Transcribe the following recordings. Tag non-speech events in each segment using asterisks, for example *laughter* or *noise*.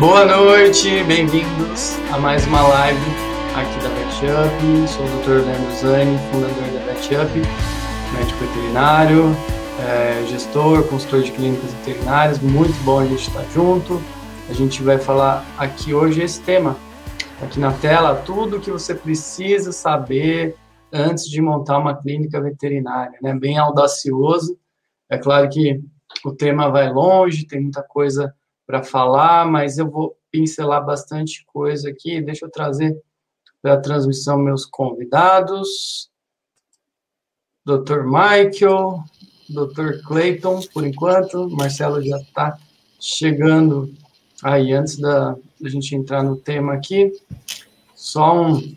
Boa noite, bem-vindos a mais uma live aqui da VetUp. Sou o Dr. Leandro Zani, fundador da VetUp, médico veterinário, é, gestor, consultor de clínicas veterinárias. Muito bom a gente estar junto. A gente vai falar aqui hoje esse tema. Aqui na tela, tudo que você precisa saber antes de montar uma clínica veterinária, né? Bem audacioso. É claro que o tema vai longe, tem muita coisa para falar, mas eu vou pincelar bastante coisa aqui. Deixa eu trazer para a transmissão meus convidados. Dr. Michael, Dr. Clayton, por enquanto. Marcelo já está chegando aí antes da, da gente entrar no tema aqui. Só um,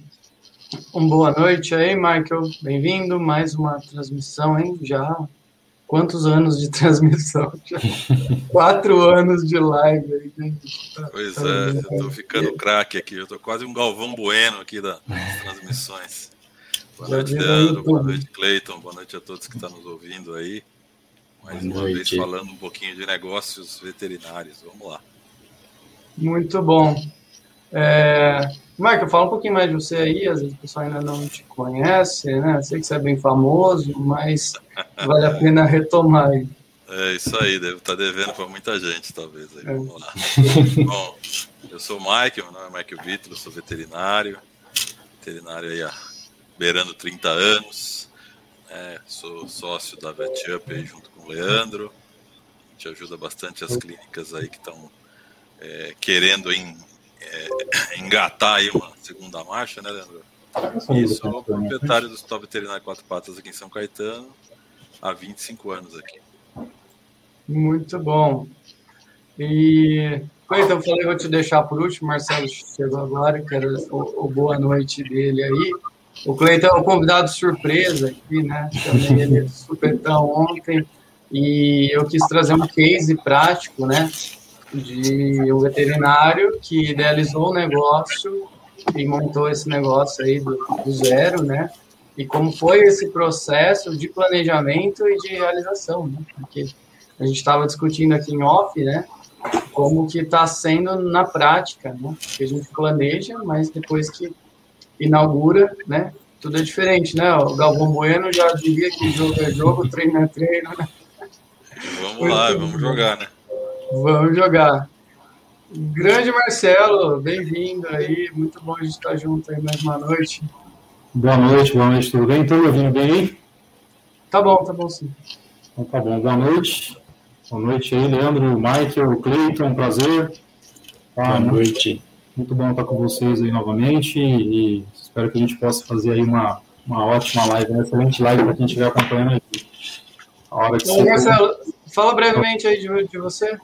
um boa noite aí, Michael. Bem-vindo. Mais uma transmissão, hein? Já quantos anos de *laughs* transmissão? Quatro anos de live aí, gente. Tá, pois tá é, eu tô ficando craque aqui, eu tô quase um Galvão Bueno aqui das transmissões. Boa noite, Leandro, boa noite, Cleiton, boa noite a todos que estão nos ouvindo aí. Mais boa uma noite. vez falando um pouquinho de negócios veterinários. Vamos lá. Muito bom. É, Marco, fala um pouquinho mais de você aí, às vezes o pessoal ainda não te conhece, né? Sei que você é bem famoso, mas *laughs* vale a pena retomar aí. É isso aí, deve estar tá devendo para muita gente, talvez. Aí. É. Vamos lá. *laughs* Bom, eu sou o Mike, meu nome é Mike Vitor, sou veterinário, veterinário aí há beirando 30 anos, né? sou sócio da VetUp aí junto com o Leandro, a gente ajuda bastante as clínicas aí que estão é, querendo em é, engatar aí uma segunda marcha, né, Leandro? E sou proprietário do Hospital Veterinário Quatro Patas aqui em São Caetano há 25 anos aqui. Muito bom. E então eu falei, vou te deixar por último, Marcelo chegou agora, que era o, o boa noite dele aí. O Cleiton é um convidado surpresa aqui, né? Também ele é supetão ontem. E eu quis trazer um case prático, né? De um veterinário que idealizou o negócio e montou esse negócio aí do, do zero, né? E como foi esse processo de planejamento e de realização, né? Porque a gente estava discutindo aqui em off, né? Como que está sendo na prática, né? Que a gente planeja, mas depois que inaugura, né? Tudo é diferente, né? O Galvão Bueno já diria que jogo é jogo, treino é treino, né? Vamos lá, vamos jogar, né? Vamos jogar. Grande Marcelo, bem-vindo aí. Muito bom a gente estar junto aí mais uma noite. Boa noite, boa noite, tudo bem? Estão me ouvindo bem aí? Tá bom, tá bom sim. Então tá bom, boa noite. Boa noite aí, Leandro, Michael, Cleiton, um prazer. Tá, boa noite. Muito bom estar com vocês aí novamente e espero que a gente possa fazer aí uma, uma ótima live, uma excelente live para quem estiver acompanhando aí. A hora que Bom, Marcelo, fala brevemente aí de, de você.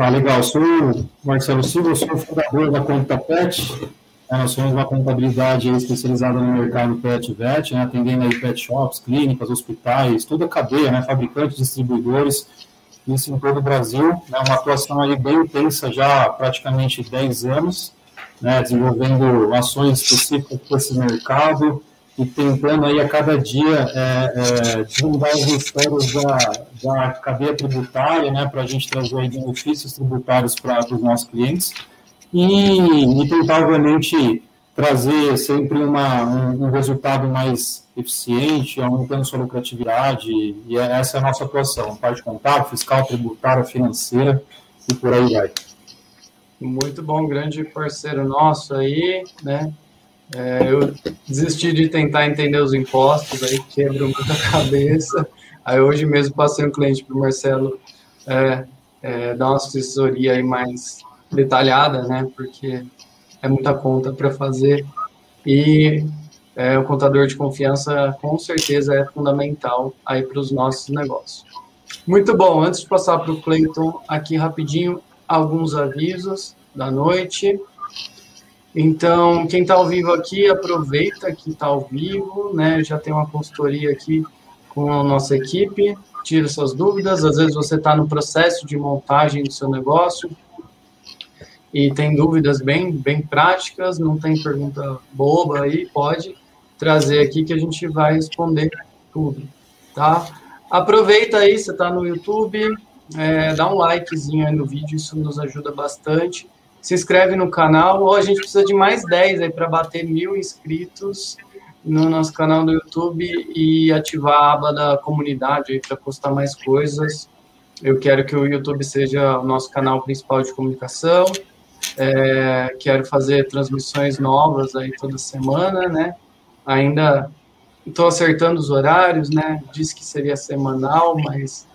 Tá legal. Sou o Marcelo Silva, sou fundador da Conta Pet. É, nós somos uma contabilidade especializada no mercado pet vet, né, atendendo aí pet shops, clínicas, hospitais, toda a cadeia, né, fabricantes, distribuidores, isso em todo o Brasil. Né, uma atuação aí bem intensa já há praticamente 10 anos, né, desenvolvendo ações específicas para esse mercado, e tentando aí a cada dia é, é, divulgar os mistérios da, da cadeia tributária, né, para a gente trazer benefícios tributários para os nossos clientes e, e, tentar, obviamente, trazer sempre uma, um, um, resultado mais eficiente, aumentando sua lucratividade, e essa é a nossa atuação, parte contábil, fiscal, tributária, financeira e por aí vai. Muito bom, grande parceiro nosso aí, né? É, eu desisti de tentar entender os impostos, aí quebra *laughs* muita cabeça. Aí hoje mesmo passei um cliente para o Marcelo é, é, dar uma assessoria aí mais detalhada, né? Porque é muita conta para fazer. E é, o contador de confiança com certeza é fundamental aí para os nossos negócios. Muito bom, antes de passar para o Cleiton, aqui rapidinho, alguns avisos da noite. Então, quem está ao vivo aqui, aproveita que está ao vivo, né? Já tem uma consultoria aqui com a nossa equipe, tira suas dúvidas. Às vezes você está no processo de montagem do seu negócio e tem dúvidas bem, bem práticas, não tem pergunta boba aí, pode trazer aqui que a gente vai responder tudo, tá? Aproveita aí, você está no YouTube, é, dá um likezinho aí no vídeo, isso nos ajuda bastante. Se inscreve no canal, ou a gente precisa de mais 10 aí para bater mil inscritos no nosso canal do YouTube e ativar a aba da comunidade aí para postar mais coisas. Eu quero que o YouTube seja o nosso canal principal de comunicação. É, quero fazer transmissões novas aí toda semana, né? Ainda estou acertando os horários, né? Disse que seria semanal, mas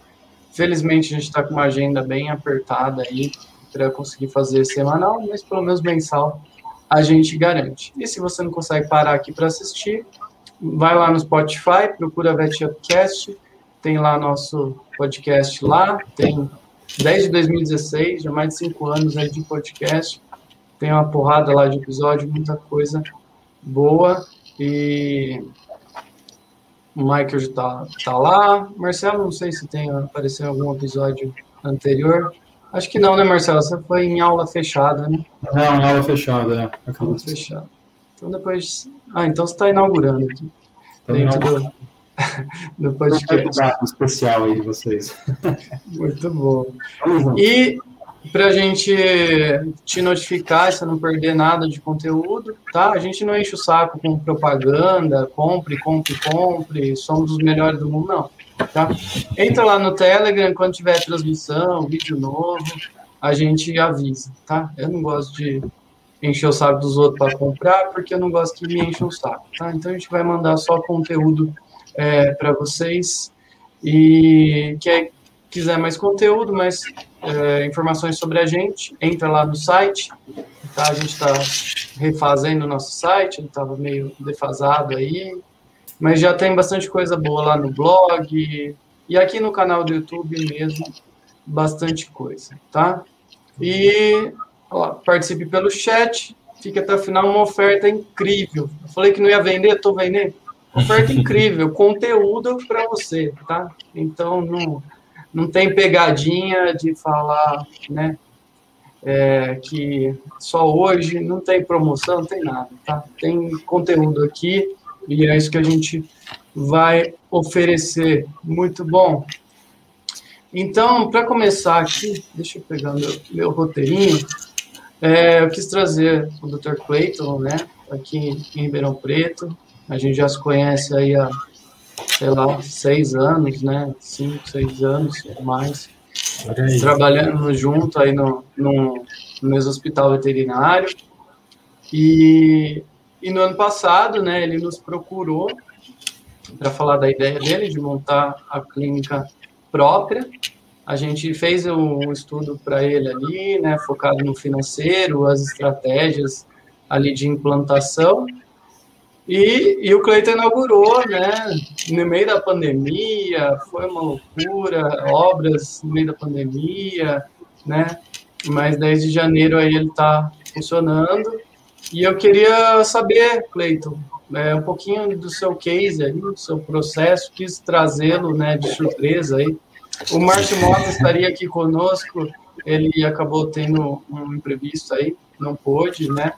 felizmente a gente está com uma agenda bem apertada aí para conseguir fazer semanal, mas pelo menos mensal a gente garante. E se você não consegue parar aqui para assistir, vai lá no Spotify, procura VetUpcast, tem lá nosso podcast lá, tem desde 2016, já mais de cinco anos aí de podcast, tem uma porrada lá de episódio, muita coisa boa, e o Michael já tá, tá lá, Marcelo, não sei se tem apareceu em algum episódio anterior, Acho que não, né, Marcelo? Você foi em aula fechada, né? Não, em aula fechada, é. Aula fechada. Então depois. Ah, então você está inaugurando aqui. dentro do, *laughs* do podcast. Um especial aí de vocês. *laughs* Muito bom. E para a gente te notificar, se não perder nada de conteúdo, tá? A gente não enche o saco com propaganda, compre, compre, compre, somos os melhores do mundo, não. Tá? Entra lá no Telegram, quando tiver transmissão, vídeo novo, a gente avisa, tá? Eu não gosto de encher o saco dos outros para comprar, porque eu não gosto que me encham o saco, tá? Então a gente vai mandar só conteúdo é, para vocês e quem quiser mais conteúdo, mais é, informações sobre a gente, entra lá no site, tá? A gente está refazendo o nosso site, ele estava meio defasado aí, mas já tem bastante coisa boa lá no blog e aqui no canal do YouTube mesmo, bastante coisa, tá? E ó, participe pelo chat, fica até o final uma oferta incrível. Eu falei que não ia vender, estou vendendo. Oferta *laughs* incrível, conteúdo para você, tá? Então não, não tem pegadinha de falar, né? É, que só hoje não tem promoção, não tem nada, tá? Tem conteúdo aqui e é isso que a gente vai oferecer. Muito bom. Então, para começar aqui, deixa eu pegar meu, meu roteirinho. É, eu quis trazer o Dr. Clayton, né, aqui em Ribeirão Preto. A gente já se conhece aí há, sei lá, seis anos, né, cinco, seis anos, mais. Trabalhando junto aí no, no, no mesmo hospital veterinário. E e no ano passado, né, ele nos procurou para falar da ideia dele de montar a clínica própria. A gente fez um estudo para ele ali, né, focado no financeiro, as estratégias ali de implantação. E, e o Cleiton inaugurou, né, no meio da pandemia, foi uma loucura, obras no meio da pandemia, né, mas desde janeiro aí ele está funcionando e eu queria saber, Cleiton, é, um pouquinho do seu case aí, do seu processo, quis trazê-lo né, de surpresa aí. O Márcio Mota estaria aqui conosco, ele acabou tendo um imprevisto aí, não pôde, né?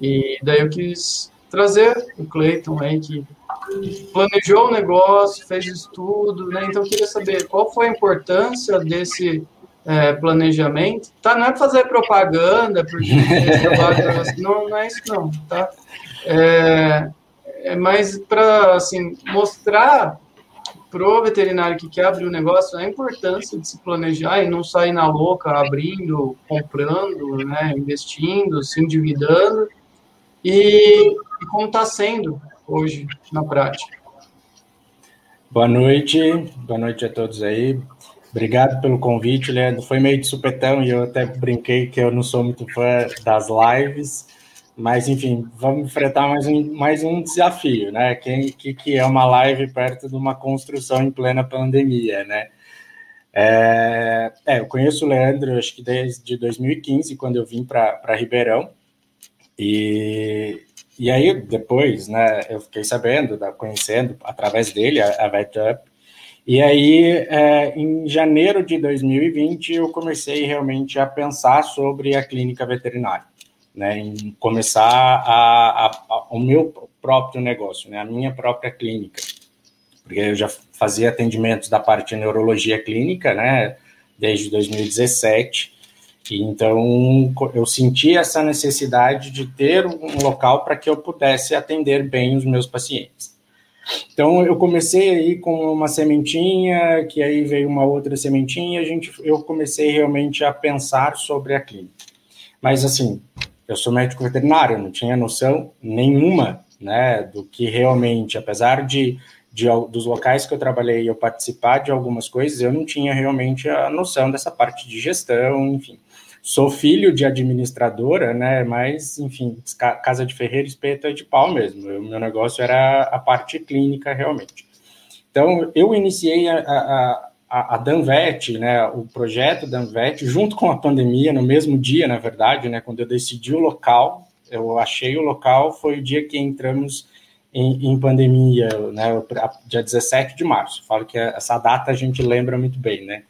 E daí eu quis trazer o Cleiton aí, que planejou o negócio, fez estudo, né? Então eu queria saber qual foi a importância desse é, planejamento, tá? Não é para fazer propaganda, porque *laughs* não, não é isso não, tá? É, é mais para assim mostrar pro veterinário que quer abrir o um negócio a importância de se planejar e não sair na louca abrindo, comprando, né, investindo, se endividando e, e como está sendo hoje na prática. Boa noite, boa noite a todos aí. Obrigado pelo convite, Leandro. Foi meio de supetão e eu até brinquei que eu não sou muito fã das lives, mas enfim, vamos enfrentar mais um, mais um desafio, né? Quem que, que é uma live perto de uma construção em plena pandemia, né? É, é, eu conheço o Leandro, acho que desde 2015, quando eu vim para Ribeirão, e, e aí depois, né, eu fiquei sabendo, conhecendo através dele a, a VetUp, e aí, é, em janeiro de 2020, eu comecei realmente a pensar sobre a clínica veterinária, né, em começar a, a, a, o meu próprio negócio, né, a minha própria clínica, porque eu já fazia atendimentos da parte de neurologia clínica, né, desde 2017. E então eu senti essa necessidade de ter um local para que eu pudesse atender bem os meus pacientes. Então eu comecei aí com uma sementinha, que aí veio uma outra sementinha, a gente, eu comecei realmente a pensar sobre a clínica. Mas assim, eu sou médico veterinário, não tinha noção nenhuma, né, do que realmente, apesar de, de dos locais que eu trabalhei eu participar de algumas coisas, eu não tinha realmente a noção dessa parte de gestão, enfim. Sou filho de administradora, né? Mas, enfim, casa de ferreiro, espeto é de pau mesmo. O meu negócio era a parte clínica, realmente. Então, eu iniciei a, a, a, a Danvet, né? O projeto Danvet, junto com a pandemia, no mesmo dia, na verdade, né? Quando eu decidi o local, eu achei o local, foi o dia que entramos em, em, pandemia, né, dia 17 de março. Falo que essa data a gente lembra muito bem, né?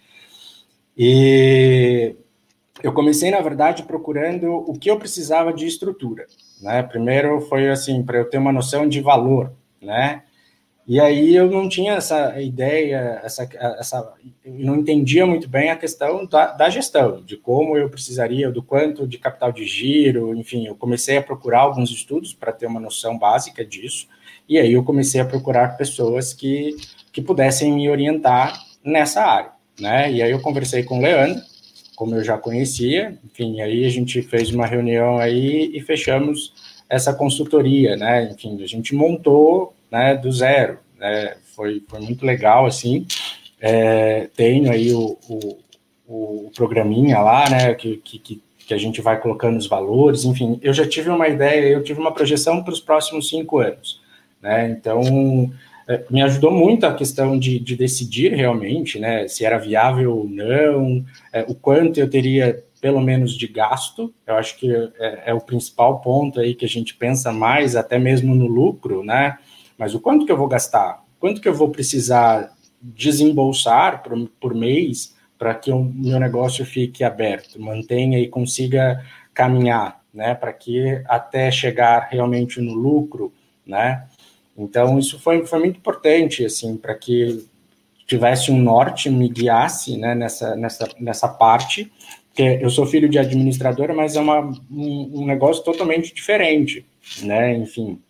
E eu comecei, na verdade, procurando o que eu precisava de estrutura. Né? Primeiro foi assim, para eu ter uma noção de valor, né? E aí eu não tinha essa ideia, essa, essa, não entendia muito bem a questão da, da gestão, de como eu precisaria, do quanto de capital de giro, enfim, eu comecei a procurar alguns estudos para ter uma noção básica disso, e aí eu comecei a procurar pessoas que, que pudessem me orientar nessa área, né? E aí eu conversei com o Leandro, como eu já conhecia, enfim, aí a gente fez uma reunião aí e fechamos essa consultoria, né? Enfim, a gente montou, né, do zero, né? Foi, foi muito legal, assim. É, tenho aí o, o, o, programinha lá, né, que, que, que a gente vai colocando os valores, enfim, eu já tive uma ideia, eu tive uma projeção para os próximos cinco anos, né? Então, me ajudou muito a questão de, de, decidir realmente, né, se era viável ou não, é, o quanto eu teria pelo menos de gasto. Eu acho que é, é, o principal ponto aí que a gente pensa mais, até mesmo no lucro, né? Mas o quanto que eu vou gastar, quanto que eu vou precisar desembolsar por, por mês para que o meu negócio fique aberto, mantenha e consiga caminhar, né? Para que até chegar realmente no lucro, né? Então, isso foi, foi muito importante, assim, para que tivesse um norte, me guiasse né, nessa, nessa, nessa parte, que eu sou filho de administradora, mas é uma, um, um negócio totalmente diferente, né, enfim.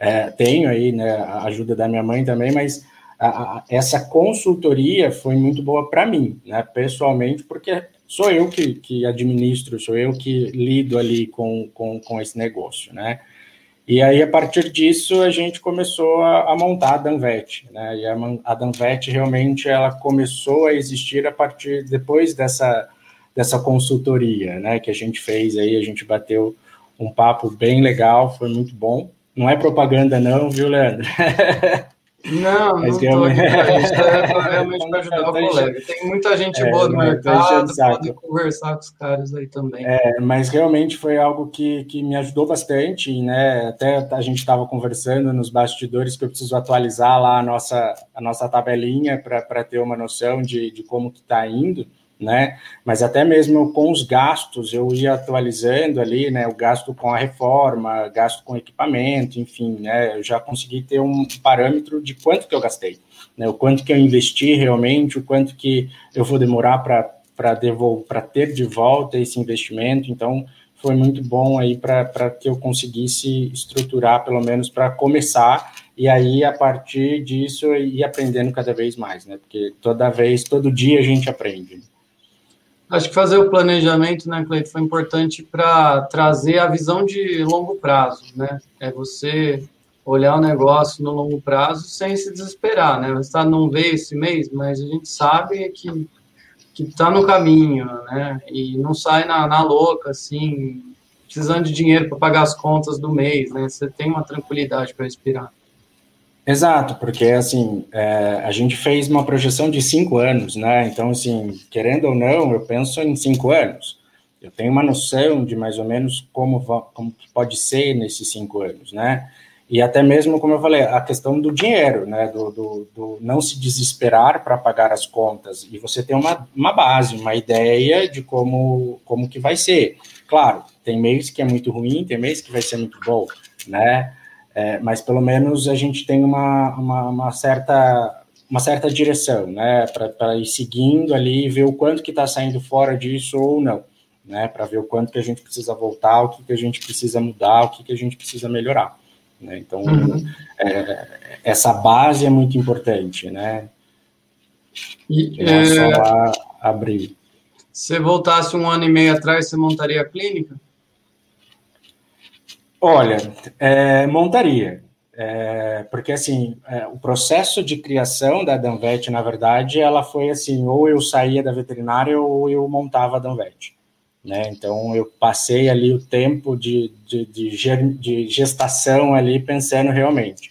É, tenho aí né, a ajuda da minha mãe também, mas a, a, essa consultoria foi muito boa para mim, né, pessoalmente, porque sou eu que, que administro, sou eu que lido ali com, com, com esse negócio, né, e aí, a partir disso, a gente começou a, a montar a Danvet, né? E a, a Danvet realmente ela começou a existir a partir depois dessa, dessa consultoria, né? Que a gente fez aí, a gente bateu um papo bem legal, foi muito bom. Não é propaganda, não, viu, Leandro? *laughs* Não, Mas não é realmente para *laughs* ajudar o colega. Tem muita gente é, boa no mercado, pode conversar com os caras aí também. É, mas realmente foi algo que, que me ajudou bastante, né? Até a gente estava conversando nos bastidores que eu preciso atualizar lá a nossa, a nossa tabelinha para ter uma noção de, de como que está indo né? Mas até mesmo com os gastos, eu ia atualizando ali, né? O gasto com a reforma, gasto com equipamento, enfim, né? Eu já consegui ter um parâmetro de quanto que eu gastei, né? O quanto que eu investi realmente, o quanto que eu vou demorar para para devolver, para ter de volta esse investimento. Então, foi muito bom aí para que eu conseguisse estruturar, pelo menos para começar, e aí a partir disso ir aprendendo cada vez mais, né? Porque toda vez, todo dia a gente aprende. Acho que fazer o planejamento, né, Cleito, foi importante para trazer a visão de longo prazo, né? É você olhar o negócio no longo prazo sem se desesperar, né? Você tá, não veio esse mês, mas a gente sabe que que está no caminho, né? E não sai na, na louca, assim, precisando de dinheiro para pagar as contas do mês, né? Você tem uma tranquilidade para respirar. Exato, porque assim é, a gente fez uma projeção de cinco anos, né? Então, assim, querendo ou não, eu penso em cinco anos. Eu tenho uma noção de mais ou menos como, como pode ser nesses cinco anos, né? E até mesmo, como eu falei, a questão do dinheiro, né? Do, do, do não se desesperar para pagar as contas e você ter uma, uma base, uma ideia de como, como que vai ser. Claro, tem mês que é muito ruim, tem mês que vai ser muito bom, né? É, mas pelo menos a gente tem uma, uma, uma, certa uma certa direção, né, para ir seguindo ali e ver o quanto que está saindo fora disso ou não, né, para ver o quanto que a gente precisa voltar, o que, que a gente precisa mudar, o que, que a gente precisa melhorar. Né? Então, uhum. é, essa base é muito importante, né? E, é, só abrir. Se voltasse um ano e meio atrás, você montaria a clínica? Olha, é, montaria. É, porque assim, é, o processo de criação da Danvet, na verdade, ela foi assim, ou eu saía da veterinária ou eu montava a Danvet. Né? Então eu passei ali o tempo de, de, de, de gestação ali pensando realmente.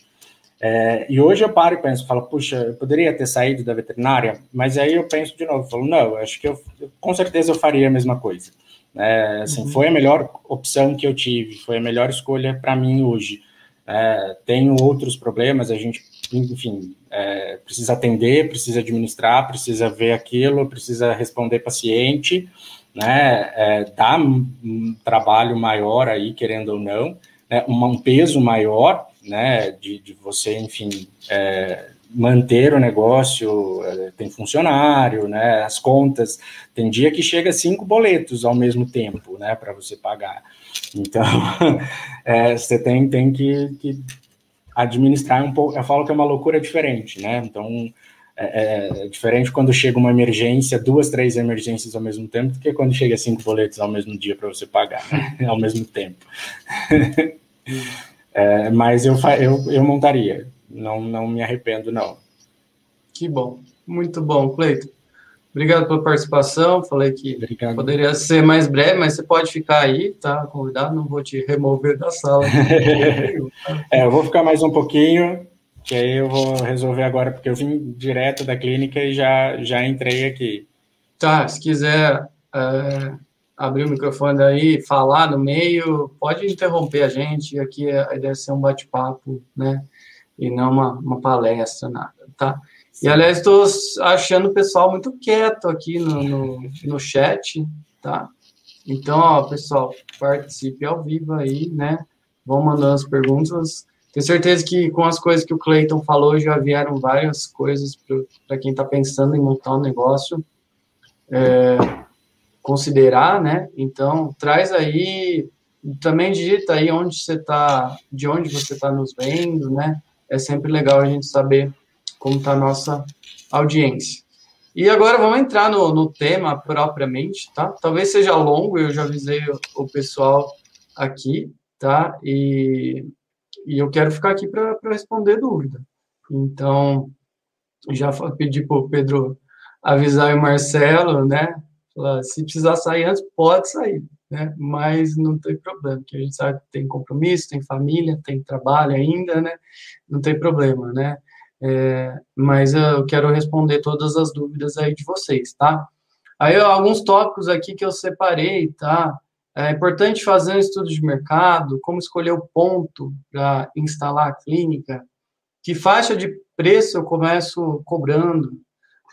É, e hoje eu paro e penso, falo, puxa, eu poderia ter saído da veterinária, mas aí eu penso de novo, falo, não, acho que eu, com certeza eu faria a mesma coisa. É, assim, uhum. Foi a melhor opção que eu tive, foi a melhor escolha para mim hoje. É, tenho outros problemas, a gente, enfim, é, precisa atender, precisa administrar, precisa ver aquilo, precisa responder paciente, né? É, dá um trabalho maior aí, querendo ou não, né? um, um peso maior, né? De, de você, enfim, é, manter o negócio, é, tem funcionário, né? As contas, tem dia que chega cinco boletos ao mesmo tempo, né? Para você pagar. Então, *laughs* é, você tem, tem que, que administrar um pouco. Eu falo que é uma loucura diferente, né? Então, é, é, diferente quando chega uma emergência, duas, três emergências ao mesmo tempo, do que quando chega cinco boletos ao mesmo dia para você pagar, né? *laughs* ao mesmo tempo. *laughs* é, mas eu, eu, eu montaria, não, não me arrependo, não. Que bom, muito bom, Cleito. Obrigado pela participação. Falei que Obrigado. poderia ser mais breve, mas você pode ficar aí, tá? Convidado, não vou te remover da sala. *laughs* *laughs* é, eu vou ficar mais um pouquinho que aí eu vou resolver agora, porque eu vim direto da clínica e já, já entrei aqui. Tá, se quiser é, abrir o microfone aí, falar no meio, pode interromper a gente, aqui a ideia é ser um bate-papo, né, e não uma, uma palestra, nada, tá? E, aliás, estou achando o pessoal muito quieto aqui no, no, no chat, tá? Então, ó, pessoal, participe ao vivo aí, né? Vão mandando as perguntas. Tenho certeza que com as coisas que o Clayton falou, já vieram várias coisas para quem está pensando em montar um negócio é, considerar, né? Então, traz aí, também digita aí onde você está, de onde você está nos vendo, né? É sempre legal a gente saber como está a nossa audiência. E agora vamos entrar no, no, tema propriamente, tá? Talvez seja longo, eu já avisei o, o pessoal aqui, tá? E e eu quero ficar aqui para responder dúvida. Então, já pedi para o Pedro avisar o Marcelo, né? Se precisar sair antes, pode sair, né? Mas não tem problema, porque a gente sabe que tem compromisso, tem família, tem trabalho ainda, né? Não tem problema, né? É, mas eu quero responder todas as dúvidas aí de vocês, tá? Aí alguns tópicos aqui que eu separei, tá? É importante fazer um estudo de mercado, como escolher o ponto para instalar a clínica, que faixa de preço eu começo cobrando,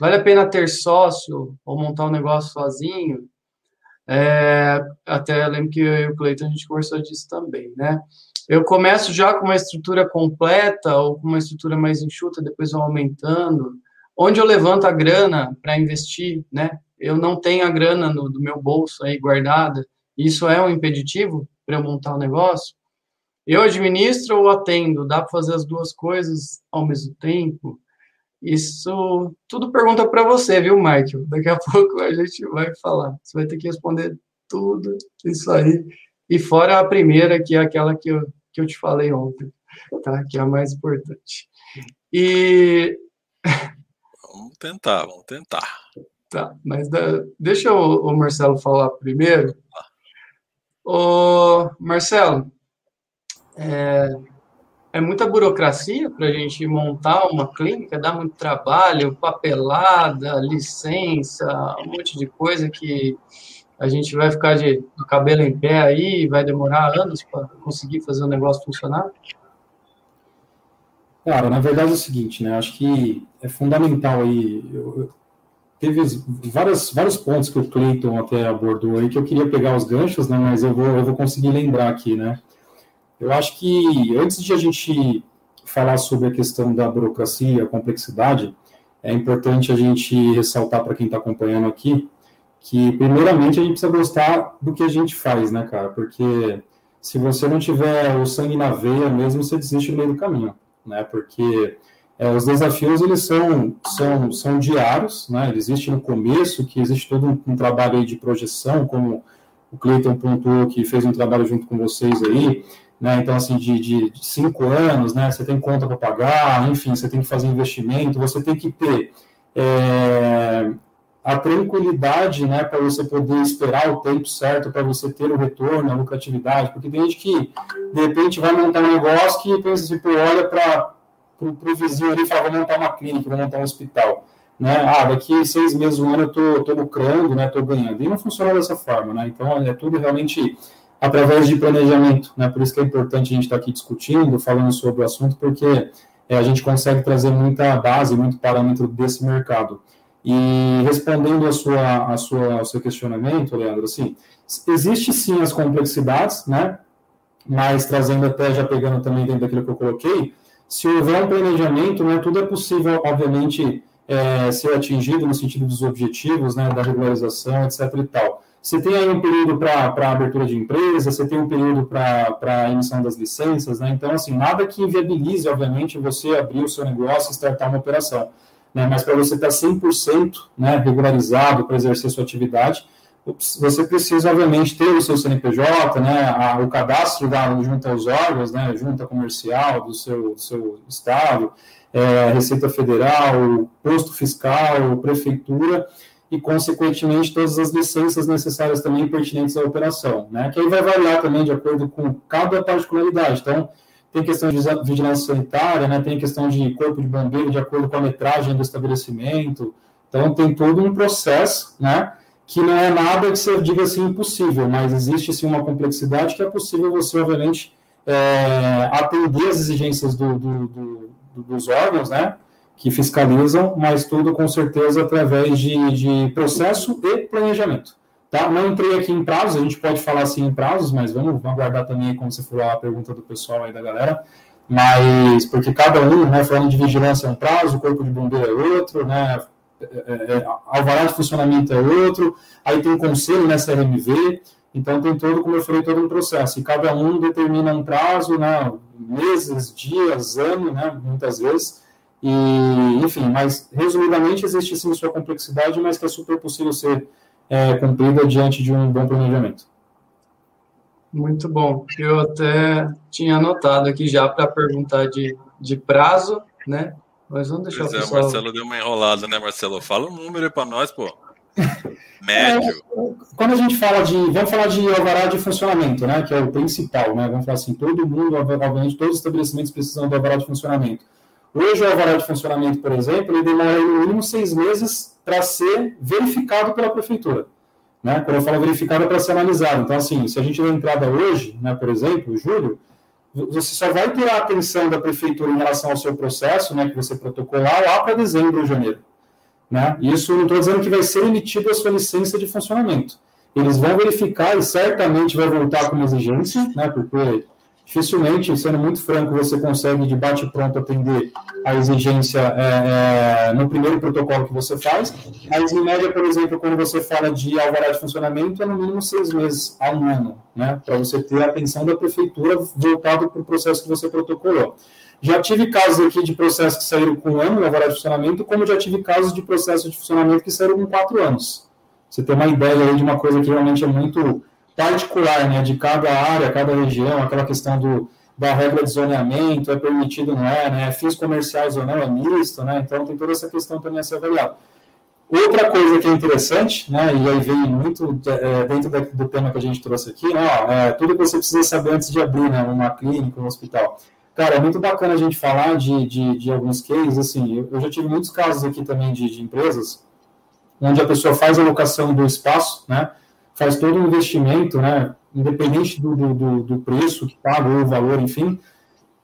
vale a pena ter sócio ou montar um negócio sozinho? É, até lembro que eu e o Cleiton a gente conversou disso também, né? Eu começo já com uma estrutura completa ou com uma estrutura mais enxuta, depois vou aumentando. Onde eu levanto a grana para investir, né? Eu não tenho a grana no, do meu bolso aí guardada, isso é um impeditivo para eu montar um negócio? Eu administro ou atendo? Dá para fazer as duas coisas ao mesmo tempo? Isso tudo pergunta para você, viu, Michael? Daqui a *laughs* pouco a gente vai falar. Você vai ter que responder tudo isso aí. E fora a primeira, que é aquela que eu, que eu te falei ontem, tá? Que é a mais importante. E. *laughs* Vamos tentar, vamos tentar. Tá, mas da, deixa o, o Marcelo falar primeiro. Ah. Ô, Marcelo, é, é muita burocracia para a gente montar uma clínica, dá muito trabalho, papelada, licença, um monte de coisa que a gente vai ficar de, cabelo em pé aí, vai demorar anos para conseguir fazer o negócio funcionar? Cara, na verdade é o seguinte, né? Acho que é fundamental aí. Eu, teve várias, vários pontos que o Clayton até abordou aí que eu queria pegar os ganchos, né, mas eu vou, eu vou conseguir lembrar aqui, né. Eu acho que antes de a gente falar sobre a questão da burocracia, a complexidade, é importante a gente ressaltar para quem está acompanhando aqui que, primeiramente, a gente precisa gostar do que a gente faz, né, cara? Porque se você não tiver o sangue na veia mesmo, você desiste no meio do caminho, né? Porque é, os desafios, eles são, são, são diários, né? Existe no começo, que existe todo um, um trabalho aí de projeção, como o Cleiton pontuou, que fez um trabalho junto com vocês aí, né? Então, assim, de, de, cinco anos, né? Você tem conta para pagar, enfim, você tem que fazer investimento, você tem que ter é, a tranquilidade, né? Para você poder esperar o tempo certo, para você ter o retorno, a lucratividade, porque tem gente que, de repente, vai montar um negócio que pensa assim, pô, olha para o vizinho ali e fala, vou montar uma clínica, vou montar um hospital. Né? Ah, daqui seis meses, um ano eu tô, tô lucrando, né? Tô ganhando. E não funciona dessa forma, né? Então, é tudo realmente através de planejamento, né? Por isso que é importante a gente estar aqui discutindo, falando sobre o assunto, porque é, a gente consegue trazer muita base, muito parâmetro desse mercado. E respondendo a sua, a sua, ao seu questionamento, Leandro, assim, existe sim as complexidades, né? Mas trazendo até, já pegando também dentro daquilo que eu coloquei, se houver um planejamento, né, tudo é possível, obviamente, é, ser atingido no sentido dos objetivos, né, da regularização, etc. e tal. Você tem aí um período para abertura de empresa, você tem um período para emissão das licenças, né? Então, assim, nada que inviabilize, obviamente, você abrir o seu negócio e startar uma operação. Né? Mas para você estar 100% né, regularizado para exercer sua atividade, você precisa, obviamente, ter o seu CNPJ, né, a, o cadastro da, junto aos órgãos, né, junta comercial do seu, seu estado, é, Receita Federal, posto fiscal, prefeitura, e, consequentemente, todas as licenças necessárias também pertinentes à operação, né? Que aí vai variar também de acordo com cada particularidade. Então, tem questão de vigilância sanitária, né? Tem questão de corpo de bombeiro de acordo com a metragem do estabelecimento. Então, tem todo um processo, né? Que não é nada que você diga assim impossível, mas existe sim uma complexidade que é possível você, obviamente, é, atender as exigências do, do, do, dos órgãos, né? Que fiscalizam, mas tudo com certeza através de, de processo e planejamento. Tá? Não entrei aqui em prazos, a gente pode falar assim em prazos, mas vamos, aguardar também como você falou a pergunta do pessoal aí da galera. Mas porque cada um, né, falando de vigilância é um prazo, o corpo de bombeiro é outro, né, é, é, é alvará de funcionamento é outro, aí tem um conselho nessa RMV, então tem todo, como eu falei, todo um processo, e cada um determina um prazo, né, meses, dias, ano, né, muitas vezes, e, enfim, mas resumidamente existe sim sua complexidade, mas que é super possível ser é, cumprida diante de um bom planejamento. Muito bom. Eu até tinha anotado aqui já para perguntar de, de prazo, né? Mas vamos deixar pois o é, pessoal... Marcelo deu uma enrolada, né, Marcelo? Fala um número para nós, pô. *laughs* Médio. É, quando a gente fala de. Vamos falar de alvará de funcionamento, né? Que é o principal, né? Vamos falar assim, todo mundo, obviamente, todos os estabelecimentos precisam do alvará de funcionamento. Hoje, o alvará de funcionamento, por exemplo, ele demora no mínimo seis meses para ser verificado pela prefeitura. Né? Quando eu falo verificado, é para ser analisado. Então, assim, se a gente der entrada hoje, né, por exemplo, julho, você só vai ter a atenção da prefeitura em relação ao seu processo, né, que você protocolar, lá para dezembro ou janeiro. Né? Isso não estou dizendo que vai ser emitida a sua licença de funcionamento. Eles vão verificar e certamente vai voltar com uma exigência, né, porque dificilmente, sendo muito franco, você consegue de bate-pronto atender a exigência é, é, no primeiro protocolo que você faz, mas em média, por exemplo, quando você fala de alvará de funcionamento, é no mínimo seis meses a um ano, né, para você ter a atenção da prefeitura voltado para o processo que você protocolou. Já tive casos aqui de processos que saíram com um ano, alvará de funcionamento, como já tive casos de processos de funcionamento que saíram com quatro anos. Você tem uma ideia aí de uma coisa que realmente é muito particular, né, de cada área, cada região, aquela questão do, da regra de zoneamento, é permitido, não é, né, fins comerciais ou não, é misto, né, então tem toda essa questão também a ser avaliada. Outra coisa que é interessante, né, e aí vem muito é, dentro do tema que a gente trouxe aqui, né, ó, é, tudo que você precisa saber antes de abrir né, uma clínica, um hospital. Cara, é muito bacana a gente falar de, de, de alguns cases, assim, eu, eu, já tive muitos casos aqui também de, de empresas, onde a pessoa faz a locação do espaço, né, faz todo um investimento, né, independente do, do, do preço que paga ou o valor, enfim,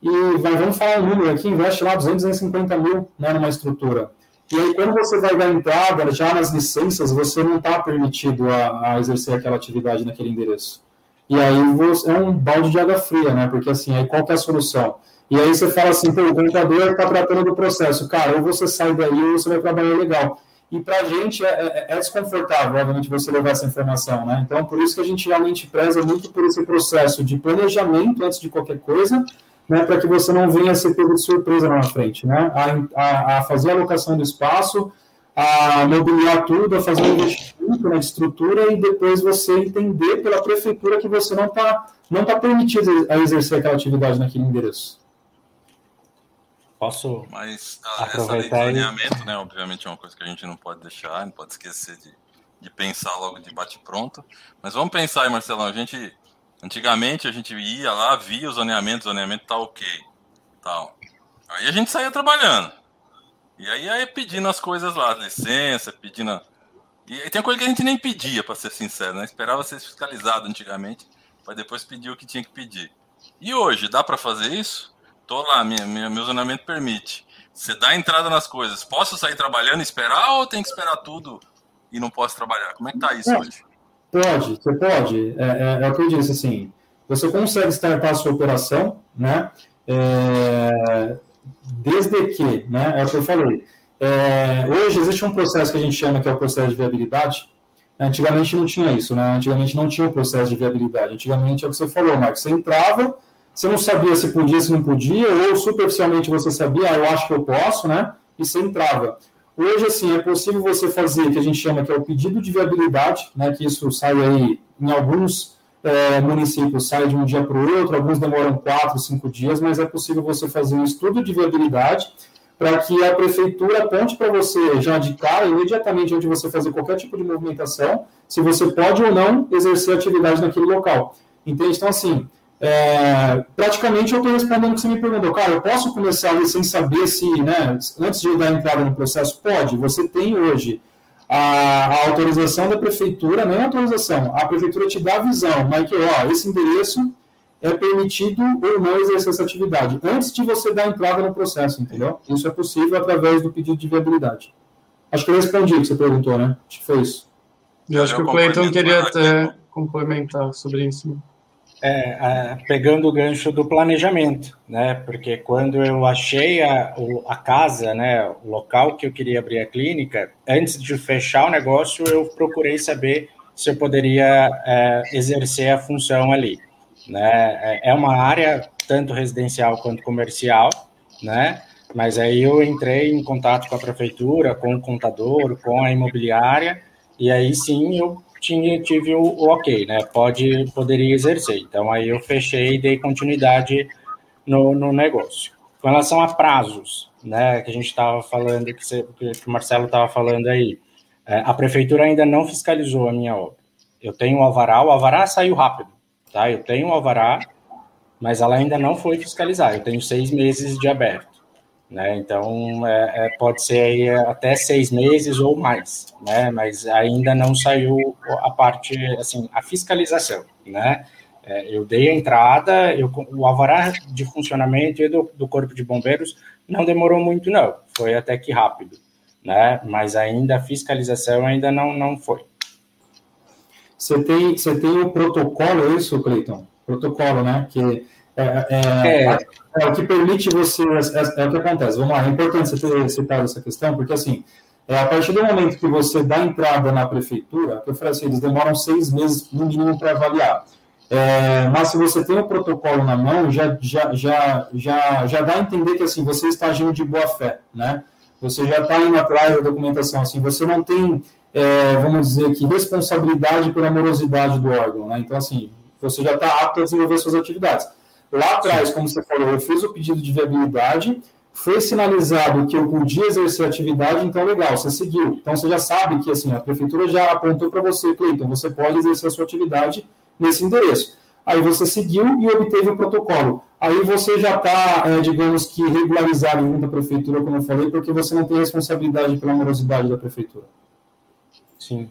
e vai, vamos falar um número aqui, investe lá 250 mil né, numa estrutura. E aí, quando você vai dar entrada, já nas licenças, você não está permitido a, a, exercer aquela atividade naquele endereço. E aí você, é um balde de água fria, né? Porque assim, aí qual é a solução? E aí você fala assim, pô, o contador está tratando do processo. Cara, ou você sai daí ou você vai trabalhar legal. E para a gente é, é, é, desconfortável, obviamente, você levar essa informação, né? Então, por isso que a gente realmente preza muito por esse processo de planejamento antes de qualquer coisa, né? Para que você não venha ser pego de surpresa lá na frente, né? A, a, a fazer a alocação do espaço, a mobiliar tudo, a fazer um investimento na estrutura e depois você entender pela prefeitura que você não está não tá permitido a exercer aquela atividade naquele endereço. Posso Mas a, essa lei de planeamento, né, obviamente é uma coisa que a gente não pode deixar, não pode esquecer de, de pensar logo de bate-pronto. Mas vamos pensar aí, Marcelão, a gente, antigamente a gente ia lá, via o zoneamento, o zoneamento tá ok, tal. Aí a gente saía trabalhando. E aí, aí pedindo as coisas lá, licença, pedindo... E tem coisa que a gente nem pedia, para ser sincero, né? Esperava ser fiscalizado antigamente, para depois pedir o que tinha que pedir. E hoje, dá para fazer isso? Tô lá, minha, minha, meu zonamento permite. Você dá entrada nas coisas. Posso sair trabalhando e esperar ou tem que esperar tudo e não posso trabalhar? Como é que tá isso hoje? Pode, você pode. É, é, é, o que eu disse, assim, você consegue startar a sua operação, né? É, desde que, né? É o que eu falei. É, hoje existe um processo que a gente chama que é o processo de viabilidade. Antigamente não tinha isso, né? Antigamente não tinha o processo de viabilidade. Antigamente é o que você falou, Marcos. Você entrava, você não sabia se podia, se não podia, ou superficialmente você sabia, ah, eu acho que eu posso, né? E você entrava. Hoje, assim, é possível você fazer, que a gente chama que é o pedido de viabilidade, né? Que isso sai aí em alguns é, municípios, sai de um dia para o outro, alguns demoram quatro, cinco dias, mas é possível você fazer um estudo de viabilidade para que a prefeitura aponte para você já de cara, imediatamente antes de você fazer qualquer tipo de movimentação, se você pode ou não exercer atividade naquele local. Entende? Então, assim, é, praticamente eu estou respondendo o que você me perguntou. Cara, eu posso começar ali sem saber se, né, antes de eu dar entrada no processo? Pode. Você tem hoje a, a autorização da prefeitura, não é autorização, a prefeitura te dá a visão, mas que, ó, esse endereço é permitido ou não exercer essa atividade, antes de você dar entrada no processo, entendeu? Isso é possível através do pedido de viabilidade. Acho que eu respondi o que você perguntou, né? Acho que foi isso. Eu acho que o Cleiton queria até complementar sobre isso. É, é, pegando o gancho do planejamento, né? Porque quando eu achei a, a casa, né, o local que eu queria abrir a clínica, antes de fechar o negócio, eu procurei saber se eu poderia é, exercer a função ali. Né? É, é uma área tanto residencial quanto comercial, né? Mas aí eu entrei em contato com a prefeitura, com o contador, com a imobiliária, e aí sim eu tinha, tive o, o, ok, né? Pode, poderia exercer. Então aí eu fechei e dei continuidade no, no negócio. Com relação a prazos, né? Que a gente estava falando, que, você, que o Marcelo estava falando aí, é, a prefeitura ainda não fiscalizou a minha obra. Eu tenho o alvará, o alvará saiu rápido, tá? Eu tenho o alvará, mas ela ainda não foi fiscalizar. Eu tenho seis meses de aberto. Né? Então, é, é, pode ser aí até seis meses ou mais, né? mas ainda não saiu a parte, assim, a fiscalização. Né? É, eu dei a entrada, eu, o alvará de funcionamento do, do Corpo de Bombeiros não demorou muito, não, foi até que rápido, né? mas ainda a fiscalização ainda não, não foi. Você tem, você tem o protocolo, é isso, Cleiton? Protocolo, né? Que é, é, é, é, o que permite você. É, é, o que acontece. Vamos lá, é importante você ter citado essa questão, porque assim, é, a partir do momento que você dá entrada na prefeitura, que eu falei assim, eles demoram seis meses no mínimo para avaliar. É, mas se você tem o protocolo na mão, já, já, já, já, já dá a entender que assim, você está agindo de boa fé, né? Você já está indo atrás da documentação, assim, você não tem, é, vamos dizer que, responsabilidade pela morosidade do órgão, né? Então, assim, você já está apto a desenvolver suas atividades. Lá atrás, como você falou, eu fiz o pedido de viabilidade, foi sinalizado que eu podia exercer atividade, então legal, você seguiu. Então você já sabe que assim, a prefeitura já apontou para você, Cleiton, você pode exercer a sua atividade nesse endereço. Aí você seguiu e obteve o protocolo. Aí você já está, é, digamos que, regularizado junto à prefeitura, como eu falei, porque você não tem responsabilidade pela morosidade da prefeitura. Sim.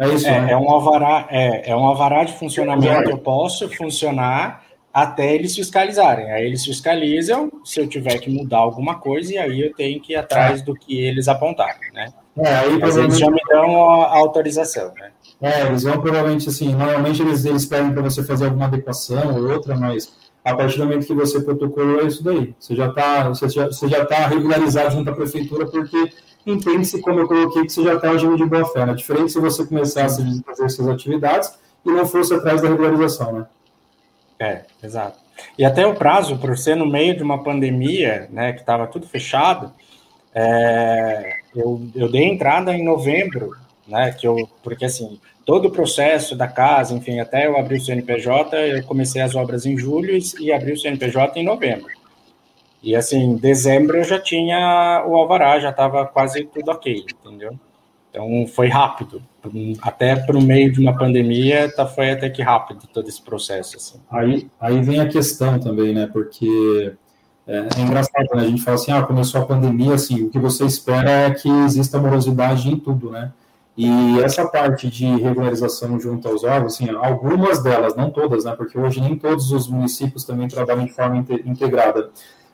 É isso. É, né? é um alvará, é, é um alvará de funcionamento. Eu posso funcionar até eles fiscalizarem. Aí eles fiscalizam, se eu tiver que mudar alguma coisa, e aí eu tenho que ir atrás do que eles apontaram, né? É, aí, Mas eles já me dão a autorização, né? É, eles vão provavelmente assim, normalmente eles, eles pedem para você fazer alguma adequação ou outra, mas a partir do momento que você protocolou, é isso daí. Você já está você já, você já tá regularizado junto à prefeitura, porque entende-se, como eu coloquei, que você já está agindo de boa fé. Né? Diferente se você começasse a fazer suas atividades e não fosse atrás da regularização, né? É, exato. E até o prazo, por ser no meio de uma pandemia, né, que estava tudo fechado, é, eu, eu dei entrada em novembro, né, que eu, porque assim, todo o processo da casa, enfim, até eu abrir o CNPJ, eu comecei as obras em julho e abri o CNPJ em novembro. E assim, em dezembro eu já tinha o alvará, já estava quase tudo ok, entendeu? Então foi rápido, até para o meio de uma pandemia, tá, foi até que rápido todo esse processo. Assim. Aí, aí vem a questão também, né? Porque é, é, engraçado, né? A gente fala assim, ah, começou a pandemia, assim, o que você espera é que exista morosidade em tudo, né? E essa parte de regularização junto aos órgãos, assim, algumas delas, não todas, né? Porque hoje nem todos os municípios também trabalham de forma integrada.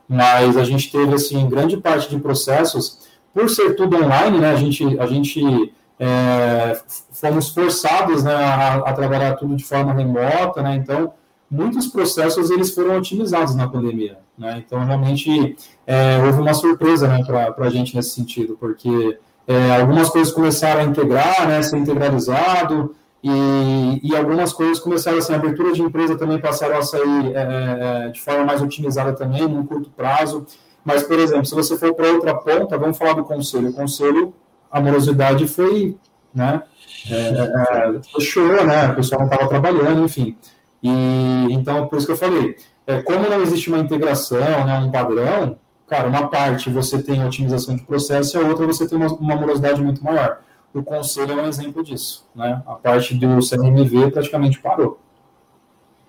Mas a gente teve, assim, grande parte de processos por ser tudo online, né, a gente, a gente é, fomos forçados né, a, a, trabalhar tudo de forma remota, né, então muitos processos eles foram otimizados na pandemia, né, então realmente é, houve uma surpresa né, para a gente nesse sentido, porque é, algumas coisas começaram a integrar, né, ser integralizado, e, e, algumas coisas começaram assim, a abertura de empresa também passaram a sair é, é de forma mais otimizada também, num curto prazo. Mas, por exemplo, se você for para outra ponta, vamos falar do conselho. O conselho, a morosidade foi, né, é, é, fechou, né, o pessoal não estava trabalhando, enfim. E, então, por isso que eu falei, é, como não existe uma integração, né, um padrão, cara, uma parte você tem otimização de processo e a outra você tem uma, uma morosidade muito maior. O conselho é um exemplo disso, né? A parte do CNMV praticamente parou.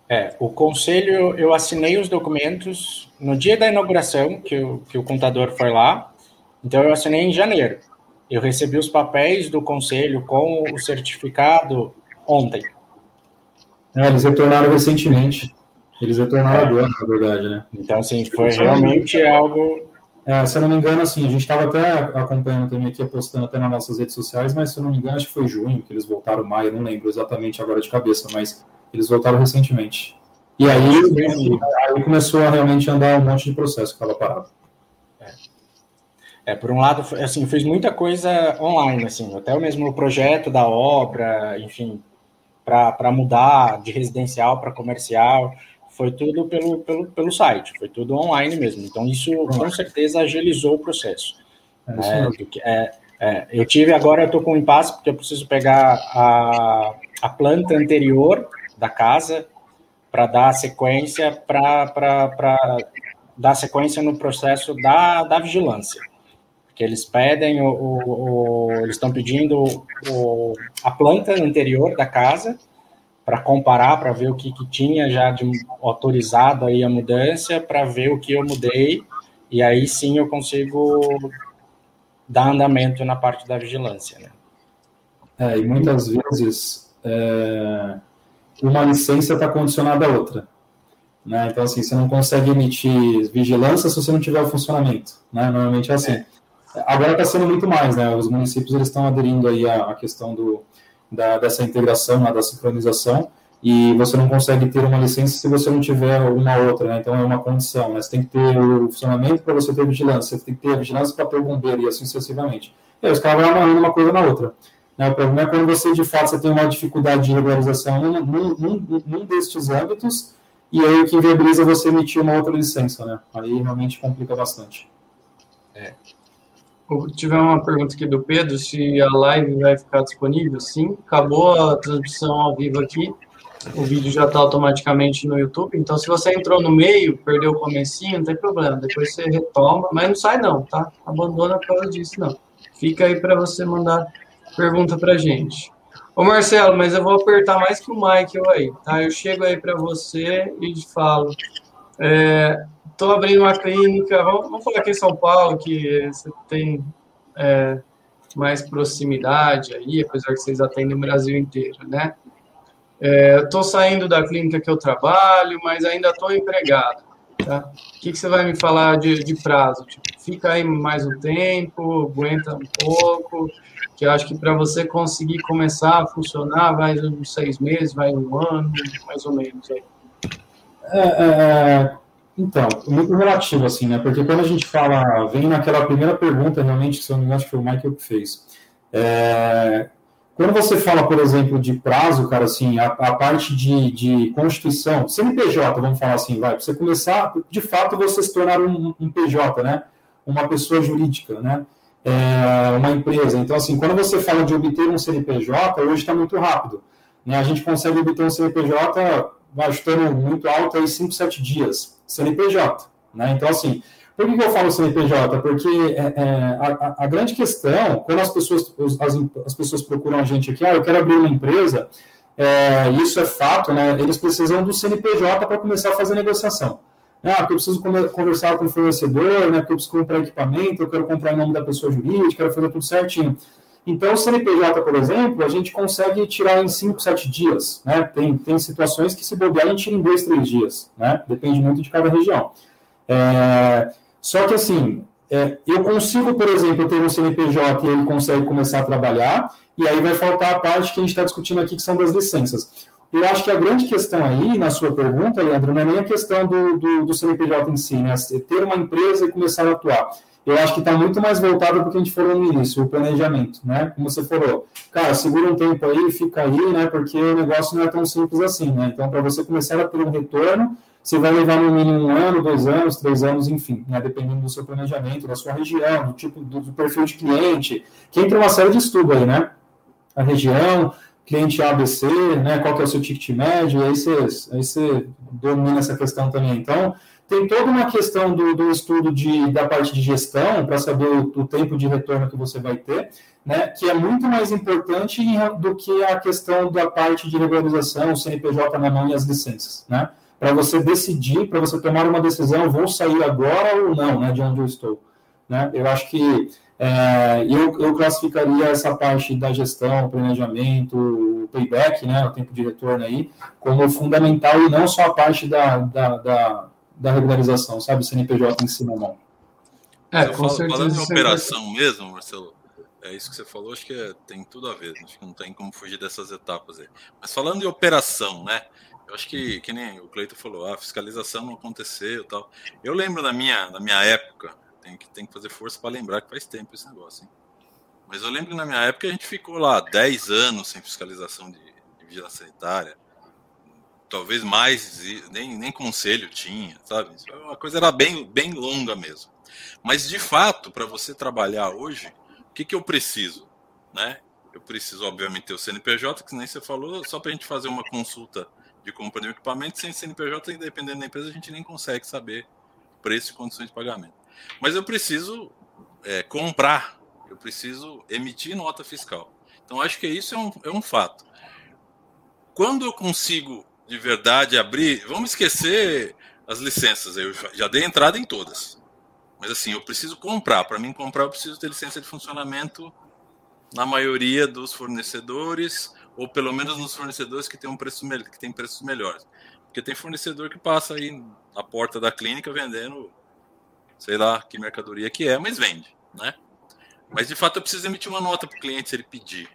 É, o conselho, eu assinei os documentos no dia da inauguração, que o, que o contador foi lá, então eu assinei em janeiro. Eu recebi os papéis do conselho com o certificado ontem. É, eles retornaram recentemente. Eles retornaram agora, na verdade, né? Então, assim, foi realmente algo. É, se eu não me engano, assim, a gente estava até acompanhando também aqui, postando até nas nossas redes sociais, mas se eu não me engano, acho que foi junho que eles voltaram, maio, não lembro exatamente agora de cabeça, mas eles voltaram recentemente. E aí, aí começou a realmente andar um monte de processo que estava parado. É. por um lado, assim, fez muita coisa online, assim, até o mesmo projeto da obra, enfim, para mudar de residencial para comercial, foi tudo pelo, pelo, pelo site, foi tudo online mesmo. Então, isso com certeza agilizou o processo. É, né? é, é, eu tive agora, eu estou com um impasse, porque eu preciso pegar a, a planta anterior da casa para dar sequência para dar sequência no processo da, da vigilância. Que eles pedem, o, o, o eles estão pedindo o, a planta anterior da casa para comparar, para ver o que, que tinha já de autorizado aí a mudança, para ver o que eu mudei, e aí sim eu consigo dar andamento na parte da vigilância. Né? É, e muitas vezes é, uma licença está condicionada a outra. Né? Então, assim, você não consegue emitir vigilância se você não tiver o funcionamento. Né? Normalmente é assim. Agora está sendo muito mais, né? Os municípios eles estão aderindo aí à, questão do, da, dessa integração, né? da sincronização, e você não consegue ter uma licença se você não tiver uma outra, né? Então é uma condição, né? Você tem que ter o funcionamento para você ter vigilância, você tem que ter a vigilância para ter o bombeiro e assim sucessivamente. E aí os caras vão amarrando uma coisa na outra. Né? O problema é quando você, de fato, você tem uma dificuldade de regularização num, num, num destes âmbitos, e aí o que inviabiliza você emitir uma outra licença, né? Aí realmente complica bastante. É. Tiver uma pergunta aqui do Pedro, se a live vai ficar disponível. Sim, acabou a transmissão ao vivo aqui. O vídeo já está automaticamente no YouTube. Então, se você entrou no meio, perdeu o comecinho, não tem problema. Depois você retoma, mas não sai não, tá? Abandona por causa disso, não. Fica aí para você mandar pergunta para gente. Ô Marcelo, mas eu vou apertar mais que o Michael aí, tá? Eu chego aí para você e falo. Estou é, abrindo uma clínica, vamos, vamos, falar aqui em São Paulo, que você tem é, mais proximidade aí, apesar que vocês atendem o Brasil inteiro, né? Estou é, saindo da clínica que eu trabalho, mas ainda estou empregado. Tá? O que, que, você vai me falar de, de prazo? Tipo, fica aí mais um tempo, aguenta um pouco, que eu acho que para você conseguir começar a funcionar, vai uns seis meses, vai um ano, mais ou menos. Aí. É, é, então, muito relativo, assim, né? Porque quando a gente fala, vem naquela primeira pergunta, realmente, se eu não me engano, acho que foi o Michael que fez. É, quando você fala, por exemplo, de prazo, cara, assim, a, a parte de, de constituição, CNPJ, vamos falar assim, vai, você começar, de fato, você se tornar um, um PJ, né? Uma pessoa jurídica, né? É, uma empresa. Então, assim, quando você fala de obter um CNPJ, hoje está muito rápido. Né? A gente consegue obter um CNPJ, vai estando muito alto aí, 5, 7 dias. CNPJ, né? Então, assim, por que, eu falo CNPJ? Porque é, é, a, a, grande questão, quando as pessoas, as, as, pessoas procuram a gente aqui, ah, eu quero abrir uma empresa, é, isso é fato, né? Eles precisam do CNPJ para começar a fazer negociação. Ah, porque eu preciso conversar com o fornecedor, né? Porque eu preciso comprar equipamento, eu quero comprar em nome da pessoa jurídica, quero fazer tudo certinho. Então, o CNPJ, por exemplo, a gente consegue tirar em 5, 7 dias. Né? Tem, tem situações que se bobear a gente tira em 2, 3 dias. Né? Depende muito de cada região. É, só que, assim, é, eu consigo, por exemplo, ter um CNPJ e ele consegue começar a trabalhar, e aí vai faltar a parte que a gente está discutindo aqui, que são das licenças. Eu acho que a grande questão aí, na sua pergunta, Leandro, não é nem a questão do, do, do CNPJ em si, né? ter uma empresa e começar a atuar. Eu acho que está muito mais voltado para o que a gente falou no início, o planejamento, né? Como você falou, cara, segura um tempo aí, fica aí, né? Porque o negócio não é tão simples assim, né? Então, para você começar a ter um retorno, você vai levar no mínimo um ano, dois anos, três anos, enfim, né, dependendo do seu planejamento, da sua região, do tipo do, do perfil de cliente, que entra uma série de estudos aí, né? A região, cliente ABC, né? Qual que é o seu ticket médio, aí você, aí você domina essa questão também. Então, tem toda uma questão do, do estudo de, da parte de gestão, para saber o, o, tempo de retorno que você vai ter, né, que é muito mais importante do que a questão da parte de regularização, o CNPJ na mão e as licenças, né? para você decidir, para você tomar uma decisão, vou sair agora ou não, né, de onde eu estou. Né? Eu acho que é, eu, eu classificaria essa parte da gestão, planejamento, o payback, né, o tempo de retorno aí, como fundamental e não só a parte da, da, da, da regularização, sabe, CNPJ em si na mão. É, com falo, certeza. Falando em operação mesmo, Marcelo, é isso que você falou, acho que é, tem tudo a ver, acho que não tem como fugir dessas etapas aí. Mas falando em operação, né, eu acho que, que nem o Cleito falou, a fiscalização não aconteceu tal. Eu lembro da minha, da minha época, tem que, tem que fazer força para lembrar que faz tempo esse negócio, hein? Mas eu lembro que na minha época a gente ficou lá 10 anos sem fiscalização de, de vigilância sanitária. Talvez mais, nem, nem conselho tinha, sabe? A coisa era bem, bem longa mesmo. Mas de fato, para você trabalhar hoje, o que, que eu preciso? Né? Eu preciso, obviamente, ter o CNPJ, que nem você falou, só para a gente fazer uma consulta de compra de equipamento, sem CNPJ, dependendo da empresa, a gente nem consegue saber preço e condições de pagamento. Mas eu preciso é, comprar, eu preciso emitir nota fiscal. Então, acho que isso é um, é um fato. Quando eu consigo de verdade abrir, vamos esquecer as licenças, eu já dei entrada em todas. Mas assim, eu preciso comprar. Para mim comprar, eu preciso ter licença de funcionamento na maioria dos fornecedores ou pelo menos nos fornecedores que têm um preço que tem preços melhores. Porque tem fornecedor que passa aí na porta da clínica vendendo, sei lá que mercadoria que é, mas vende, né? Mas de fato eu preciso emitir uma nota para o cliente se ele pedir.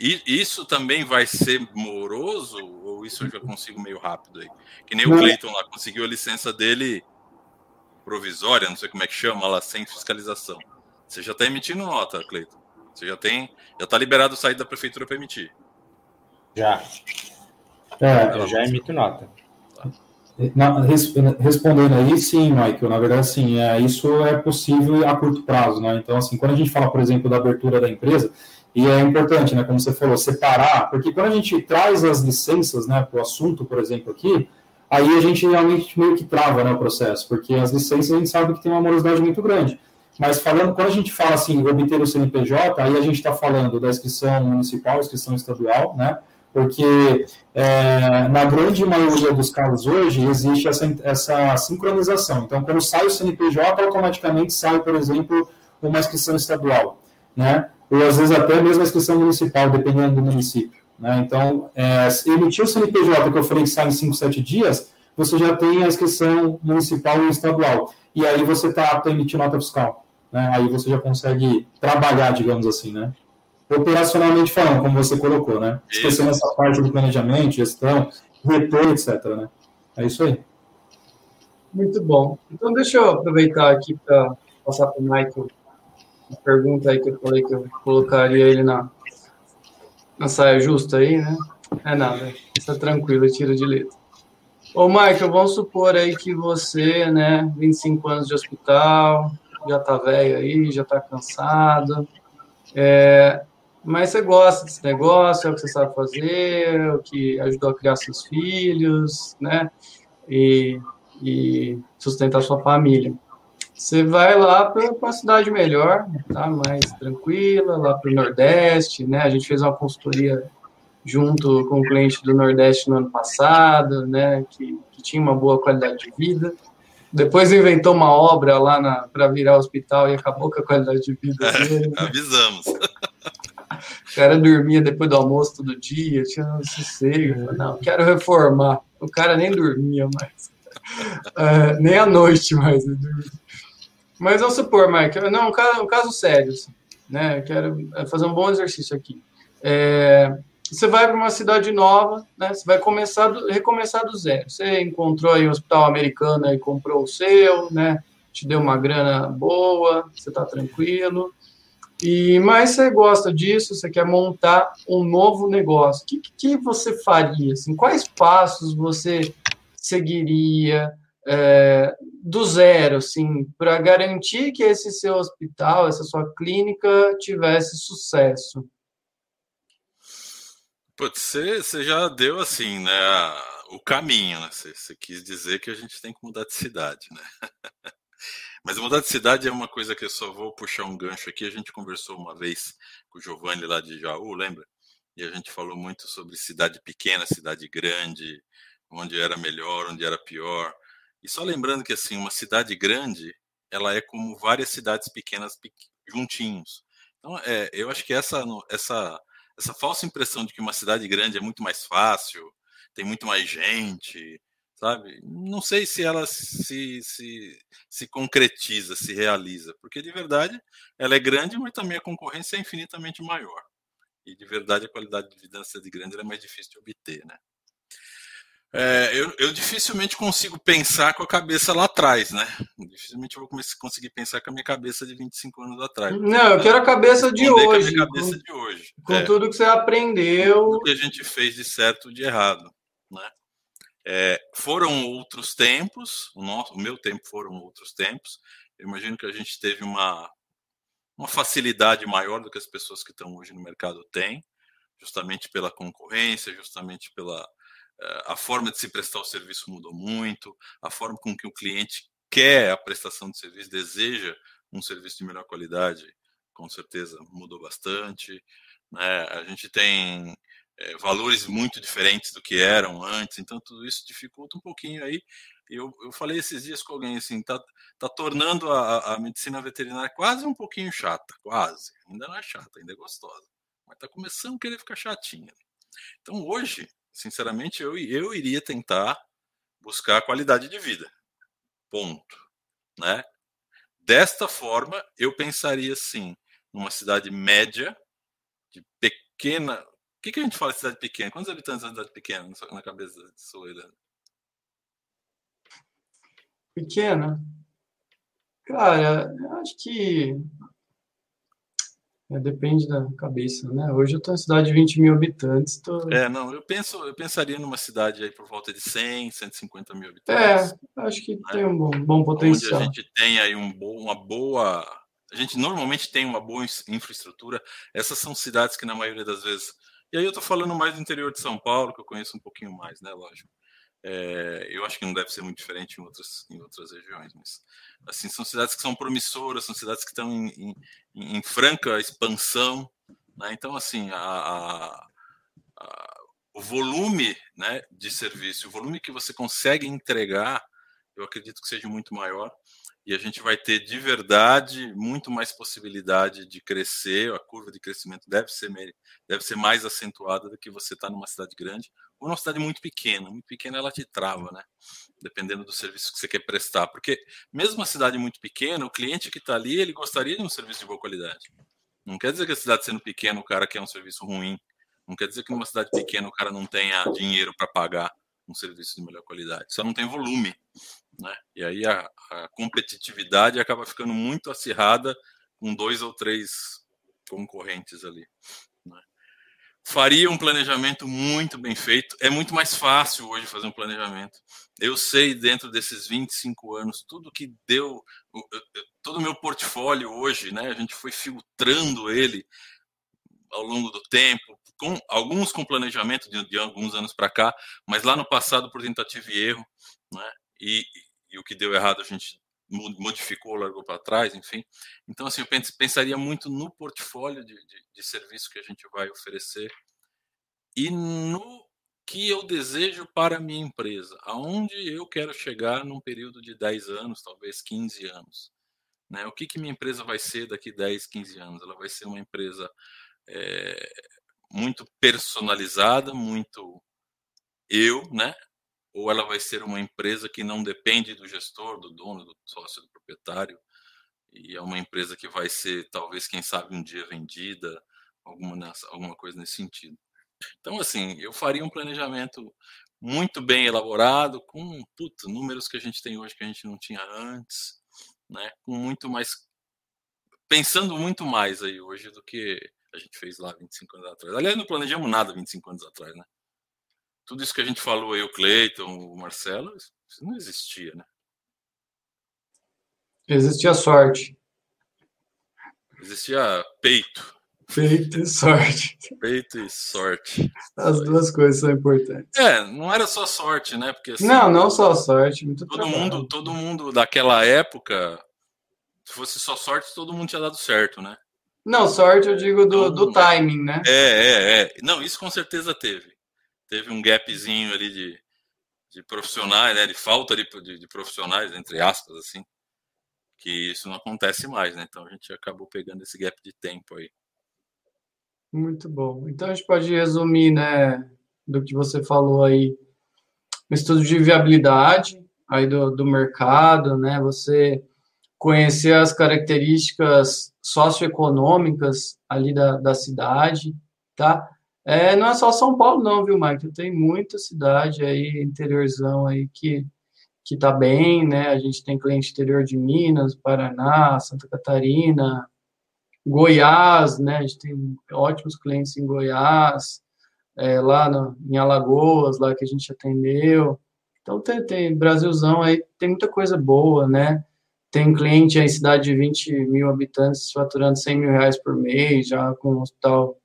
E isso também vai ser moroso ou isso eu já consigo meio rápido aí? Que nem o Cleiton lá conseguiu a licença dele provisória, não sei como é que chama, lá sem fiscalização. Você já está emitindo nota, Cleiton. Você já tem, já está liberado sair da prefeitura para emitir. Já. É, eu já emito nota. Na, respondendo aí, sim, Michael, na verdade, sim, é, isso é possível a curto prazo, né? Então, assim, quando a gente fala, por exemplo, da abertura da empresa, e é importante, né, como você falou, separar, porque quando a gente traz as licenças, né, para o assunto, por exemplo, aqui, aí a gente realmente meio que trava, né, o processo, porque as licenças a gente sabe que tem uma morosidade muito grande. Mas falando, quando a gente fala assim, obter o CNPJ, aí a gente está falando da inscrição municipal, inscrição estadual, né, porque é, na grande maioria dos casos hoje existe essa, essa sincronização. Então, quando sai o CNPJ, automaticamente sai, por exemplo, uma inscrição estadual, né? Ou às vezes até mesmo a inscrição municipal, dependendo do município. Né? Então, é, emitir o CNPJ, que eu falei que sai em 5, 7 dias, você já tem a inscrição municipal e estadual. E aí você está apto a emitir nota fiscal. Né? Aí você já consegue trabalhar, digamos assim, né? operacionalmente falando, como você colocou, né? Esquecendo essa parte do planejamento, gestão, retorno, etc. Né? É isso aí. Muito bom. Então, deixa eu aproveitar aqui para passar para o Michael pergunta aí que eu falei que eu colocaria ele na, na saia justa aí, né? É nada, está tranquilo, tira de letra. Ô, Michael, vamos supor aí que você, né, 25 anos de hospital, já tá velho aí, já tá cansado, é, mas você gosta desse negócio, é o que você sabe fazer, é o que ajudou a criar seus filhos, né, e, e sustentar sua família. Você vai lá para uma cidade melhor, tá, mais tranquila, lá para o Nordeste, né, a gente fez uma consultoria junto com o cliente do Nordeste no ano passado, né, que, que tinha uma boa qualidade de vida. Depois inventou uma obra lá para virar hospital e acabou com a qualidade de vida é, dele. É, avisamos. O cara dormia depois do almoço todo dia, tinha um sossego. Não, quero reformar. O cara nem dormia mais. *laughs* É, nem à noite mais. Mas vamos supor, Mike, não, um caso, um caso sério. Assim, né? quero fazer um bom exercício aqui. É, você vai para uma cidade nova, né? Você vai começar do, recomeçar do zero. Você encontrou aí um hospital americano e comprou o seu, né? Te deu uma grana boa, você está tranquilo. E mas você gosta disso, você quer montar um novo negócio. O que, que você faria? Assim, quais passos você seguiria é, do zero, assim, para garantir que esse seu hospital, essa sua clínica tivesse sucesso? Putz, você, você já deu assim, né, o caminho, né? Você, você quis dizer que a gente tem que mudar de cidade, né? *laughs* Mas mudar de cidade é uma coisa que eu só vou puxar um gancho aqui. A gente conversou uma vez com o Giovanni lá de Jaú, lembra? E a gente falou muito sobre cidade pequena, cidade grande, onde era melhor, onde era pior. E só lembrando que assim, uma cidade grande, ela é como várias cidades pequenas juntinhos. Então, é, eu acho que essa essa essa falsa impressão de que uma cidade grande é muito mais fácil, tem muito mais gente, sabe? Não sei se ela se, se, se concretiza, se realiza, porque de verdade ela é grande, mas também a concorrência é infinitamente maior. E de verdade a qualidade de vida na cidade grande é mais difícil de obter, né? É, eu, eu, dificilmente consigo pensar com a cabeça lá atrás, né? Dificilmente eu vou conseguir pensar com a minha cabeça de 25 anos atrás. Não, eu quero a cabeça de hoje. Com a cabeça com, de hoje. Com é, tudo que você aprendeu. O que a gente fez de certo e de errado, né? É, foram outros tempos, o, nosso, o meu tempo foram outros tempos. Eu imagino que a gente teve uma, uma facilidade maior do que as pessoas que estão hoje no mercado têm, justamente pela concorrência, justamente pela a forma de se prestar o serviço mudou muito, a forma com que o cliente quer a prestação de serviço, deseja um serviço de melhor qualidade, com certeza mudou bastante. Né? A gente tem é, valores muito diferentes do que eram antes, então tudo isso dificulta um pouquinho aí. Eu, eu falei esses dias com alguém assim, tá, tá tornando a, a medicina veterinária quase um pouquinho chata, quase. Ainda não é chata, ainda é gostosa, mas tá começando a querer ficar chatinha. Então hoje sinceramente, eu, eu iria tentar buscar qualidade de vida. Ponto. Né? Desta forma, eu pensaria assim, numa cidade média, de pequena. O que, que a gente fala de cidade pequena? Quantos habitantes é uma cidade pequena na cabeça de? Pequena? Cara, acho que é, depende da cabeça, né? Hoje eu estou em cidade de 20 mil habitantes. Tô... É, não, eu penso, eu pensaria numa cidade aí por volta de 100, 150 mil habitantes. É, acho que né? tem um bom, bom potencial. Onde a gente tem aí um bo, uma boa. A gente normalmente tem uma boa infraestrutura. Essas são cidades que, na maioria das vezes. E aí eu estou falando mais do interior de São Paulo, que eu conheço um pouquinho mais, né? Lógico. É, eu acho que não deve ser muito diferente em outras, em outras regiões, mas assim são cidades que são promissoras, são cidades que estão em, em, em franca expansão, né? então assim a, a, a, o volume né, de serviço, o volume que você consegue entregar, eu acredito que seja muito maior e a gente vai ter de verdade muito mais possibilidade de crescer, a curva de crescimento deve ser, deve ser mais acentuada do que você está numa cidade grande ou numa cidade muito pequena. Muito pequena ela te trava, né? Dependendo do serviço que você quer prestar. Porque mesmo uma cidade muito pequena, o cliente que está ali, ele gostaria de um serviço de boa qualidade. Não quer dizer que a cidade sendo pequena, o cara quer um serviço ruim. Não quer dizer que numa cidade pequena o cara não tenha dinheiro para pagar um serviço de melhor qualidade. Só não tem volume. né? E aí a, a competitividade acaba ficando muito acirrada com dois ou três concorrentes ali. Faria um planejamento muito bem feito. É muito mais fácil hoje fazer um planejamento. Eu sei, dentro desses 25 anos, tudo que deu, todo o meu portfólio hoje, né? A gente foi filtrando ele ao longo do tempo, com alguns com planejamento de, de alguns anos para cá, mas lá no passado por tentativa e erro, né? E, e o que deu errado a gente modificou, largou para trás, enfim. Então, assim, eu pensaria muito no portfólio de, de, de serviço que a gente vai oferecer e no que eu desejo para a minha empresa, aonde eu quero chegar num período de 10 anos, talvez 15 anos. Né? O que, que minha empresa vai ser daqui 10, 15 anos? Ela vai ser uma empresa é, muito personalizada, muito eu, né? Ou ela vai ser uma empresa que não depende do gestor, do dono, do sócio, do proprietário, e é uma empresa que vai ser, talvez, quem sabe, um dia vendida, alguma, alguma coisa nesse sentido. Então, assim, eu faria um planejamento muito bem elaborado, com números que a gente tem hoje que a gente não tinha antes, né? Com muito mais. Pensando muito mais aí hoje do que a gente fez lá 25 anos atrás. Aliás, não planejamos nada 25 anos atrás, né? Tudo isso que a gente falou aí, o Cleiton, o Marcelo, isso não existia, né? Existia sorte. Existia peito. Peito e sorte. Peito e sorte. As duas coisas são importantes. É, não era só sorte, né? Porque, assim, não, não só sorte. Todo mundo, todo mundo daquela época, se fosse só sorte, todo mundo tinha dado certo, né? Não, sorte eu digo do, do timing, né? É, é, é. Não, isso com certeza teve. Teve um gapzinho ali de, de profissionais, né? De falta de, de, de profissionais, entre aspas, assim. Que isso não acontece mais, né? Então a gente acabou pegando esse gap de tempo aí. Muito bom. Então a gente pode resumir, né, do que você falou aí, um estudo de viabilidade aí do, do mercado, né, você conhecer as características socioeconômicas ali da, da cidade, tá? É, não é só São Paulo não, viu, Mike? Tem muita cidade aí, interiorzão aí que que tá bem, né? A gente tem cliente interior de Minas, Paraná, Santa Catarina, Goiás, né? A gente tem ótimos clientes em Goiás, é, lá no, em Alagoas, lá que a gente atendeu. Então tem, tem Brasilzão aí, tem muita coisa boa, né? Tem cliente em cidade de 20 mil habitantes faturando 100 mil reais por mês, já com um hospital,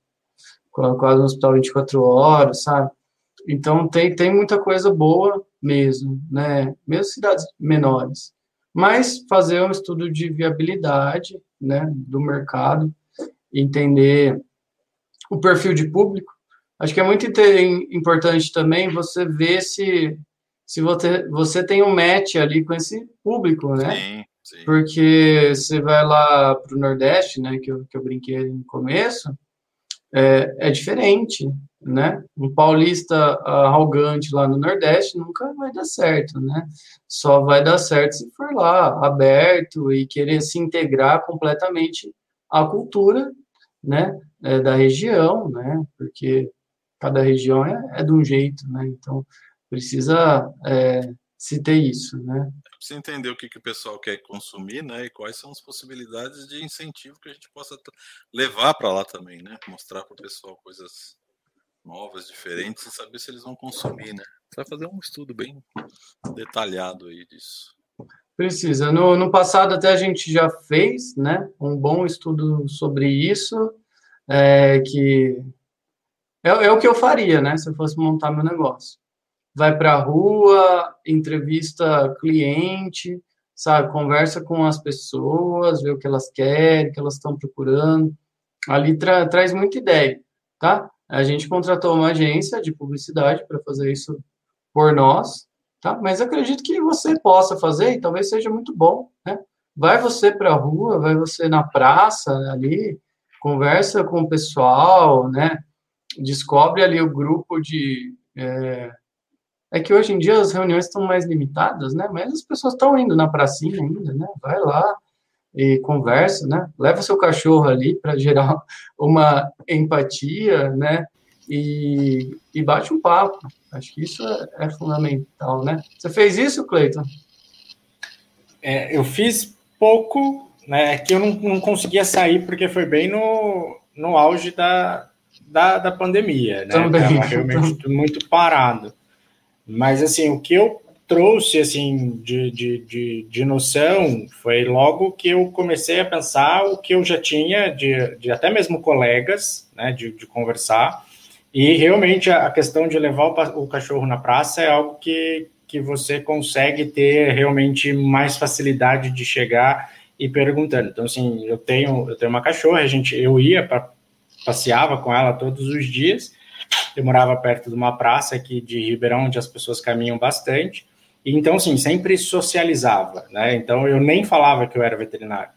quase um hospital 24 horas, sabe? Então tem, tem muita coisa boa mesmo, né? Mesmo cidades menores. Mas fazer um estudo de viabilidade, né, do mercado, entender o perfil de público. Acho que é muito importante também você ver se, se você, você tem um match ali com esse público, né? Sim, sim. Porque você vai lá para o Nordeste, né, que eu, que eu brinquei no começo, é, é diferente, né? Um paulista arrogante lá no Nordeste nunca vai dar certo, né? Só vai dar certo se for lá aberto e querer se integrar completamente à cultura, né? É, da região, né? Porque cada região é, é de um jeito, né? Então precisa é, se ter isso, né? Precisa entender o que, que o pessoal quer consumir, né? E quais são as possibilidades de incentivo que a gente possa levar para lá também, né? Mostrar para o pessoal coisas novas, diferentes, e saber se eles vão consumir, né? Vai fazer um estudo bem detalhado aí disso. Precisa. No, no passado até a gente já fez, né? Um bom estudo sobre isso, é, que é, é o que eu faria, né? Se eu fosse montar meu negócio. Vai para a rua, entrevista cliente, sabe? Conversa com as pessoas, vê o que elas querem, o que elas estão procurando. Ali tra traz muita ideia, tá? A gente contratou uma agência de publicidade para fazer isso por nós, tá? Mas acredito que você possa fazer e talvez seja muito bom, né? Vai você para a rua, vai você na praça ali, conversa com o pessoal, né? Descobre ali o grupo de. É, é que hoje em dia as reuniões estão mais limitadas, né? Mas as pessoas estão indo na pracinha ainda, né? Vai lá, e conversa, né? Leva seu cachorro ali para gerar *laughs* uma empatia, né? E, e bate um papo. Acho que isso é, é fundamental, né? Você fez isso, Cleiton? É, eu fiz pouco, né? Que eu não, não conseguia sair porque foi bem no, no auge da, da, da pandemia, né? Também. Tava realmente muito parado. Mas assim, o que eu trouxe assim de, de, de, de, noção foi logo que eu comecei a pensar o que eu já tinha de, de até mesmo colegas, né, de, de conversar. E realmente a questão de levar o, o cachorro na praça é algo que, que você consegue ter realmente mais facilidade de chegar e perguntando. Então, assim, eu tenho, eu tenho uma cachorra, a gente, eu ia para passeava com ela todos os dias. Eu morava perto de uma praça aqui de Ribeirão, onde as pessoas caminham bastante. E, então, assim, sempre socializava, né? Então, eu nem falava que eu era veterinário.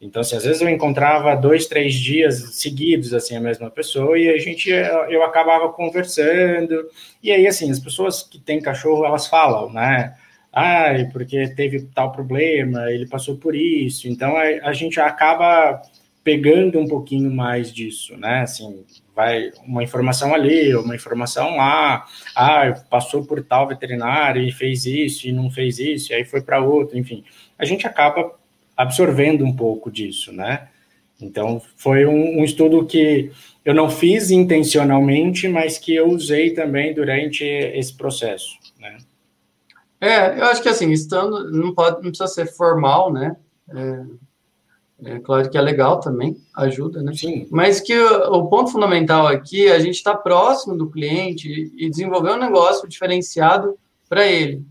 Então, assim, às vezes eu encontrava dois, três dias seguidos, assim, a mesma pessoa, e a gente, eu acabava conversando, e aí, assim, as pessoas que têm cachorro, elas falam, né? Ah, porque teve tal problema, ele passou por isso, então a, a gente acaba pegando um pouquinho mais disso, né? Assim, vai uma informação ali, uma informação lá, ah, passou por tal veterinário e fez isso e não fez isso, e aí foi para outro, enfim. A gente acaba absorvendo um pouco disso, né? Então, foi um, um, estudo que eu não fiz intencionalmente, mas que eu usei também durante esse processo, né? É, eu acho que assim, estando, não pode, não precisa ser formal, né? É é claro que é legal também, ajuda, né? Sim. Mas que o, o ponto fundamental aqui é a gente estar tá próximo do cliente e desenvolver um negócio diferenciado para ele.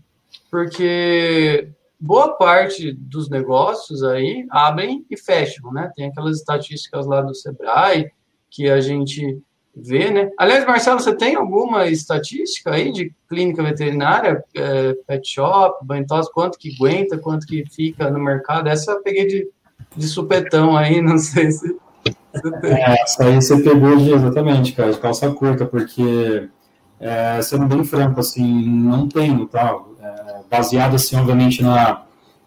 Porque boa parte dos negócios aí abrem e fecham, né? Tem aquelas estatísticas lá do Sebrae que a gente vê, né? Aliás, Marcelo, você tem alguma estatística aí de clínica veterinária, é, pet shop, banho quanto que aguenta, quanto que fica no mercado? Essa eu peguei de de supetão aí, não sei se. É, essa aí você pegou exatamente, cara, de calça curta, porque, é, sendo bem franco, assim, não tenho, tá? É, baseado, assim, obviamente, na,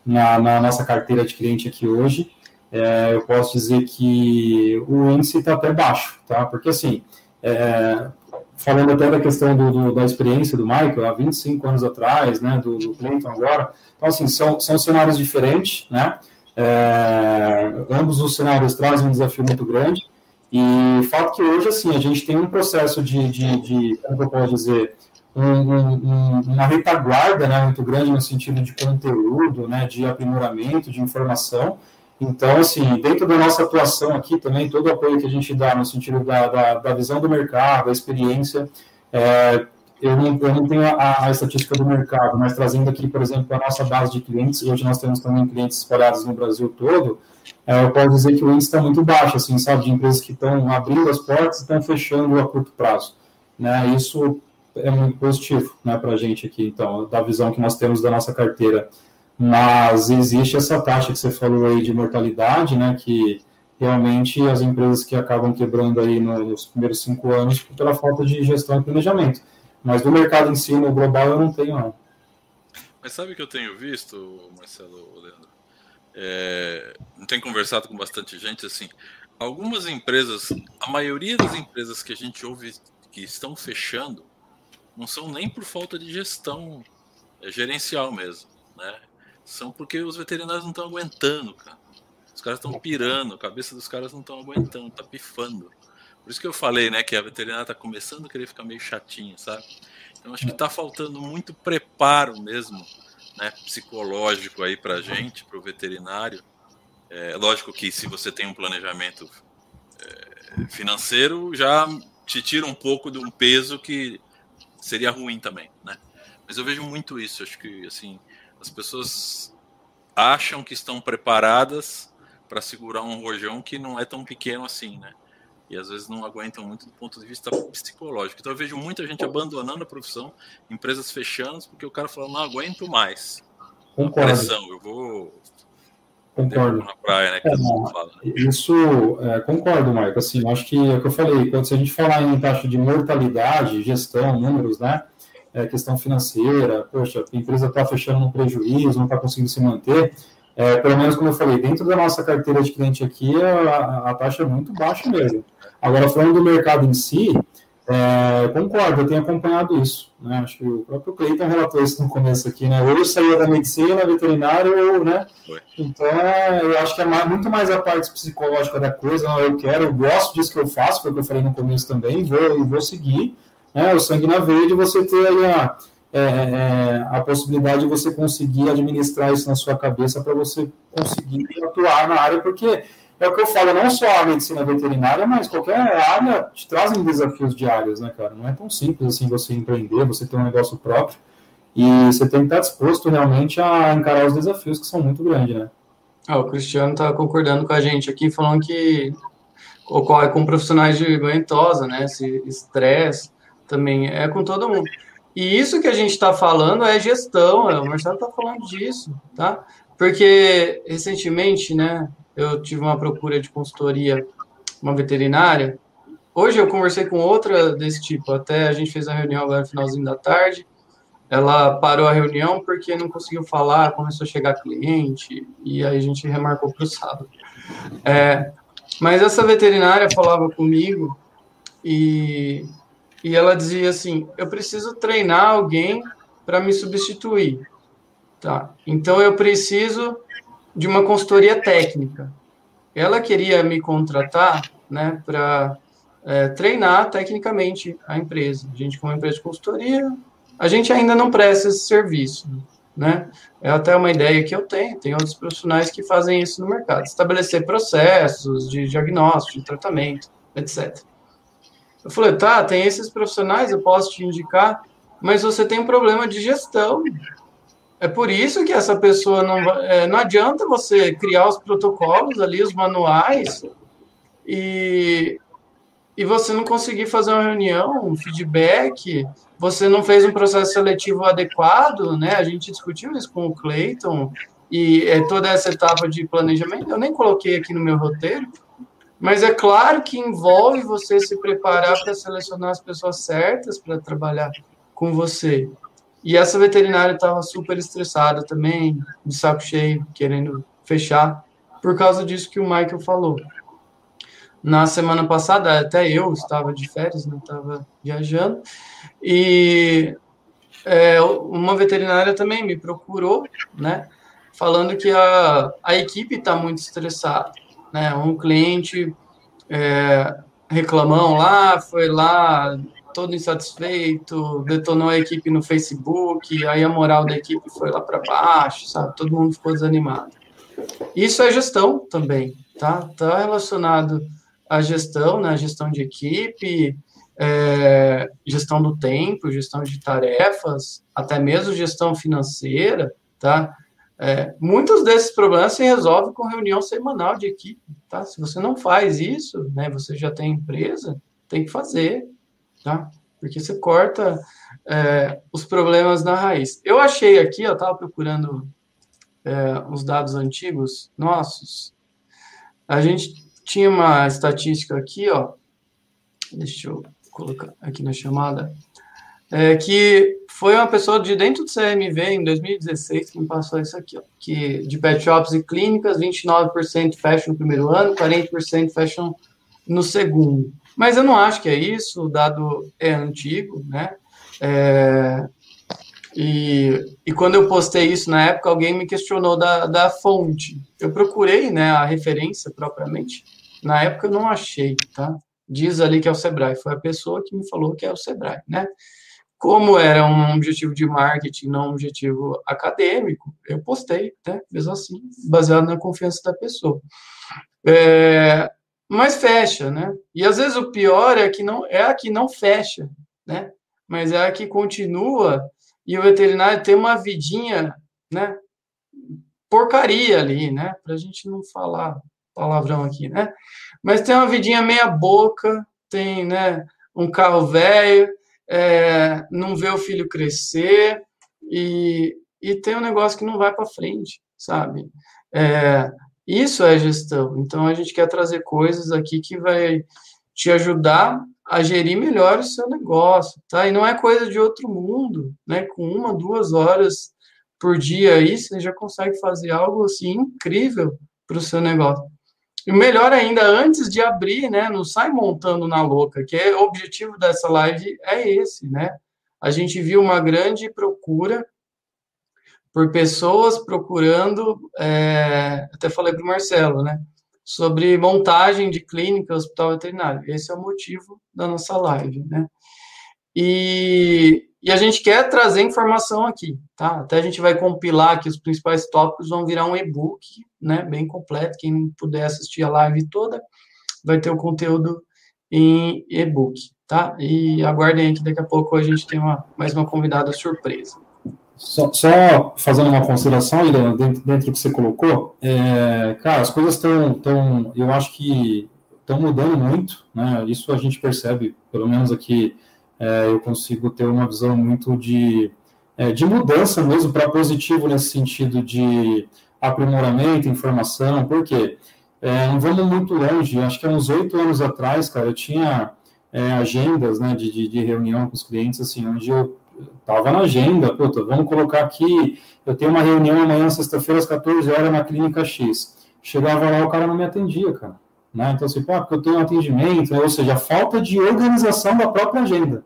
na, na, nossa carteira de cliente aqui hoje, é, eu posso dizer que o índice está até baixo, tá? Porque, assim, é, falando até da questão do, do, da experiência do Michael, há 25 anos atrás, né, do, do Clayton agora, então, assim, são, são cenários diferentes, né? É, ambos os cenários trazem um desafio muito grande. E o fato que hoje, assim, a gente tem um processo de, de, de como eu posso dizer, um, um, uma retaguarda né, muito grande no sentido de conteúdo, né, de aprimoramento, de informação. Então, assim, dentro da nossa atuação aqui também, todo o apoio que a gente dá no sentido da, da, da visão do mercado, da experiência, é, eu não, eu não tenho a, a, estatística do mercado, mas trazendo aqui, por exemplo, a nossa base de clientes, hoje nós temos também clientes espalhados no Brasil todo, é, eu posso dizer que o índice está muito baixo, assim, sabe, de empresas que estão abrindo as portas e estão fechando a curto prazo. Né? Isso é muito positivo né, para a gente aqui, então, da visão que nós temos da nossa carteira. Mas existe essa taxa que você falou aí de mortalidade, né, que realmente as empresas que acabam quebrando aí nos primeiros cinco anos pela falta de gestão e planejamento. Mas do mercado em si, no global, eu não tenho, não. Mas sabe o que eu tenho visto, Marcelo Leandro? É, tenho conversado com bastante gente, assim, algumas empresas, a maioria das empresas que a gente ouve que estão fechando, não são nem por falta de gestão é gerencial mesmo, né? São porque os veterinários não estão aguentando, cara. Os caras estão pirando, a cabeça dos caras não estão aguentando, tá pifando. Por isso que eu falei, né, que a veterinária está começando a querer ficar meio chatinha, sabe? Então acho que está faltando muito preparo mesmo, né, psicológico aí para gente, para o veterinário. É lógico que se você tem um planejamento é, financeiro, já te tira um pouco de um peso que seria ruim também, né? Mas eu vejo muito isso. Acho que assim as pessoas acham que estão preparadas para segurar um rojão que não é tão pequeno assim, né? E às vezes não aguentam muito do ponto de vista psicológico. Então eu vejo muita gente abandonando a profissão, empresas fechando, porque o cara fala, não aguento mais. Concordo. Pressão, eu vou Concordo. Na praia, né, é, fala. Isso, é, concordo, Marco. Assim, acho que é o que eu falei, quando se a gente falar em taxa de mortalidade, gestão, números, né, é, questão financeira, poxa, a empresa está fechando no prejuízo, não está conseguindo se manter, é, pelo menos como eu falei, dentro da nossa carteira de cliente aqui, a, a taxa é muito baixa mesmo. Agora, falando do mercado em si, É, concordo, eu tenho acompanhado isso. Né? Acho que o próprio Cleiton relatou isso no começo aqui, né? Ou eu saía da medicina, veterinário, ou, né? Então, é, eu acho que é mais, muito mais a parte psicológica da coisa. Não, eu quero, eu gosto disso que eu faço, foi o que eu falei no começo também, vou, vou seguir. Né? O sangue na veia de você ter aí a, é, é, a possibilidade de você conseguir administrar isso na sua cabeça para você conseguir atuar na área, porque é o que eu falo, não só a medicina veterinária, mas qualquer área te trazem desafios diários, né, cara? Não é tão simples assim você empreender, você ter um negócio próprio. E você tem que estar disposto realmente a encarar os desafios que são muito grandes, né? Ah, o Cristiano está concordando com a gente aqui, falando que ocorre com profissionais de ventosa, né? Esse estresse também é com todo mundo. E isso que a gente está falando é gestão, o Marcelo está falando disso, tá? Porque recentemente, né, eu tive uma procura de consultoria, uma veterinária. Hoje eu conversei com outra desse tipo, até a gente fez a reunião agora no finalzinho da tarde. Ela parou a reunião porque não conseguiu falar, começou a chegar cliente, e aí a gente remarcou para o sábado. É, mas essa veterinária falava comigo e, e ela dizia assim: eu preciso treinar alguém para me substituir. Tá? Então eu preciso de uma consultoria técnica. Ela queria me contratar né, para é, treinar tecnicamente a empresa. A gente, como empresa de consultoria, a gente ainda não presta esse serviço. Né? É até uma ideia que eu tenho, tem outros profissionais que fazem isso no mercado. Estabelecer processos de diagnóstico, de tratamento, etc. Eu falei, tá, tem esses profissionais, eu posso te indicar, mas você tem um problema de gestão. É por isso que essa pessoa não é, não adianta você criar os protocolos ali, os manuais, e, e você não conseguir fazer uma reunião, um feedback, você não fez um processo seletivo adequado, né? A gente discutiu isso com o Clayton, e é, toda essa etapa de planejamento, eu nem coloquei aqui no meu roteiro, mas é claro que envolve você se preparar para selecionar as pessoas certas para trabalhar com você. E essa veterinária estava super estressada também, de saco cheio, querendo fechar, por causa disso que o Michael falou. Na semana passada, até eu estava de férias, não né, estava viajando, e é, uma veterinária também me procurou, né, falando que a, a equipe está muito estressada, né, um cliente é, lá, foi lá todo insatisfeito, detonou a equipe no Facebook, aí a moral da equipe foi lá para baixo, sabe? Todo mundo ficou desanimado. Isso é gestão também, tá? Tá relacionado à gestão, né? Gestão de equipe, é, gestão do tempo, gestão de tarefas, até mesmo gestão financeira, tá? É, muitos desses problemas se resolvem com reunião semanal de equipe, tá? Se você não faz isso, né? Você já tem empresa, tem que fazer, tá? Porque você corta é, os problemas na raiz. Eu achei aqui, eu estava procurando é, os dados antigos nossos. A gente tinha uma estatística aqui, ó. Deixa eu colocar aqui na chamada. É, que foi uma pessoa de dentro do CMV em 2016 que me passou isso aqui, ó, que de pet shops e clínicas, 29% fecham no primeiro ano, 40% fecham no segundo. Mas eu não acho que é isso, o dado é antigo, né? É, e, e quando eu postei isso na época, alguém me questionou da, da fonte. Eu procurei né, a referência propriamente. Na época eu não achei, tá? Diz ali que é o Sebrae. Foi a pessoa que me falou que é o Sebrae, né? Como era um objetivo de marketing, não um objetivo acadêmico, eu postei, né? Mesmo assim, baseado na confiança da pessoa. É, mas fecha, né? E às vezes o pior é que não é a que não fecha, né? Mas é a que continua e o veterinário tem uma vidinha, né? Porcaria ali, né? Para a gente não falar palavrão aqui, né? Mas tem uma vidinha meia boca, tem, né? Um carro velho, é, não vê o filho crescer e, e tem um negócio que não vai para frente, sabe? É, isso é gestão. Então, a gente quer trazer coisas aqui que vai te ajudar a gerir melhor o seu negócio, tá? E não é coisa de outro mundo, né? Com uma, duas horas por dia aí, você já consegue fazer algo assim incrível para o seu negócio. E melhor ainda, antes de abrir, né, não sai montando na louca, que é o objetivo dessa live é esse, né? A gente viu uma grande procura por pessoas procurando, é, até falei para o Marcelo, né, sobre montagem de clínica, hospital veterinário. Esse é o motivo da nossa live, né? E, e a gente quer trazer informação aqui, tá? Até a gente vai compilar aqui os principais tópicos, vão virar um e-book, né, bem completo. Quem puder assistir a live toda vai ter o conteúdo em e-book, tá? E aguardem aí que daqui a pouco a gente tem uma, mais uma convidada surpresa. Só, só fazendo uma consideração, Ilana, dentro, dentro do que você colocou, é, cara, as coisas estão, tão, eu acho que estão mudando muito, né? Isso a gente percebe, pelo menos aqui é, eu consigo ter uma visão muito de, é, de mudança mesmo para positivo nesse sentido de aprimoramento, informação, porque é, não vamos muito longe, acho que há uns oito anos atrás, cara, eu tinha é, agendas né, de, de, de, reunião com os clientes, assim, onde eu estava na agenda, puta, vamos colocar aqui, eu tenho uma reunião amanhã, sexta-feira, às 14 horas, na clínica X. Chegava lá, o cara não me atendia, cara. Né? Então, assim, pô, porque eu tenho um atendimento, ou seja, falta de organização da própria agenda,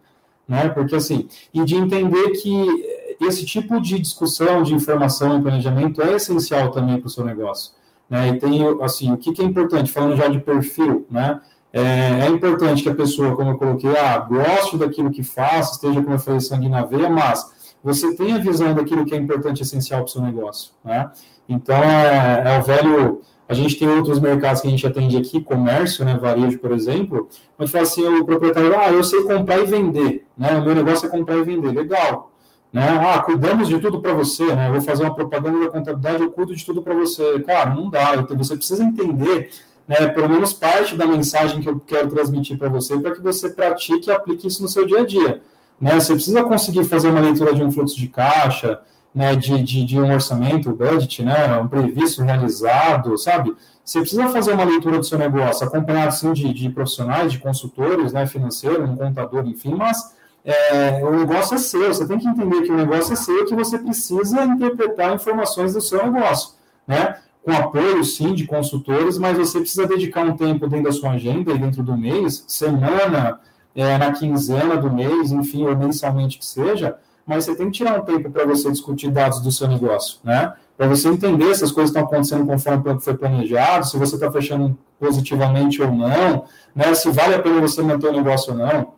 né? Porque, assim, e de entender que esse tipo de discussão, de informação e planejamento é essencial também para o seu negócio, né? E tem, assim, o que, que é importante, falando já de perfil, né? É, é, importante que a pessoa, como eu coloquei, ah, goste daquilo que faz, esteja com a sangue na veia, mas você tem a visão daquilo que é importante e essencial para o seu negócio, né? Então, é, é o velho a gente tem outros mercados que a gente atende aqui, comércio, né, varejo, por exemplo, onde fala assim, o proprietário, ah, eu sei comprar e vender, né, o meu negócio é comprar e vender, legal, né, ah, cuidamos de tudo para você, né, eu vou fazer uma propaganda da contabilidade, eu cuido de tudo para você, cara, não dá, então você precisa entender, né, pelo menos parte da mensagem que eu quero transmitir para você, para que você pratique e aplique isso no seu dia a dia, né, você precisa conseguir fazer uma leitura de um fluxo de caixa, né, de, de, de, um orçamento, budget, né, um previsto realizado, sabe? Você precisa fazer uma leitura do seu negócio, acompanhado, sim, de, de profissionais, de consultores, né, financeiro, um contador, enfim, mas é, o negócio é seu, você tem que entender que o negócio é seu que você precisa interpretar informações do seu negócio, né? Com apoio, sim, de consultores, mas você precisa dedicar um tempo dentro da sua agenda e dentro do mês, semana, é, na quinzena do mês, enfim, ou mensalmente que seja, mas você tem que tirar um tempo para você discutir dados do seu negócio, né? Para você entender se as coisas estão acontecendo conforme foi planejado, se você está fechando positivamente ou não, né? Se vale a pena você manter o negócio ou não.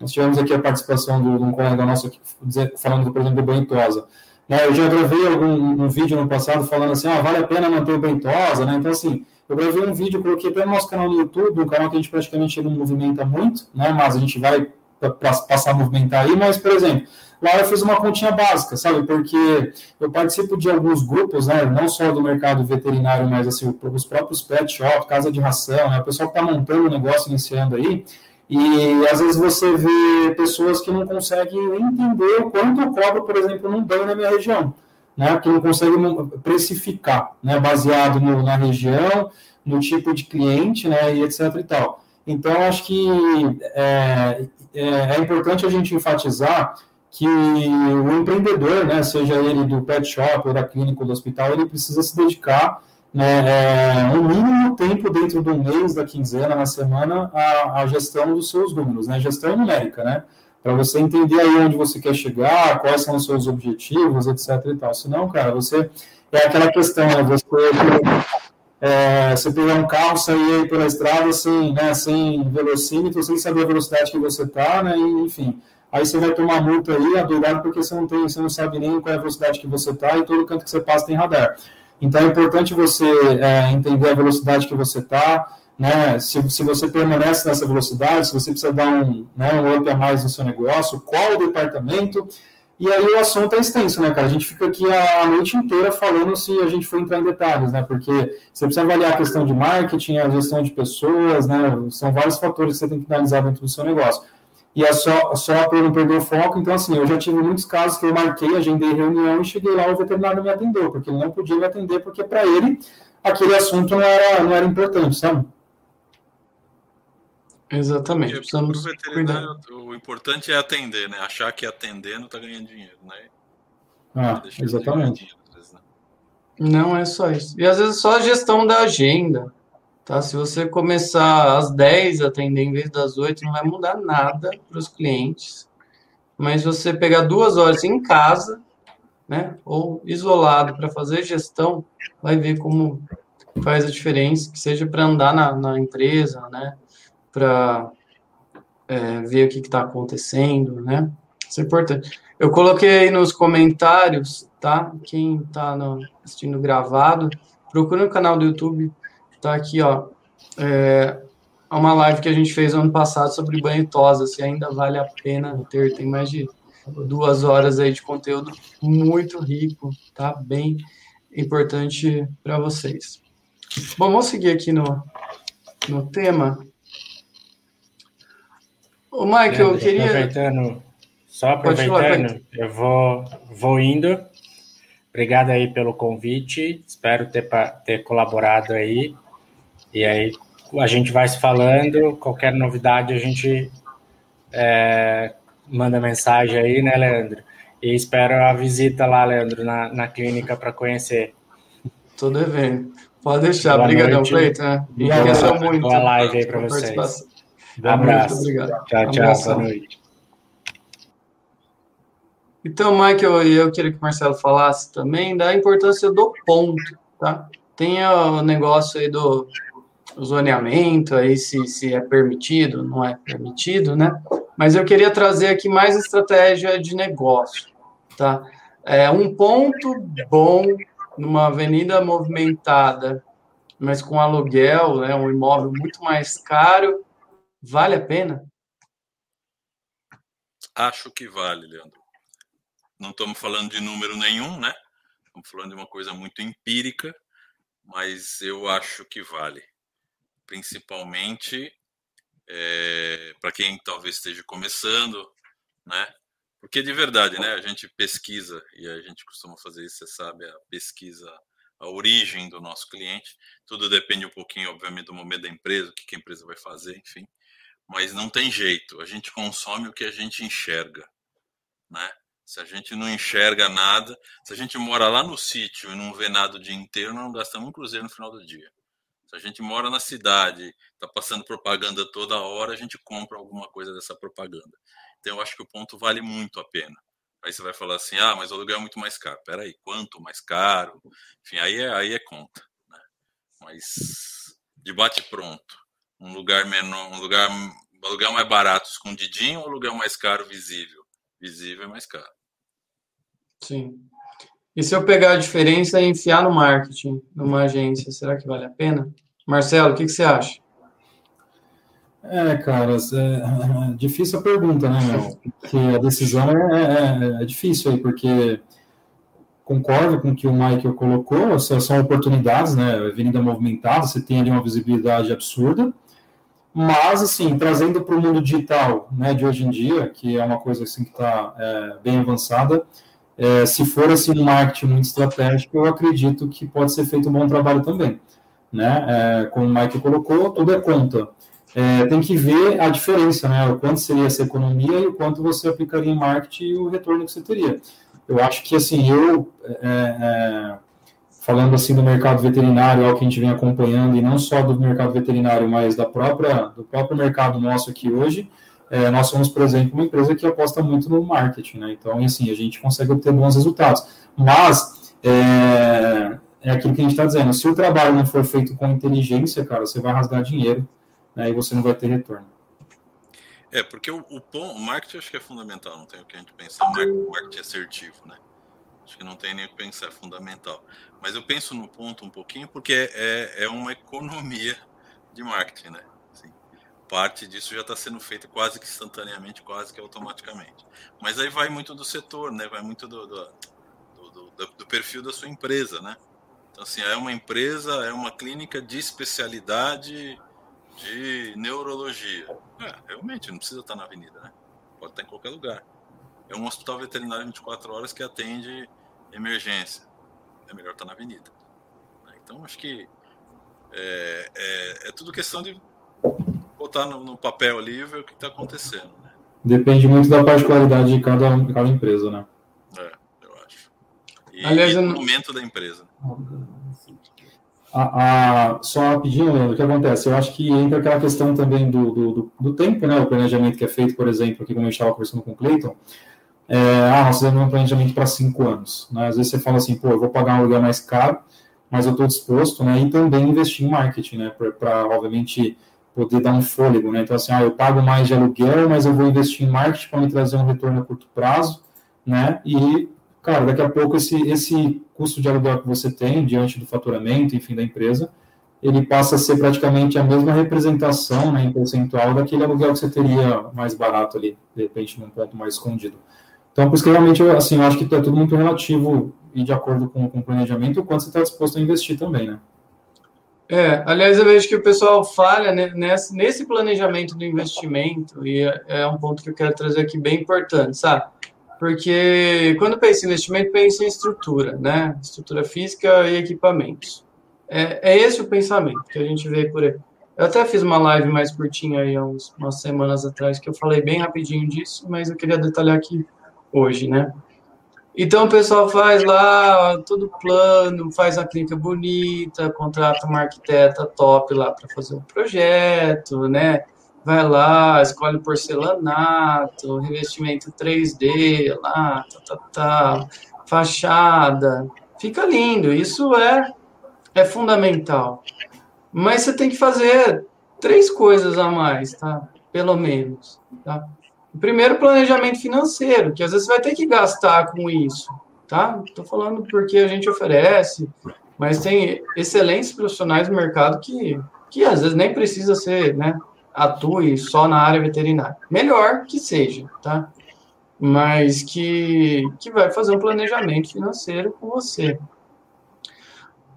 Nós tivemos aqui a participação de um colega nosso aqui, falando, por exemplo, do Bentosa. Né, eu já gravei algum um vídeo no passado falando assim, ah, vale a pena manter o Bentosa, né? Então, assim, eu gravei um vídeo, coloquei até no nosso canal no YouTube, um canal que a gente praticamente não movimenta muito, né? Mas a gente vai passar a movimentar aí, mas, por exemplo, lá eu fiz uma continha básica, sabe? Porque eu participo de alguns grupos, né? Não só do mercado veterinário, mas assim, os próprios pet shop, casa de ração, né? O pessoal que está montando o negócio, iniciando aí. E às vezes você vê pessoas que não conseguem entender o quanto eu cobro, por exemplo, num banho na minha região, né? Que não conseguem precificar, né? Baseado no, na região, no tipo de cliente, né? E etc e tal. Então, acho que é, é, é importante a gente enfatizar que o empreendedor, né, seja ele do pet shop ou da clínica ou do hospital, ele precisa se dedicar né, é, um mínimo tempo dentro do mês, da quinzena, na semana, à, gestão dos seus números, né, gestão numérica, né, para você entender aí onde você quer chegar, quais são os seus objetivos, etc e tal. Senão, cara, você é aquela questão, né, você é, você pegar um carro, sair pela estrada sem, né, sem velocímetro, sem saber a velocidade que você está, né, enfim, aí você vai tomar multa aí, adorado, porque você não tem, você não sabe nem qual é a velocidade que você está e todo canto que você passa tem radar. Então é importante você é, entender a velocidade que você está, né? Se, se você permanece nessa velocidade, se você precisa dar um, né, um up a mais no seu negócio, qual o departamento. E aí o assunto é extenso, né, cara? A gente fica aqui a noite inteira falando se a gente for entrar em detalhes, né? Porque você precisa avaliar a questão de marketing, a gestão de pessoas, né? São vários fatores que você tem que analisar dentro do seu negócio e é só, só para não perder o foco. Então, assim, eu já tive muitos casos que eu marquei, agendei reunião e cheguei lá, o veterinário me atendeu, porque ele não podia me atender, porque para ele aquele assunto não era, não era importante, sabe? Exatamente. Precisamos o importante é atender, né? Achar que atendendo está ganhando dinheiro, né? Ah, exatamente. Dinheiro, vezes, né? Não é só isso. E às vezes só a gestão da agenda Tá? Se você começar às 10 a atender em vez das 8, não vai mudar nada para os clientes. Mas você pegar duas horas em casa, né, ou isolado para fazer gestão, vai ver como faz a diferença, que seja para andar na, na, empresa, né, para é, ver o que está acontecendo, né, isso é importante. Eu coloquei nos comentários, tá, quem está assistindo gravado, procura no canal do YouTube, tá aqui, ó, é, uma live que a gente fez ano passado sobre banho tosa, se ainda vale a pena ter, tem mais de duas horas aí de conteúdo muito rico, tá? Bem importante para vocês. Bom, vamos seguir aqui no, no tema. O Mike, eu queria. Aproveitando, só aproveitando, eu vou, vou indo. Obrigado aí pelo convite. Espero ter, ter colaborado aí. E aí a gente vai se falando. Qualquer novidade a gente é, manda mensagem aí, né, Leandro? E espero a visita lá, Leandro, na, na clínica para conhecer. Tô devendo. Pode deixar. Obrigadão, Cleiton. Né? Enriqueceu muito. Boa live aí para vocês. Um abraço. Obrigado. Tchau, tchau. Boa noite. Então, Michael, eu queria que o Marcelo falasse também da importância do ponto, tá? Tem o negócio aí do zoneamento, aí se, se é permitido, não é permitido, né? Mas eu queria trazer aqui mais estratégia de negócio, tá? É um ponto bom numa avenida movimentada, mas com aluguel, né, um imóvel muito mais caro, vale a pena? Acho que vale, Leandro. Não estamos falando de número nenhum, né? Estamos falando de uma coisa muito empírica, mas eu acho que vale. Principalmente é, para quem talvez esteja começando, né? Porque de verdade, né? A gente pesquisa e a gente costuma fazer isso, você sabe, a pesquisa, a origem do nosso cliente. Tudo depende um pouquinho, obviamente, do momento da empresa, o que a empresa vai fazer, enfim. Mas não tem jeito. A gente consome o que a gente enxerga, né? Se a gente não enxerga nada, se a gente mora lá no sítio e não vê nada o dia inteiro, não gastamos um cruzeiro no final do dia. Se a gente mora na cidade, está passando propaganda toda hora, a gente compra alguma coisa dessa propaganda. Então, eu acho que o ponto vale muito a pena. Aí você vai falar assim, ah, mas o aluguel é muito mais caro. Peraí, quanto mais caro? Enfim, aí é, aí é conta. Né? Mas de bate pronto, um lugar menor, um lugar, um aluguel mais barato, escondidinho, ou um aluguel mais caro, visível? Visível é mais caro. Sim. E se eu pegar a diferença e enfiar no marketing, numa agência, será que vale a pena? Marcelo, o que, que você acha? É, cara, é, é difícil a pergunta, né, meu? Porque a decisão é, é, é, difícil aí, porque concordo com o que o Michael colocou, são oportunidades, né? Avenida movimentada, você tem ali uma visibilidade absurda, mas, assim, trazendo para o mundo digital, né, de hoje em dia, que é uma coisa assim que está é, bem avançada, é, se for assim um marketing muito estratégico, eu acredito que pode ser feito um bom trabalho também. Né? É, como o Mike colocou, tudo é conta. É, tem que ver a diferença, né? O quanto seria essa economia e o quanto você aplicaria em marketing e o retorno que você teria. Eu acho que, assim, eu, é, é, falando assim do mercado veterinário, é o que a gente vem acompanhando, e não só do mercado veterinário, mas da própria, do próprio mercado nosso aqui hoje, é, nós somos, por exemplo, uma empresa que aposta muito no marketing, né? Então, assim, a gente consegue obter bons resultados. Mas, é, é aquilo que a gente está dizendo, se o trabalho não for feito com inteligência, cara, você vai rasgar dinheiro né, e você não vai ter retorno. É, porque o, o, o marketing acho que é fundamental, não tem o que a gente pensar, o marketing assertivo, né? Acho que não tem nem o que pensar, é fundamental. Mas eu penso no ponto um pouquinho porque é, é, é uma economia de marketing, né? Parte disso já está sendo feita quase que instantaneamente, quase que automaticamente. Mas aí vai muito do setor, né? Vai muito do, do, do, do perfil da sua empresa, né? Então, assim, é uma empresa, é uma clínica de especialidade de neurologia. É, realmente, não precisa estar na avenida, né? Pode estar em qualquer lugar. É um hospital veterinário 24 horas que atende emergência. É melhor estar na avenida. Então, acho que é, é, é tudo questão de botar no, no papel ali e ver o que está acontecendo. Né? Depende muito da particularidade de cada, cada empresa, né? É, eu acho. E, Aliás, e do momento da empresa. A, a, só rapidinho, Leandro, o que acontece? Eu acho que entra aquela questão também do, do, do, do tempo, né? O planejamento que é feito, por exemplo, aqui como eu estava conversando com o Cleiton, é, ah, nós fazemos um planejamento para cinco anos. Né? Às vezes você fala assim, pô, eu vou pagar um aluguel mais caro, mas eu estou disposto, né? E também investir em marketing, né? Para, obviamente, poder dar um fôlego, né? Então, assim, ah, eu pago mais de aluguel, mas eu vou investir em marketing para me trazer um retorno a curto prazo, né? E, cara, daqui a pouco esse, esse custo de aluguel que você tem diante do faturamento, enfim, da empresa, ele passa a ser praticamente a mesma representação, né, em percentual, daquele aluguel que você teria mais barato ali, de repente, num ponto mais escondido. Então, por isso que realmente, assim, eu acho que é tudo muito relativo e de acordo com, com o planejamento, o quanto você está disposto a investir também, né? É, aliás, eu vejo que o pessoal falha nesse, nesse planejamento do investimento, e é, é um ponto que eu quero trazer aqui bem importante, sabe? Porque quando pensa em investimento, pensa em estrutura, né? Estrutura física e equipamentos. É, é esse o pensamento que a gente vê por aí. Eu até fiz uma live mais curtinha aí, uns, umas semanas atrás, que eu falei bem rapidinho disso, mas eu queria detalhar aqui hoje, né? Então o pessoal faz lá todo plano, faz a clínica bonita, contrata uma arquiteta top lá para fazer um projeto, né? Vai lá, escolhe porcelanato, revestimento 3D lá, tá, tá, tá, fachada. Fica lindo, isso é, é fundamental. Mas você tem que fazer três coisas a mais, tá? Pelo menos, tá? Primeiro, planejamento financeiro, que às vezes você vai ter que gastar com isso, tá? Estou falando porque a gente oferece, mas tem excelentes profissionais no mercado que, que às vezes nem precisa ser, né? Atue só na área veterinária. Melhor que seja, tá? Mas que, que vai fazer um planejamento financeiro com você.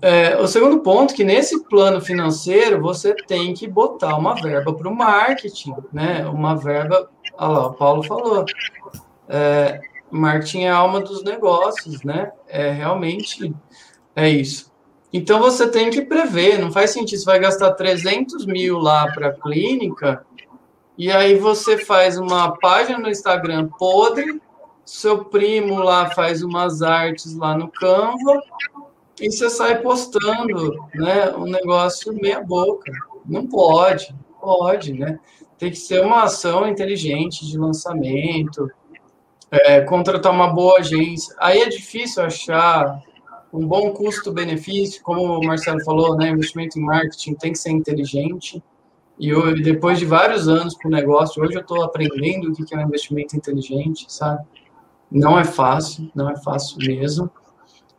É, o segundo ponto, que nesse plano financeiro você tem que botar uma verba para o marketing, né? Uma verba, olha lá, o Paulo falou, é, marketing é a alma dos negócios, né? É realmente é isso. Então você tem que prever, não faz sentido, você vai gastar 300 mil lá para a clínica e aí você faz uma página no Instagram podre, seu primo lá faz umas artes lá no Canva e você sai postando, né, um negócio meia boca. Não pode, pode, né? Tem que ser uma ação inteligente de lançamento, é, contratar uma boa agência. Aí é difícil achar um bom custo-benefício, como o Marcelo falou, né? Investimento em marketing tem que ser inteligente. E eu, depois de vários anos com o negócio, hoje eu estou aprendendo o que é um investimento inteligente, sabe? Não é fácil, não é fácil mesmo.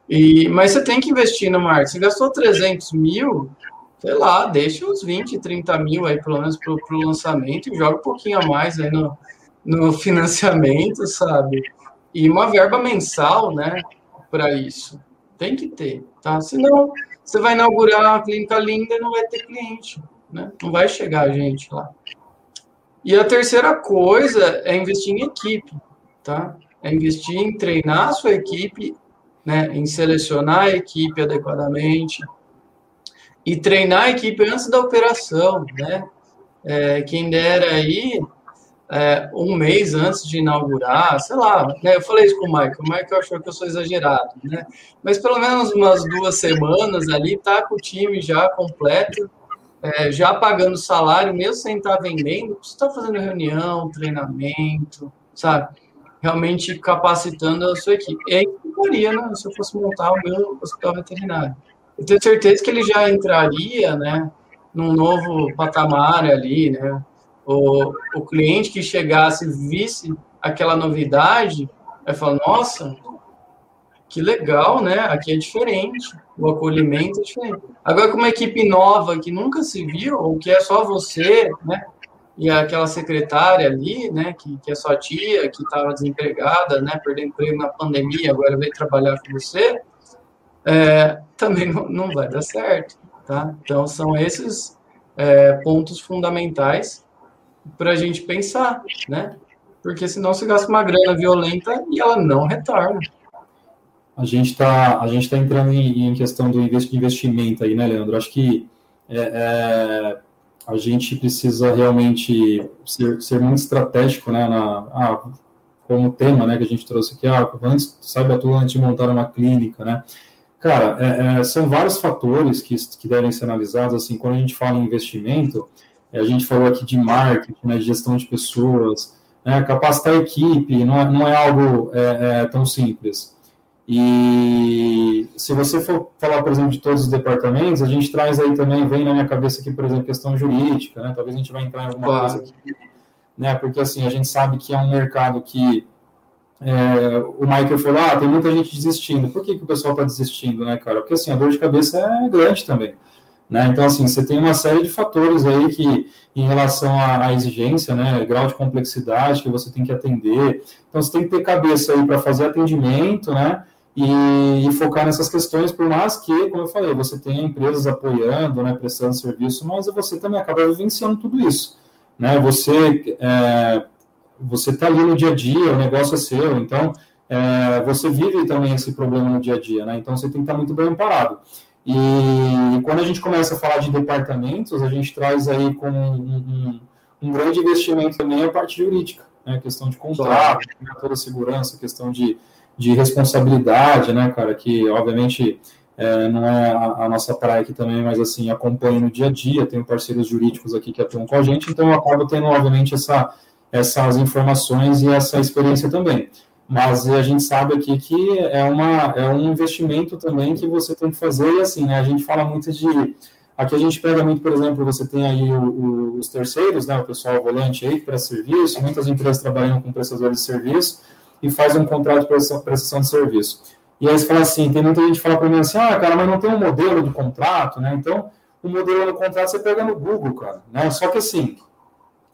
E, mas você tem que investir no marketing. Você gastou 300 mil, sei lá, deixa uns 20, 30 mil aí, pelo menos, para o lançamento e joga um pouquinho a mais aí no, no *laughs* financiamento, sabe? E uma verba mensal, né, para isso. Tem que ter, tá? Senão, você vai inaugurar uma clínica linda e não vai ter cliente, né? Não vai chegar gente lá. E a terceira coisa é investir em equipe, tá? É investir em treinar a sua equipe né, em selecionar a equipe adequadamente e treinar a equipe antes da operação, né? É, quem dera aí é, um mês antes de inaugurar, sei lá, né? Eu falei isso com o Michael, o Michael achou que eu sou exagerado, né? Mas pelo menos umas duas semanas ali, tá com o time já completo, é, já pagando salário, mesmo sem estar vendendo, você está fazendo reunião, treinamento, sabe? realmente capacitando a sua equipe. E aí faria, né, se eu fosse montar o meu hospital veterinário. Eu tenho certeza que ele já entraria, né, num novo patamar ali, né, o, o cliente que chegasse visse aquela novidade, vai falar, nossa, que legal, né, aqui é diferente, o acolhimento é diferente. Agora, com uma equipe nova que nunca se viu, ou que é só você, né, e aquela secretária ali, né, que, que é sua tia, que estava desempregada, né, perdendo emprego na pandemia, agora veio trabalhar com você, é, *laughs* também não, não, vai dar certo, tá? Então, são esses é, pontos fundamentais para a gente pensar, né? Porque senão você gasta uma grana violenta e ela não retorna. A gente está a tá entrando em, em, questão do investimento aí, né, Leandro? Acho que é, é a gente precisa realmente ser, ser muito estratégico, né, na, ah, como tema, né, que a gente trouxe aqui, ah, antes, saiba tudo antes de montar uma clínica, né, Cara, é, é, são vários fatores que, que devem ser analisados, assim, quando a gente fala em investimento, é, a gente falou aqui de marketing, né, de gestão de pessoas, né, capacitar a equipe, não é, não é algo é, é, tão simples. E se você for falar, por exemplo, de todos os departamentos, a gente traz aí também, vem na minha cabeça aqui, por exemplo, questão jurídica, né? Talvez a gente vai entrar em alguma claro. coisa aqui, né? Porque assim, a gente sabe que é um mercado que é, o Michael falou, ah, tem muita gente desistindo. Por que, que o pessoal está desistindo, né, cara? Porque assim, a dor de cabeça é grande também. Né? Então, assim, você tem uma série de fatores aí que, em relação à, à, exigência, né, grau de complexidade que você tem que atender. Então, você tem que ter cabeça aí para fazer atendimento, né, e, e, focar nessas questões, por mais que, como eu falei, você tenha empresas apoiando, né, prestando serviço, mas você também acaba vivenciando tudo isso, né, você é, você está ali no dia a dia, o negócio é seu, então é, você vive também esse problema no dia a dia, né, então você tem que estar muito bem parado. E quando a gente começa a falar de departamentos, a gente traz aí com um, um, um grande investimento também a parte jurídica, né, questão de contrato, toda a segurança, questão de de responsabilidade, né, cara, que obviamente é, não é a, a, nossa praia aqui também, mas assim, acompanho no dia a dia, tenho parceiros jurídicos aqui que atuam com a gente, então eu acabo tendo, obviamente, essa, essas informações e essa experiência também. Mas a gente sabe aqui que é, uma, é um investimento também que você tem que fazer, e assim, né, a gente fala muito de. Aqui a gente pega muito, por exemplo, você tem aí o, o, os terceiros, né, o pessoal volante aí para serviço, muitas empresas trabalham com prestadores de serviço, e faz um contrato de prestação de serviço. E aí você fala assim, tem muita gente que fala para mim assim, ah, cara, mas não tem um modelo de contrato, né? Então, o modelo do contrato você pega no Google, cara, né? Só que assim,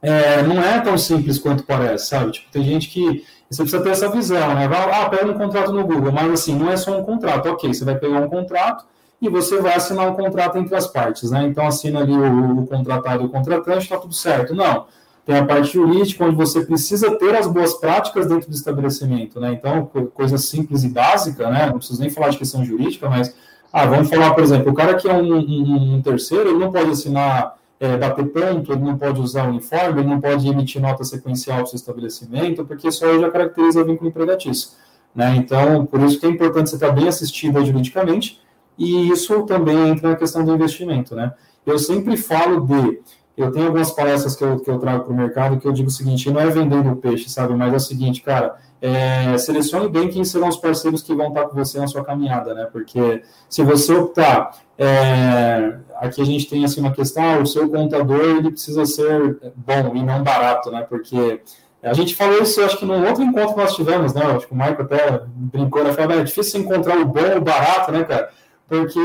é, não é tão simples quanto parece, sabe? Tipo, tem gente que você precisa ter essa visão, né? Vai, ah, pega um contrato no Google, mas assim, não é só um contrato, ok, você vai pegar um contrato e você vai assinar um contrato entre as partes, né? Então assina ali o, o contratado e o contratante, está tudo certo. Não tem a parte jurídica, onde você precisa ter as boas práticas dentro do estabelecimento, né? Então, coisa simples e básica, né? Não preciso nem falar de questão jurídica, mas, ah, vamos falar, por exemplo, o cara que é um, um, um terceiro, ele não pode assinar, é, bater ponto, ele não pode usar uniforme, ele não pode emitir nota sequencial para o seu estabelecimento, porque isso aí já caracteriza vínculo empregatício, né? Então, por isso que é importante você estar bem assistido juridicamente, e isso também entra na questão do investimento, né? Eu sempre falo de eu tenho algumas palestras que eu, que eu trago para o mercado que eu digo o seguinte, não é vendendo o peixe, sabe, mas é o seguinte, cara, é, selecione bem quem serão os parceiros que vão estar com você na sua caminhada, né, porque se você optar, é, aqui a gente tem assim uma questão, ah, o seu contador, ele precisa ser bom e não barato, né, porque a gente falou isso, acho que no outro encontro que nós tivemos, né, acho que o Michael até brincou, né, falou, é difícil encontrar o bom e o barato, né, cara, porque...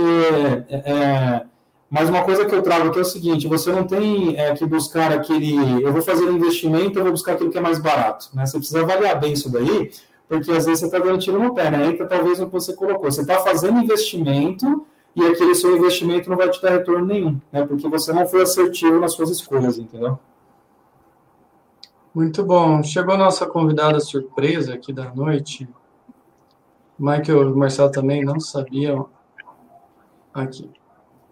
É, mas uma coisa que eu trago aqui é o seguinte: você não tem é, que buscar aquele. Eu vou fazer um investimento, eu vou buscar aquilo que é mais barato. Né? Você precisa avaliar bem isso daí, porque às vezes você está dando tiro no pé, né? Entra talvez no que você colocou. Você está fazendo investimento e aquele seu investimento não vai te dar retorno nenhum, né? Porque você não foi assertivo nas suas escolhas, entendeu? Muito bom. Chegou a nossa convidada surpresa aqui da noite. Michael e Marcelo também não sabiam. Aqui.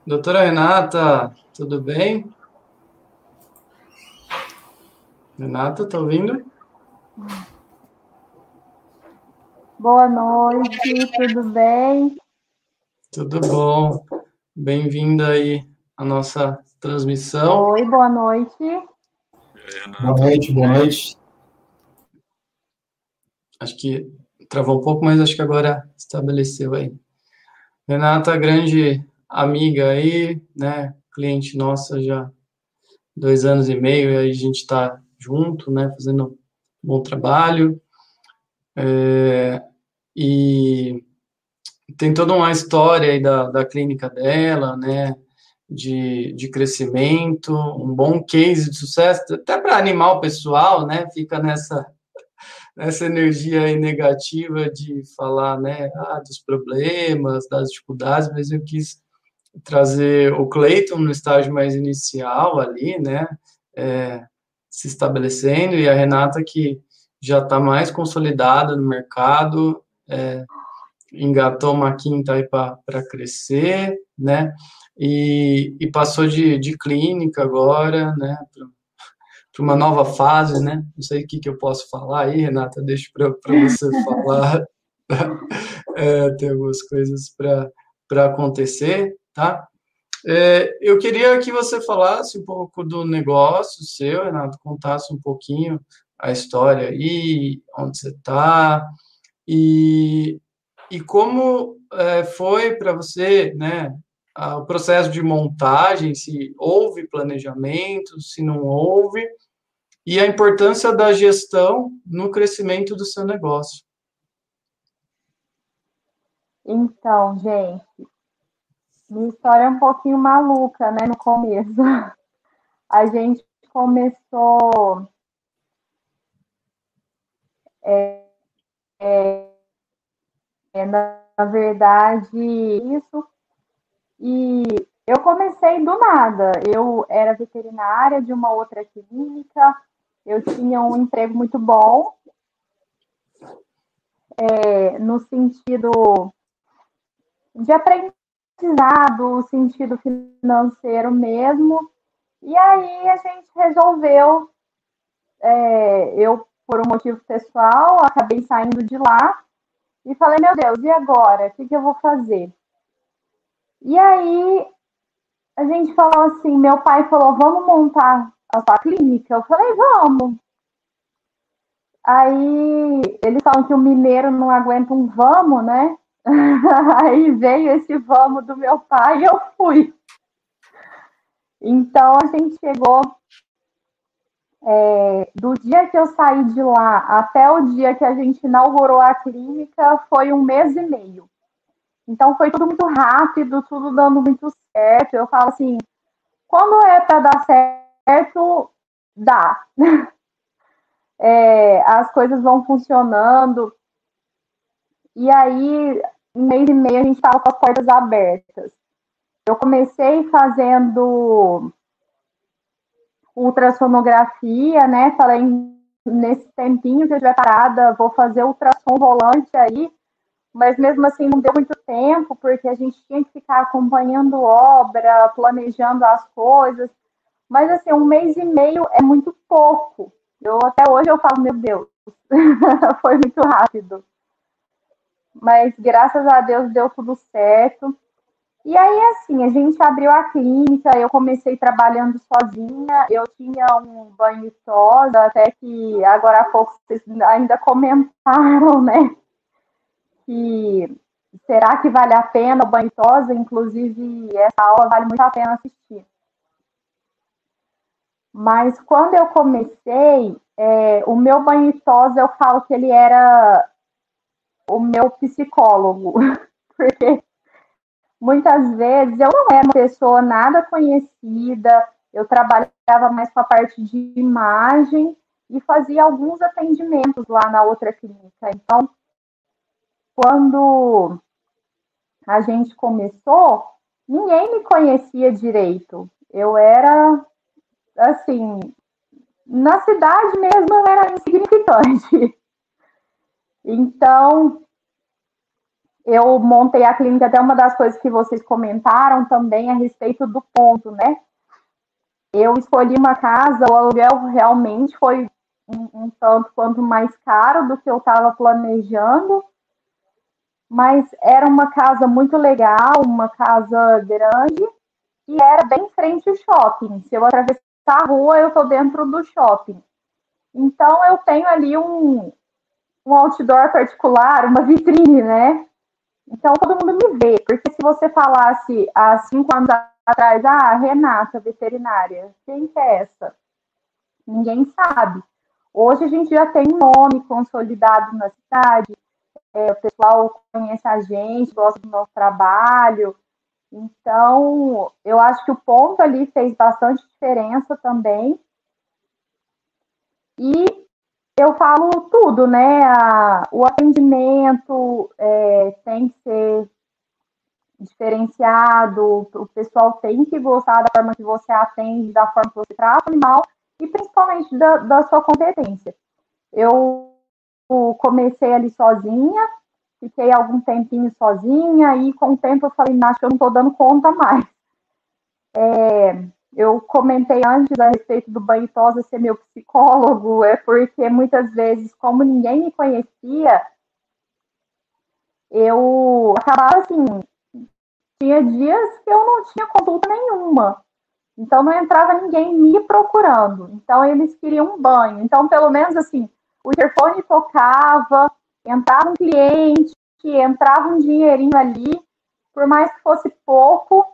Doutora Renata, tudo bem? Renata, tá ouvindo? Boa noite, tudo bem? Tudo bom. Bem-vinda aí à nossa transmissão. Oi, boa noite. Boa noite, boa noite. Acho que travou um pouco, mas acho que agora estabeleceu aí. Renata, grande amiga aí, né? Cliente nossa já dois anos e meio, e a gente está junto, né? Fazendo um bom trabalho. É, e tem toda uma história aí da, da clínica dela, né? De, de crescimento, um bom case de sucesso, até para animar o pessoal, né? Fica nessa *laughs* essa energia aí negativa de falar, né, ah, dos problemas, das dificuldades, mas eu quis trazer o Cleiton no estágio mais inicial ali, né, é, se estabelecendo, e a Renata que já está mais consolidada no mercado, é, engatou uma quinta aí para crescer, né, e, e passou de, de clínica agora, né, para uma nova fase, né, não sei o que, que eu posso falar aí, Renata, deixo para você *laughs* falar, *laughs* é, tem algumas coisas para acontecer, tá? É, eu queria que você falasse um pouco do negócio seu, Renato, contasse um pouquinho a história aí, onde você está, e, e como é, foi para você, né, o processo de montagem, se houve planejamento, se não houve, e a importância da gestão no crescimento do seu negócio. Então, gente, minha história é um pouquinho maluca, né, no começo. *laughs* A gente começou é, é, é, na verdade, isso. E eu comecei do nada. Eu era veterinária de uma outra clínica, eu tinha um emprego muito bom, é, no sentido de aprendizado, sentido financeiro mesmo. E aí a gente resolveu, é, eu por um motivo pessoal, acabei saindo de lá e falei, meu Deus, e agora? O que, que eu vou fazer? E aí a gente falou assim, meu pai falou, vamos montar a sua clínica? Eu falei, vamos. Aí eles falam que o mineiro não aguenta um vamos, né? *laughs* Aí veio esse vamos do meu pai e eu fui. Então a gente chegou é, do dia que eu saí de lá até o dia que a gente inaugurou a clínica foi um mês e meio. Então foi tudo muito rápido, tudo dando muito certo. Eu falo assim, quando é para dar certo, dá. *laughs* É, as coisas vão funcionando. E aí, em mês e meio, a gente estava com as portas abertas. Eu comecei fazendo ultrassonografia, né? Falei, nesse tempinho que eu estiver parada, vou fazer ultrassom volante aí, mas mesmo assim não deu muito tempo, porque a gente tinha que ficar acompanhando obra, planejando as coisas. Mas assim, um mês e meio é muito pouco. Eu até hoje eu falo, meu Deus, *laughs* foi muito rápido. Mas graças a Deus deu tudo certo. E aí, assim, a gente abriu a clínica, eu comecei trabalhando sozinha, eu tinha um banho tosa, até que agora há pouco vocês ainda comentaram, né? Que será que vale a pena o banho tosa? Inclusive, essa aula vale muito a pena assistir. Mas quando eu comecei, é, o meu banho tosa, eu falo que ele era o meu psicólogo, *laughs* porque muitas vezes eu não era uma pessoa nada conhecida, eu trabalhava mais com a parte de imagem e fazia alguns atendimentos lá na outra clínica. Então, quando a gente começou, ninguém me conhecia direito. Eu era, assim, na cidade mesmo eu era insignificante. *laughs* Então, eu montei a clínica, até uma das coisas que vocês comentaram também a respeito do ponto, né? Eu escolhi uma casa, o aluguel realmente foi um, um tanto quanto mais caro do que eu estava planejando, mas era uma casa muito legal, uma casa grande, e era bem em frente ao shopping. Se eu atravessar a rua, eu estou dentro do shopping. Então, eu tenho ali um, um outdoor particular, uma vitrine, né? Então todo mundo me vê, porque se você falasse há cinco anos atrás, ah, Renata, veterinária, quem que é essa? Ninguém sabe. Hoje a gente já tem um nome consolidado na cidade, é, o pessoal conhece a gente, gosta do nosso trabalho. Então, eu acho que o ponto ali fez bastante diferença também. E eu falo tudo, né? A, o atendimento é, tem que ser diferenciado, o pessoal tem que gostar da forma que você atende, da forma que você trata o animal e principalmente da, da sua competência. Eu comecei ali sozinha, fiquei algum tempinho sozinha e com o tempo eu falei, acho que eu não estou dando conta mais. É, eu comentei antes a respeito do banho ser meu psicólogo, é porque muitas vezes, como ninguém me conhecia, eu acabava assim, tinha dias que eu não tinha conduta nenhuma. Então não entrava ninguém me procurando. Então eles queriam um banho. Então, pelo menos assim, o interfone tocava, entrava um cliente, entrava um dinheirinho ali, por mais que fosse pouco,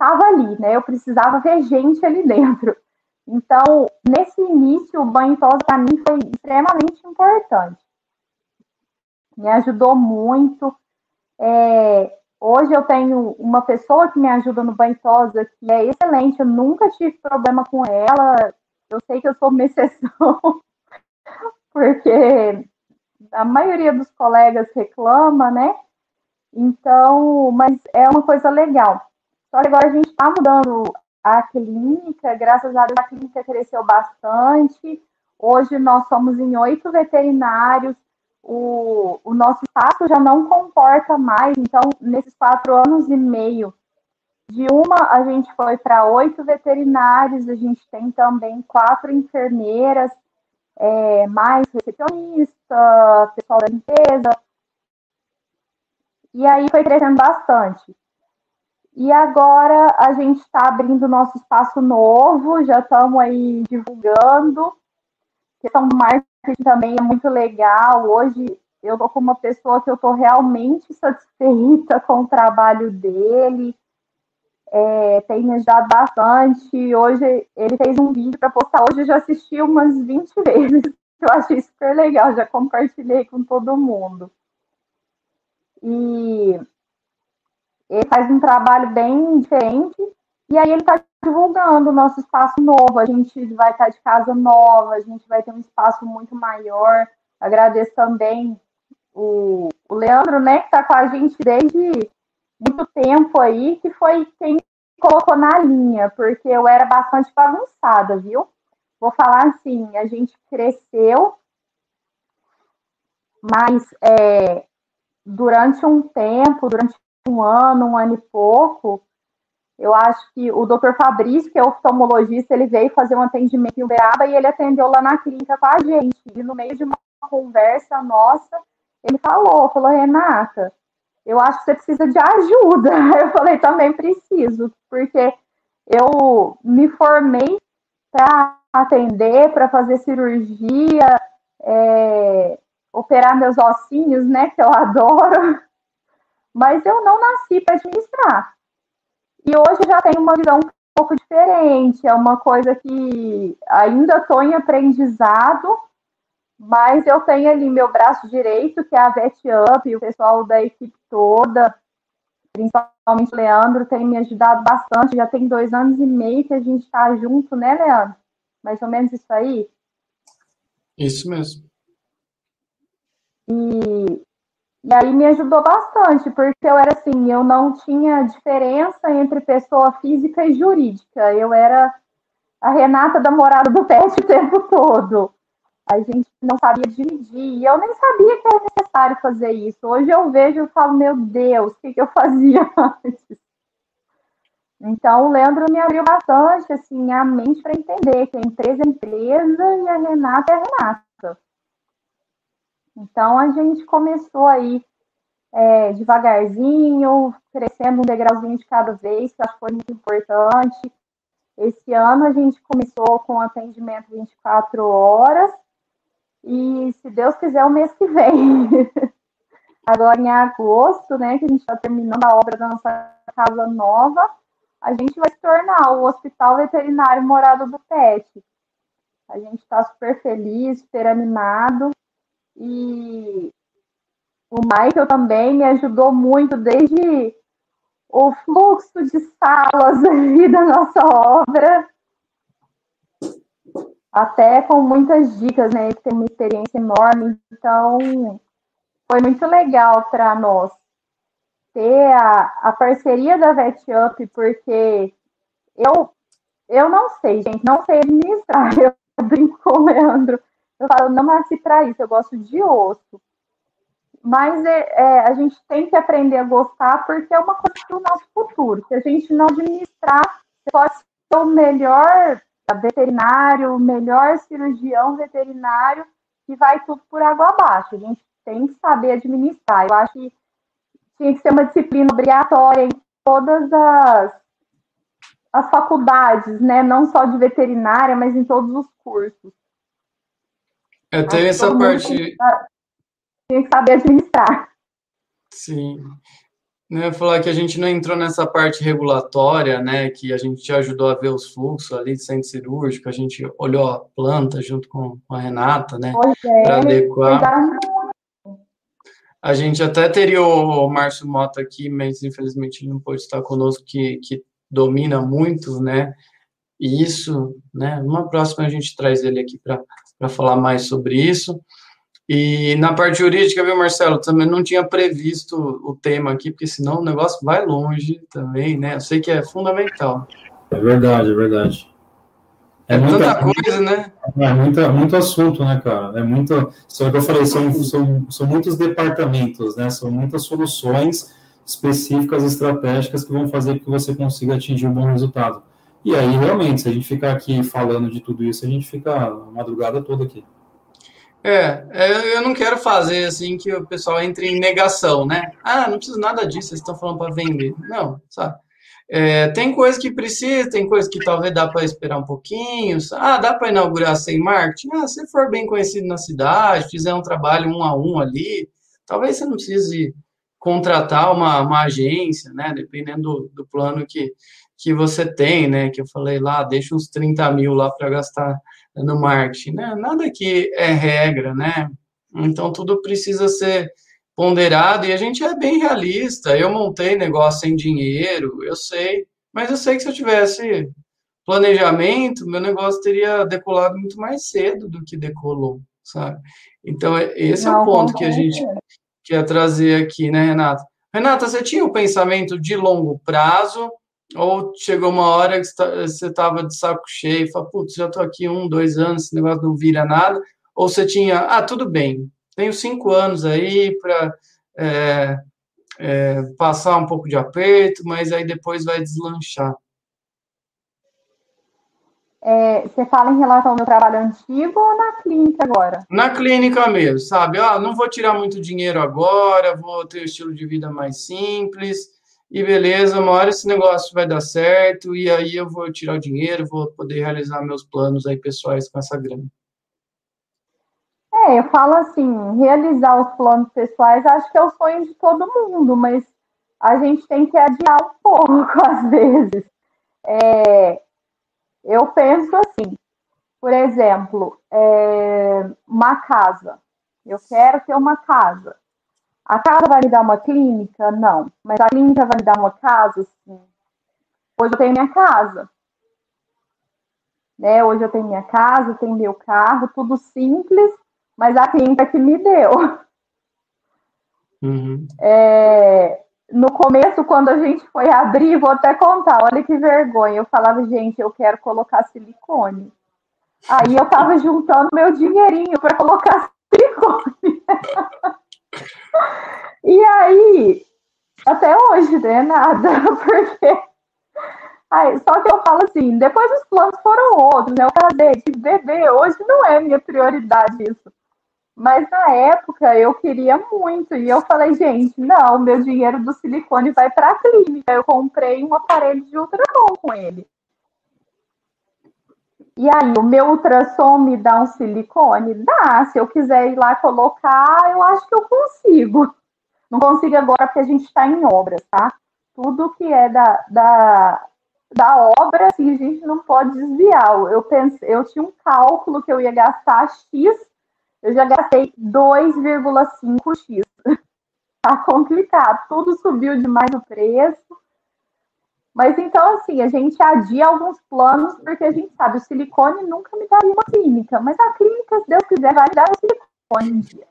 estava ali, né? Eu precisava ver gente ali dentro. Então, nesse início, o banho tosa para mim foi extremamente importante. Me ajudou muito. É, hoje eu tenho uma pessoa que me ajuda no banho tosa que é excelente. Eu nunca tive problema com ela. Eu sei que eu sou uma exceção, *laughs* porque a maioria dos colegas reclama, né? Então, mas é uma coisa legal. Só que agora a gente está mudando a clínica, graças a Deus a clínica cresceu bastante. Hoje nós somos em oito veterinários, o, o nosso espaço já não comporta mais, então, nesses quatro anos e meio, de uma a gente foi para oito veterinários, a gente tem também quatro enfermeiras, é, mais recepcionista, pessoal da limpeza. E aí foi crescendo bastante. E agora a gente está abrindo nosso espaço novo, já estamos aí divulgando. A questão do marketing também é muito legal. Hoje eu estou com uma pessoa que eu estou realmente satisfeita com o trabalho dele. É, tem me ajudado bastante. Hoje ele fez um vídeo para postar. Hoje eu já assisti umas 20 *laughs* vezes. Eu achei super legal, já compartilhei com todo mundo. E ele faz um trabalho bem diferente, e aí ele está divulgando o nosso espaço novo, a gente vai estar tá de casa nova, a gente vai ter um espaço muito maior. Agradeço também o, o Leandro, né, que está com a gente desde muito tempo aí, que foi quem colocou na linha, porque eu era bastante bagunçada, viu? Vou falar assim, a gente cresceu, mas é, durante um tempo, durante um ano, um ano e pouco, eu acho que o doutor Fabrício, que é oftalmologista, ele veio fazer um atendimento em Uberaba e ele atendeu lá na clínica com a gente. E no meio de uma conversa nossa, ele falou, falou, Renata, eu acho que você precisa de ajuda. *laughs* Eu falei, também preciso, porque eu me formei para atender, para fazer cirurgia, é, operar meus ossinhos, né, que eu *laughs* adoro mas eu não nasci para administrar. E hoje já tenho uma visão um pouco diferente, é uma coisa que ainda estou em aprendizado, mas eu tenho ali meu braço direito, que é a Vet Up, o pessoal da equipe toda, principalmente o Leandro, tem me ajudado bastante. Já tem dois anos e meio que a gente está junto, né, Leandro? Mais ou menos isso aí? Isso mesmo. E e aí me ajudou bastante, porque eu era assim, eu não tinha diferença entre pessoa física e jurídica. Eu era a Renata da morada do pet o tempo todo. A gente não sabia dividir. E eu nem sabia que era necessário fazer isso. Hoje eu vejo e falo, meu Deus, o que, que eu fazia *laughs* antes? Então, o Leandro me abriu bastante assim, a mente para entender que a empresa é empresa e a Renata é a Renata. Então a gente começou aí é, devagarzinho, crescendo um degrauzinho de cada vez, que acho que foi muito importante. Esse ano a gente começou com atendimento 24 horas e, se Deus quiser, o mês que vem. *laughs* Agora, em agosto, né, que a gente está terminando a obra da nossa casa nova, a gente vai se tornar o Hospital Veterinário Morado do Pet. A gente está super feliz, super animado. E o Michael também me ajudou muito desde o fluxo de salas *laughs* da nossa obra, até com muitas dicas, né? Ele tem uma experiência enorme, então foi muito legal para nós ter a, a parceria da VetUp, porque eu, eu não sei, gente, não sei administrar. *laughs* Eu brinco com o Leandro. Eu falo, não nasci para isso, eu gosto de osso. Mas é, é, a gente tem que aprender a gostar porque é uma coisa do nosso futuro. Se a gente não administrar, você pode ser o melhor veterinário, o melhor cirurgião veterinário e vai tudo por água abaixo. A gente tem que saber administrar. Eu acho que tinha que ser uma disciplina obrigatória em todas as, as faculdades, né? Não só de veterinária, mas em todos os cursos. Eu tenho essa parte. Tem que saber administrar. Sim. Eu ia falar que a gente não entrou nessa parte regulatória, né? Que a gente te ajudou a ver os fluxos ali de centro cirúrgico, a gente olhou a planta junto com a Renata, né? É, Para adequar. A gente até teria o Márcio Mota aqui, mas infelizmente ele não pode estar conosco, que, que domina muito, né? Isso, né? Uma próxima a gente traz ele aqui para falar mais sobre isso. E na parte jurídica, viu, Marcelo, também não tinha previsto o tema aqui, porque senão o negócio vai longe também, né? Eu sei que é fundamental. É verdade, é verdade. É, é muita, tanta coisa, né? É muita, muito assunto, né, cara? É muito. Só que eu falei, são, são, são muitos departamentos, né? São muitas soluções específicas, estratégicas que vão fazer com que você consiga atingir um bom resultado. E aí, realmente, se a gente ficar aqui falando de tudo isso, a gente fica a madrugada toda aqui. É, é eu não quero fazer assim que o pessoal entre em negação, né? Ah, não preciso nada disso, vocês estão falando para vender. Não, sabe? É, tem coisa que precisa, tem coisa que talvez dá para esperar um pouquinho. Ah, dá para inaugurar sem marketing? Ah, se for bem conhecido na cidade, fizer um trabalho um a um ali, talvez você não precise contratar uma, uma agência, né? Dependendo do, do plano que, que você tem, né? Que eu falei lá, deixa uns 30 mil lá para gastar no marketing, né? Nada aqui é regra, né? Então tudo precisa ser ponderado e a gente é bem realista. Eu montei negócio sem dinheiro, eu sei, mas eu sei que se eu tivesse planejamento, meu negócio teria decolado muito mais cedo do que decolou, sabe? Então, é, esse Não, é o ponto que a gente quer trazer aqui, né, Renata? Renata, você tinha o um pensamento de longo prazo ou chegou uma hora que você estava de saco cheio e falou, putz, já estou aqui um, dois anos, esse negócio não vira nada, ou você tinha, ah, tudo bem, tenho cinco anos aí para é, é, passar um pouco de aperto, mas aí depois vai deslanchar. É, você fala em relação ao meu trabalho antigo ou na clínica agora? Na clínica mesmo, sabe? Ah, não vou tirar muito dinheiro agora, vou ter um estilo de vida mais simples, e beleza, uma hora esse negócio vai dar certo, e aí eu vou tirar o dinheiro, vou poder realizar meus planos aí pessoais com essa grana. É, eu falo assim, realizar os planos pessoais acho que é o sonho de todo mundo, mas a gente tem que adiar um pouco *laughs* às vezes. É, eu penso assim, por exemplo, é, uma casa. Eu quero ter uma casa. A casa vai me dar uma clínica? Não. Mas a clínica vai me dar uma casa? Sim. Hoje eu tenho minha casa. Né? Hoje eu tenho minha casa, tenho meu carro, tudo simples, mas a clínica que me deu. Uhum. É, no começo, quando a gente foi abrir, vou até contar, olha que vergonha. Eu falava, gente, eu quero colocar silicone. Aí eu tava juntando meu dinheirinho para colocar silicone. *laughs* e aí, até hoje, né? Nada, *laughs* porque. Aí, só que eu falo assim, depois os planos foram outros, né? Eu casei, tive bebê, hoje não é minha prioridade isso. Mas na época eu queria muito e eu falei, gente, não, meu dinheiro do silicone vai para a clínica. Eu comprei um aparelho de ultrassom com ele. E aí, o meu ultrassom me dá um silicone? Dá. Se eu quiser ir lá colocar, eu acho que eu consigo. Não consigo agora porque a gente está em obras, tá? Tudo que é da, da, da obra, assim, a gente não pode desviar. Eu, pensei, eu tinha um cálculo que eu ia gastar X eu já gastei 2,5x. *laughs* tá complicado, tudo subiu demais o preço. Mas então, assim, a gente adia alguns planos, porque a gente sabe, o silicone nunca me daria uma clínica, mas a clínica, se Deus quiser, vai dar o silicone um dia.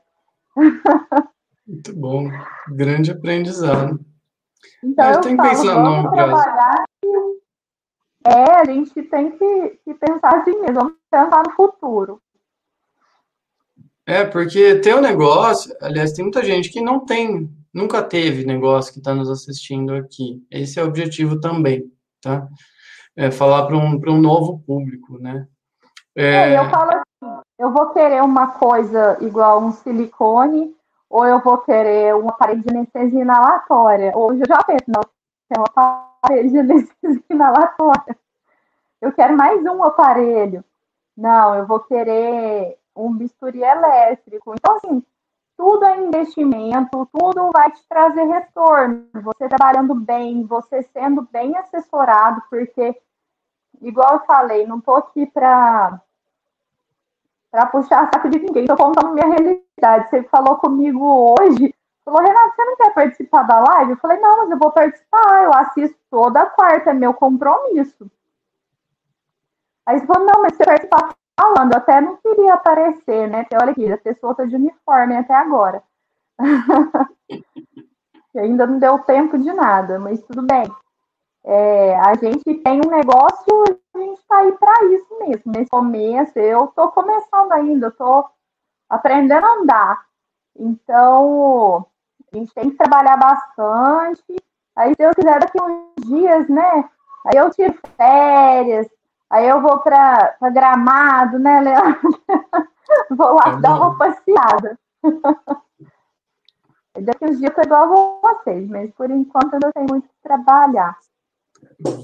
*laughs* Muito bom, grande aprendizado. Então, eu, eu tenho falo, pensar vamos trabalhar. É, a gente tem que, que pensar assim mesmo, vamos pensar no futuro. É, porque tem um negócio, aliás, tem muita gente que não tem, nunca teve negócio que está nos assistindo aqui. Esse é o objetivo também, tá? É falar para um, um novo público, né? É... É, eu falo assim, eu vou querer uma coisa igual um silicone, ou eu vou querer uma parede de anestesia inalatória. Hoje eu já penso, não, quero um aparelho de anestesia *laughs* inalatória. Eu quero mais um aparelho. Não, eu vou querer um bisturi elétrico. Então, assim, tudo é investimento, tudo vai te trazer retorno. Você trabalhando bem, você sendo bem assessorado, porque, igual eu falei, não estou aqui para para puxar saco de ninguém, estou contando minha realidade. Você falou comigo hoje, falou, Renato, você não quer participar da live? Eu falei, não, mas eu vou participar, eu assisto toda quarta, é meu compromisso. Aí você falou, não, mas você participar falando, até não queria aparecer, né? Porque olha aqui, a pessoa tá de uniforme até agora. *laughs* ainda não deu tempo de nada, mas tudo bem. É, a gente tem um negócio, a gente está aí para isso mesmo. Nesse começo, eu estou começando ainda, estou aprendendo a andar. Então, a gente tem que trabalhar bastante. Aí, se eu quiser, daqui uns dias, né? Aí eu tiro férias, aí eu vou para Gramado, né, Leandro? *laughs* vou lá dar uma passeada. *laughs* daqui uns dias eu igual a vocês, mas por enquanto eu tenho muito que trabalhar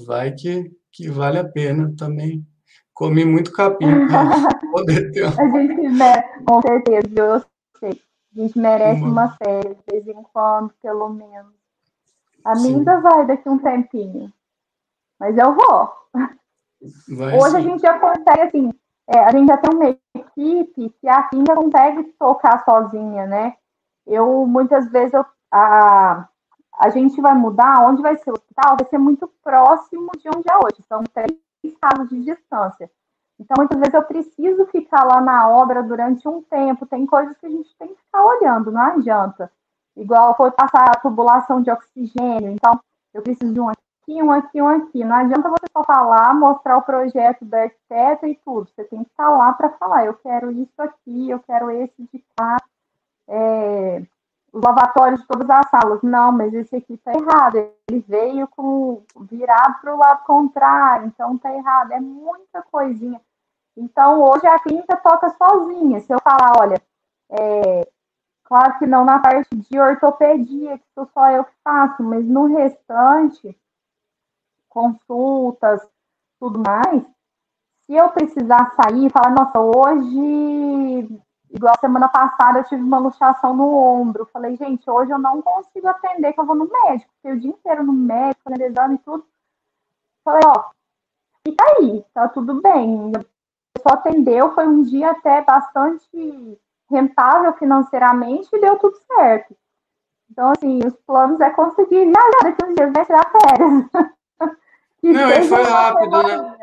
vai que, que vale a pena também. Comi muito capim *laughs* ter. A gente merece, com certeza, eu sei. A gente merece uma, uma férias, de vez em quando, pelo menos. A minha ainda vai daqui um tempinho. Mas eu vou. Vai Hoje sim. a gente já consegue, assim, é, a gente já tem uma equipe que a Finga consegue tocar sozinha, né? Eu, muitas vezes, eu, a, a gente vai mudar, onde vai ser o hospital, vai ser muito próximo de onde é hoje, são três estados de distância. Então, muitas vezes eu preciso ficar lá na obra durante um tempo, tem coisas que a gente tem que ficar olhando, não adianta. Igual foi passar a tubulação de oxigênio, então eu preciso de um aqui, um aqui, um aqui. Não adianta você só falar, mostrar o projeto da arquiteta e tudo. Você tem que estar lá para falar, eu quero isso aqui, eu quero esse de cá. É, os lavatórios de todas as salas. Não, mas esse aqui está errado. Ele veio com virado para o lado contrário, então está errado. É muita coisinha. Então, hoje a clínica toca sozinha. Se eu falar, olha, é, claro que não na parte de ortopedia, que sou só eu que faço, mas no restante, consultas, tudo mais, se eu precisar sair e falar, nossa, hoje Igual semana passada eu tive uma luxação no ombro. Falei, gente, hoje eu não consigo atender, que eu vou no médico. Fiquei o dia inteiro no médico, fazendo exame e tudo. Falei, ó, fica aí, tá tudo bem. Só atendeu, foi um dia até bastante rentável financeiramente e deu tudo certo. Então, assim, os planos é conseguir viajar daqui uns dias, vai tirar férias. *laughs* não, e foi rápido, né?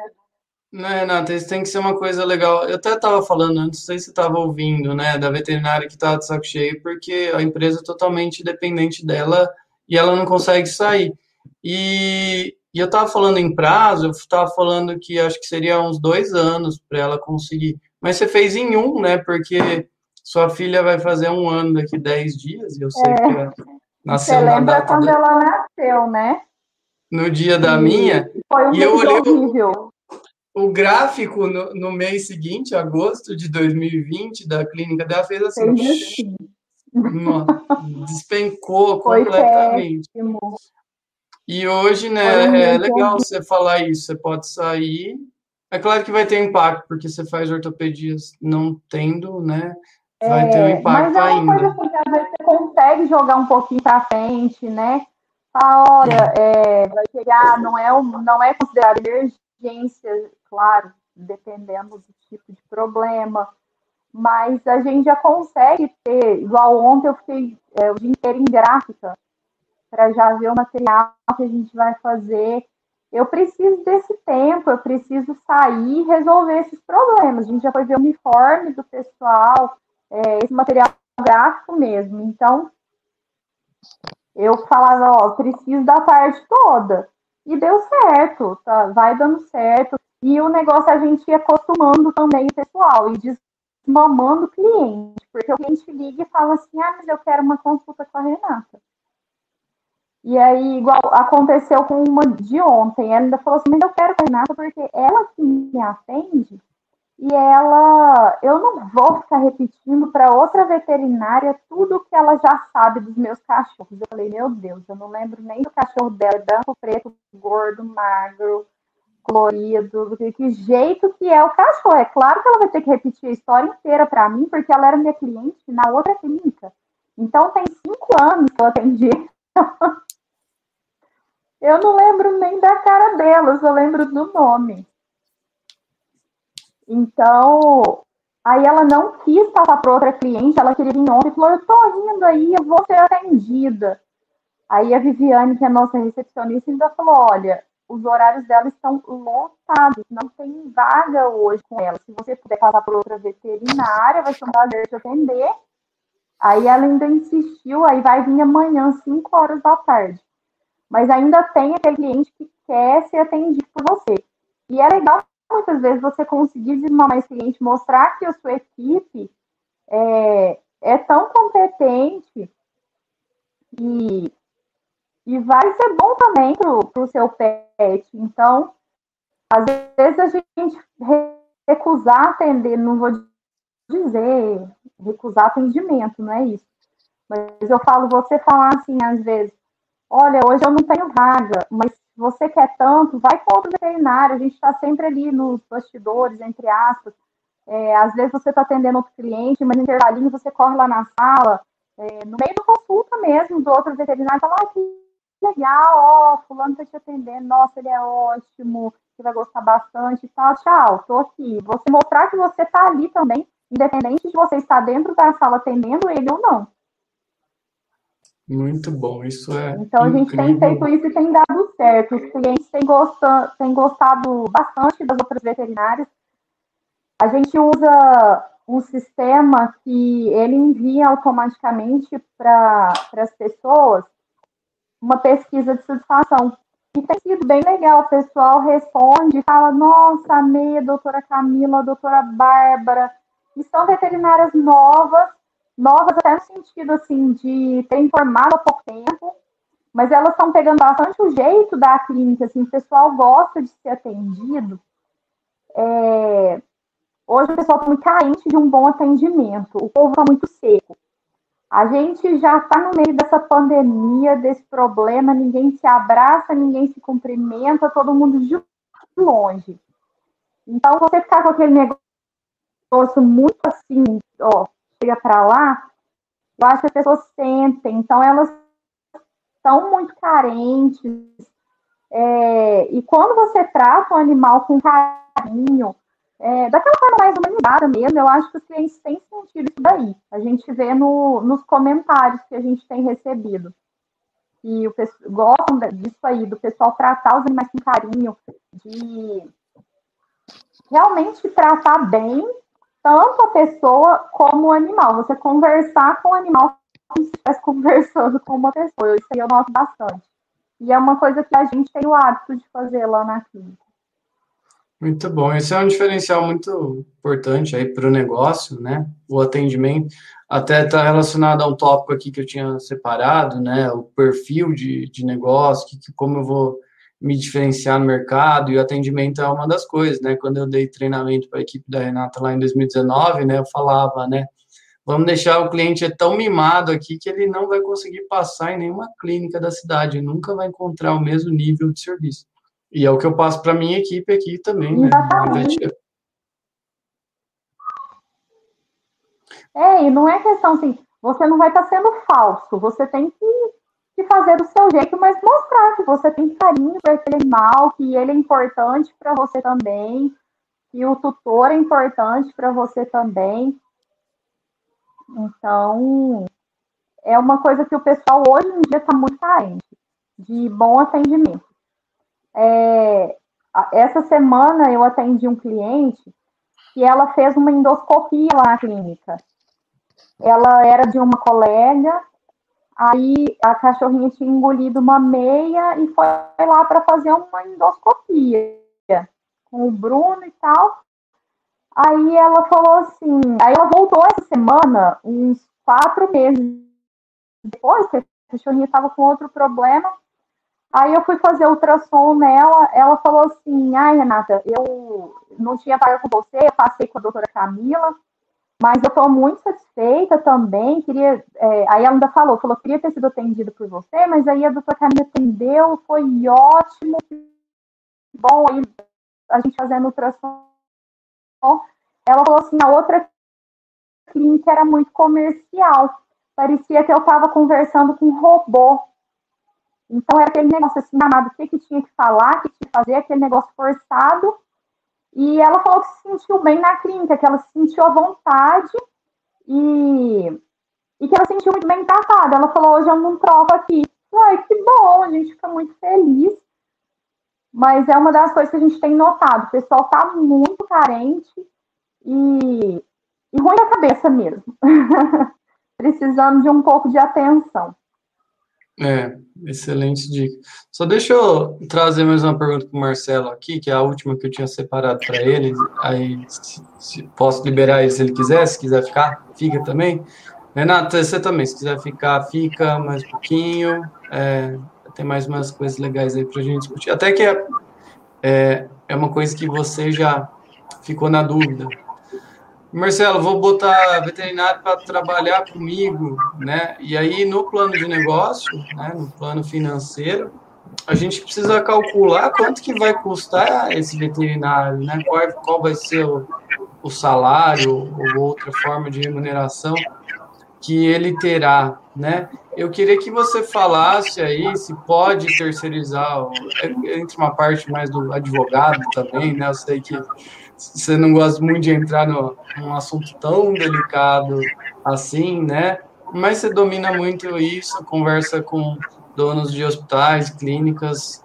Não, Renata, isso tem que ser uma coisa legal. Eu até estava falando antes, não sei se você estava ouvindo, né, da veterinária que estava de saco cheio, porque a empresa é totalmente dependente dela e ela não consegue sair. E, e eu estava falando em prazo, eu estava falando que acho que seria uns dois anos para ela conseguir. Mas você fez em um, né, porque sua filha vai fazer um ano daqui dez dias, e eu sei é. que nasceu você lembra quando da... ela nasceu, né? No dia da minha. Foi um e eu olhei, horrível o gráfico no, no, mês seguinte, agosto de 2020, da clínica dela fez assim. despencou *laughs* Foi completamente. Péssimo. E hoje, né, é legal você falar isso. Você pode sair. É claro que vai ter impacto, porque você faz ortopedias não tendo, né? Vai é, ter um impacto mas é uma ainda. Coisa que às vezes você consegue jogar um pouquinho para frente, né? A hora é, vai chegar, não é, não é considerado emergência claro, dependendo do tipo de problema. Mas a gente já consegue ter, igual ontem eu fiquei é, o dia inteiro em gráfica, para já ver o material que a gente vai fazer. Eu preciso desse tempo, eu preciso sair e resolver esses problemas. A gente já foi ver o uniforme do pessoal, é, esse material gráfico mesmo. Então, eu falava, ó, preciso da parte toda. E deu certo, tá? vai dando certo. E o negócio a gente ir acostumando também o pessoal e desmamando o cliente, porque o cliente liga e fala assim: ah, mas eu quero uma consulta com a Renata. E aí, igual aconteceu com uma de ontem, ela ainda falou assim: mas eu quero com a Renata porque ela que me atende, e ela, eu não vou ficar repetindo para outra veterinária tudo que ela já sabe dos meus cachorros. Eu falei, meu Deus, eu não lembro nem do cachorro dela, branco, preto, gordo, magro, colorido, que jeito que é o cachorro. É claro que ela vai ter que repetir a história inteira para mim, porque ela era minha cliente na outra clínica. Então tem cinco anos que eu atendi. *laughs* eu não lembro nem da cara dela, eu só lembro do nome. Então, aí ela não quis passar para outra cliente, ela queria vir ontem e falou: Eu tô indo aí, eu vou ser atendida. Aí a Viviane, que é nossa recepcionista, ainda falou: Olha, os horários dela estão lotados, não tem vaga hoje com ela. Se você puder passar por outra veterinária, vai ser um prazer te atender. Aí ela ainda insistiu, aí vai vir amanhã, 5 horas da tarde. Mas ainda tem aquele cliente que quer ser atendido por você. E é legal muitas vezes você conseguir desenvolver esse cliente, mostrar que a sua equipe é, é tão competente e, e vai ser bom também para o seu pet. Então, às vezes a gente recusar atender, não vou dizer recusar atendimento, não é isso. Mas eu falo, você falar assim, às vezes, olha, hoje eu não tenho vaga, mas você quer tanto, vai com outro veterinário, a gente está sempre ali nos bastidores, entre aspas. É, às vezes você está atendendo outro cliente, mas no intervalinho você corre lá na sala, é, no meio da consulta mesmo, do outro veterinário, fala, ah, que legal, ó, fulano está te atendendo, nossa, ele é ótimo, você vai gostar bastante tal, tchau, tô aqui. Você mostrar que você está ali também, independente de você estar dentro da sala atendendo ele ou não. Muito bom, isso é. Então a gente tem feito isso e tem dado certo. Os clientes têm gostado, têm gostado bastante das outras veterinárias. A gente usa um sistema que ele envia automaticamente para as pessoas uma pesquisa de satisfação. E tem sido bem legal. O pessoal responde, fala: Nossa, amei a doutora Camila, a doutora Bárbara. E são veterinárias novas novas até no sentido assim de ter informado há pouco tempo, mas elas estão pegando bastante o jeito da clínica, assim, o pessoal gosta de ser atendido. É... Hoje o pessoal está muito carente de um bom atendimento, o povo está muito seco. A gente já está no meio dessa pandemia, desse problema, ninguém se abraça, ninguém se cumprimenta, todo mundo de longe. Então, você ficar com aquele negócio muito assim, ó, chega para lá, eu acho que as pessoas sentem, então elas estão muito carentes. É, e quando você trata o animal com carinho, é, daquela forma mais humanizada mesmo, eu acho que os clientes têm sentido isso daí. A gente vê no, nos comentários que a gente tem recebido. E o pessoal gostam disso aí, do pessoal tratar os animais com carinho, de realmente tratar bem tanto a pessoa como o animal. Você conversar com o animal como se estivesse *laughs* conversando com uma pessoa. Isso aí eu noto bastante. E é uma coisa que a gente tem o hábito de fazer lá na clínica. Muito bom. Esse é um diferencial muito importante aí para o negócio, né? O atendimento. Até está relacionado a um tópico aqui que eu tinha separado, né? O perfil de, de negócio, que, como eu vou me diferenciar no mercado e o atendimento é uma das coisas, né? Quando eu dei treinamento para a equipe da Renata lá em 2019, né, eu falava, né, vamos deixar o cliente é tão mimado aqui que ele não vai conseguir passar em nenhuma clínica da cidade, nunca vai encontrar o mesmo nível de serviço. E é o que eu passo para minha equipe aqui também, né? É, e não é questão assim, você não vai estar tá sendo falso, você tem que de fazer do seu jeito, mas mostrar que você tem carinho por aquele animal, que ele é importante para você também, que o tutor é importante para você também. Então, é uma coisa que o pessoal hoje em dia está muito carente, de bom atendimento. É, essa semana eu atendi um cliente que ela fez uma endoscopia lá na clínica. Ela era de uma colega Aí a cachorrinha tinha engolido uma meia e foi lá para fazer uma endoscopia com o Bruno e tal. Aí ela falou assim, aí ela voltou essa semana, uns quatro meses depois, que a cachorrinha estava com outro problema. Aí eu fui fazer ultrassom nela, ela falou assim, ai, Renata, eu não tinha vaga com você, eu passei com a doutora Camila, mas eu estou muito satisfeita também, queria, é, aí ela ainda falou, falou, queria ter sido atendida por você, mas aí a doutora Camila atendeu, foi ótimo, bom, aí a gente fazendo ultrassom, ela falou assim, a outra clínica era muito comercial, parecia que eu estava conversando com um robô, então era aquele negócio assim, amado, o que, que tinha que falar, o que tinha que fazer, aquele negócio forçado. E ela falou que se sentiu bem na clínica, que ela se sentiu à vontade e, e que ela se sentiu muito bem tratada. Ela falou, hoje eu não troco aqui. Ai, que bom, a gente fica muito feliz. Mas é uma das coisas que a gente tem notado. O pessoal está muito carente e, e ruim da cabeça mesmo. *laughs* Precisando de um pouco de atenção. É, excelente dica. Só deixa eu trazer mais uma pergunta para o Marcelo aqui, que é a última que eu tinha separado para ele. Aí, se, se, posso liberar ele se ele quiser, se quiser ficar, fica também. Renato, você também, se quiser ficar, fica mais um pouquinho. É, tem mais umas coisas legais aí para a gente discutir. Até que é, é, é uma coisa que você já ficou na dúvida. Marcelo, vou botar veterinário para trabalhar comigo, né? E aí, no plano de negócio, né, no plano financeiro, a gente precisa calcular quanto que vai custar esse veterinário, né? Qual, qual vai ser o, o salário ou outra forma de remuneração que ele terá, né? Eu queria que você falasse aí se pode terceirizar, entre uma parte mais do advogado também, né? Eu sei que você não gosta muito de entrar no, num assunto tão delicado assim, né? Mas você domina muito isso, conversa com donos de hospitais, clínicas,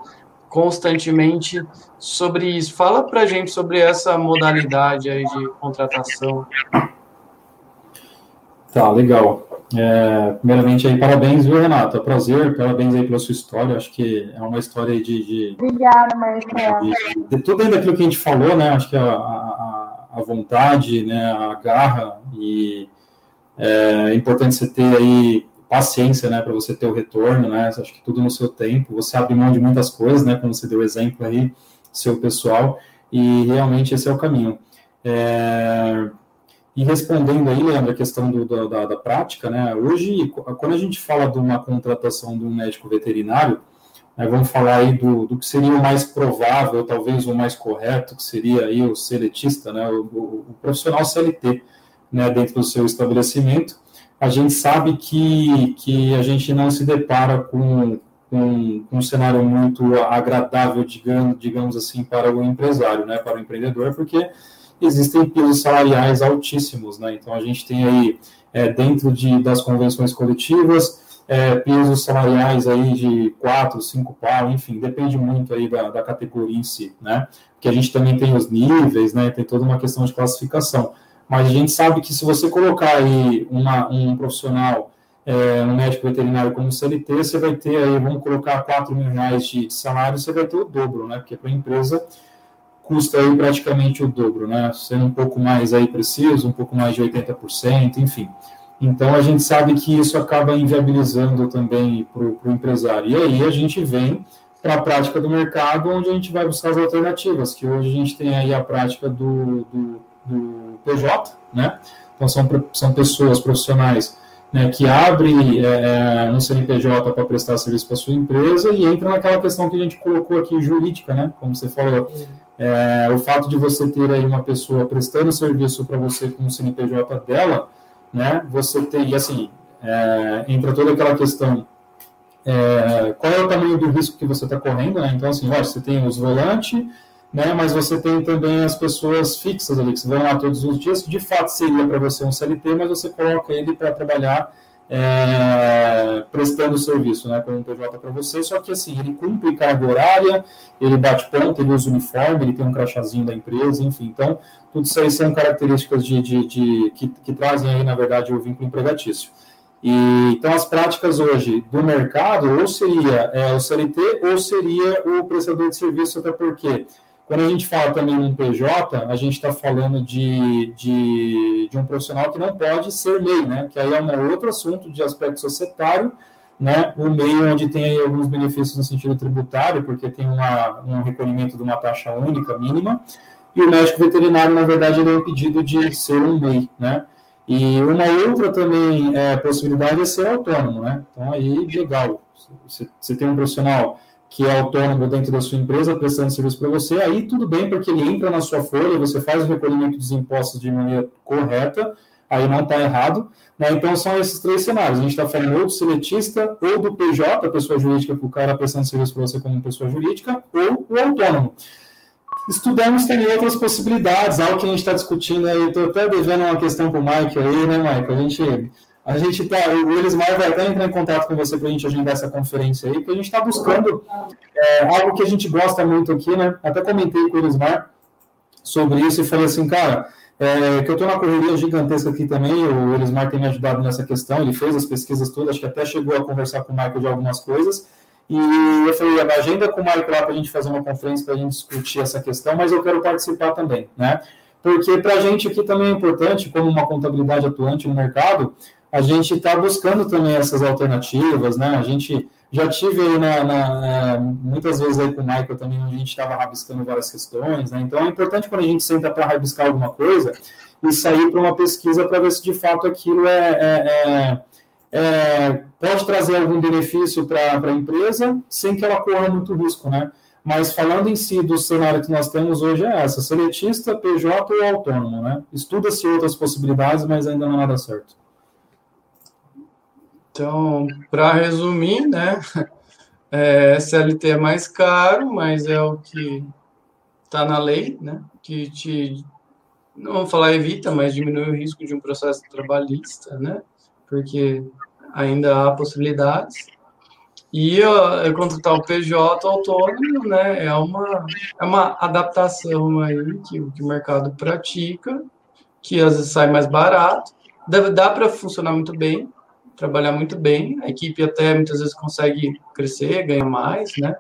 constantemente sobre isso. Fala para gente sobre essa modalidade aí de contratação. Tá, legal. É, primeiramente aí, parabéns, viu, Renata? Prazer, parabéns aí pela sua história. Acho que é uma história de. de Obrigada, Marcelo. De, de, tudo aquilo que a gente falou, né? Acho que a, a, a vontade, né? A garra e é, é importante você ter aí paciência, né? Para você ter o retorno, né? Acho que tudo no seu tempo. Você abre mão de muitas coisas, né? Como você deu exemplo aí, seu pessoal, e realmente esse é o caminho. É, e respondendo aí, Leandro, a questão do, da, da, prática, né? Hoje, quando a gente fala de uma contratação de um médico veterinário, né, vamos falar aí do, do que seria o mais provável, talvez o mais correto, que seria aí o seletista, né? O, o, o profissional CLT, né? Dentro do seu estabelecimento, a gente sabe que, que a gente não se depara com, com, com um cenário muito agradável, digamos, digamos assim, para o empresário, né? Para o empreendedor, porque existem pisos salariais altíssimos, né? Então a gente tem aí é, dentro de, das convenções coletivas é, pisos salariais aí de quatro, cinco pau, enfim, depende muito aí da, da categoria em si, né? Porque a gente também tem os níveis, né? Tem toda uma questão de classificação. Mas a gente sabe que se você colocar aí uma, um profissional, é, um médico veterinário como CLT, você vai ter aí, vamos colocar 4 mil reais de salário, você vai ter o dobro, né? Porque para a empresa custa aí praticamente o dobro, né? Sendo um pouco mais aí preciso, um pouco mais de 80%, enfim. Então a gente sabe que isso acaba inviabilizando também para o empresário. E aí a gente vem para a prática do mercado, onde a gente vai buscar as alternativas, que hoje a gente tem aí a prática do, do, do PJ, né? Então são, são pessoas profissionais né, que abrem é, é um CNPJ para prestar serviço para sua empresa e entra naquela questão que a gente colocou aqui jurídica, né? Como você falou, é, o fato de você ter aí uma pessoa prestando serviço para você com o CNPJ dela, né, você tem, e assim, é, entra toda aquela questão, é, qual é o tamanho do risco que você está correndo, né, então assim, olha, você tem os volantes, né, mas você tem também as pessoas fixas ali, que vão lá todos os dias, de fato seria para você um CLT, mas você coloca ele para trabalhar é, prestando serviço, né, como um PJ para você, só que assim, ele cumpre carga horária, ele bate ponto, ele usa uniforme, ele tem um crachazinho da empresa, enfim, então, tudo isso aí são características de, de, de que, que, trazem aí, na verdade, o vínculo empregatício. E, então, as práticas hoje do mercado, ou seria é, o CLT, ou seria o prestador de serviço, até porque quando a gente fala também em PJ, a gente está falando de, de, de, um profissional que não pode ser MEI, né? Que aí é um outro assunto de aspecto societário, né, o meio onde tem alguns benefícios no sentido tributário, porque tem uma, um recolhimento de uma taxa única mínima, e o médico veterinário, na verdade, ele é impedido de ser um MEI, né? E uma outra também é, possibilidade é ser autônomo, né? Então, aí, legal, você tem um profissional que é autônomo dentro da sua empresa, prestando serviço para você, aí tudo bem, porque ele entra na sua folha, você faz o recolhimento dos impostos de maneira correta, aí não está errado. Né? Então, são esses três cenários. A gente está falando ou do seletista, ou do PJ, a pessoa jurídica, para o cara prestando serviço para você como pessoa jurídica, ou o autônomo. Estudamos também outras possibilidades, algo que a gente está discutindo aí. Estou até devendo uma questão para o Mike aí, né, Mike? A gente a gente tá, o Elismar vai até entrar em contato com você para a gente agendar essa conferência aí, porque a gente está buscando é, algo que a gente gosta muito aqui, né? Até comentei com o Elismar sobre isso e falei assim, cara, é, que eu estou na correria gigantesca aqui também, o Elismar tem me ajudado nessa questão, ele fez as pesquisas todas, acho que até chegou a conversar com o Michael de algumas coisas, e eu falei, agenda com o Michael lá para a gente fazer uma conferência para a gente discutir essa questão, mas eu quero participar também, né? Porque para a gente aqui também é importante, como uma contabilidade atuante no mercado, a gente está buscando também essas alternativas, né? A gente já tive aí na, na, é, muitas vezes aí com o Michael também, onde a gente estava rabiscando várias questões, né? Então é importante quando a gente senta para rabiscar alguma coisa e sair para uma pesquisa para ver se de fato aquilo é, é, é, é pode trazer algum benefício para a empresa sem que ela corra muito risco, né? Mas falando em si do cenário que nós temos hoje é essa, seletista, PJ ou autônomo, né? Estuda-se outras possibilidades, mas ainda não é nada certo. Então, para resumir, né, *laughs* é, SLT é mais caro, mas é o que está na lei, né, que te, não vou falar evita, mas diminui o risco de um processo trabalhista, né, porque ainda há possibilidades. E uh, contratar o PJ autônomo, né, é uma, é uma adaptação aí que, que o mercado pratica, que às vezes sai mais barato, dá, dá para funcionar muito bem, trabalhar muito bem. A equipe até muitas vezes consegue crescer, ganhar mais, né?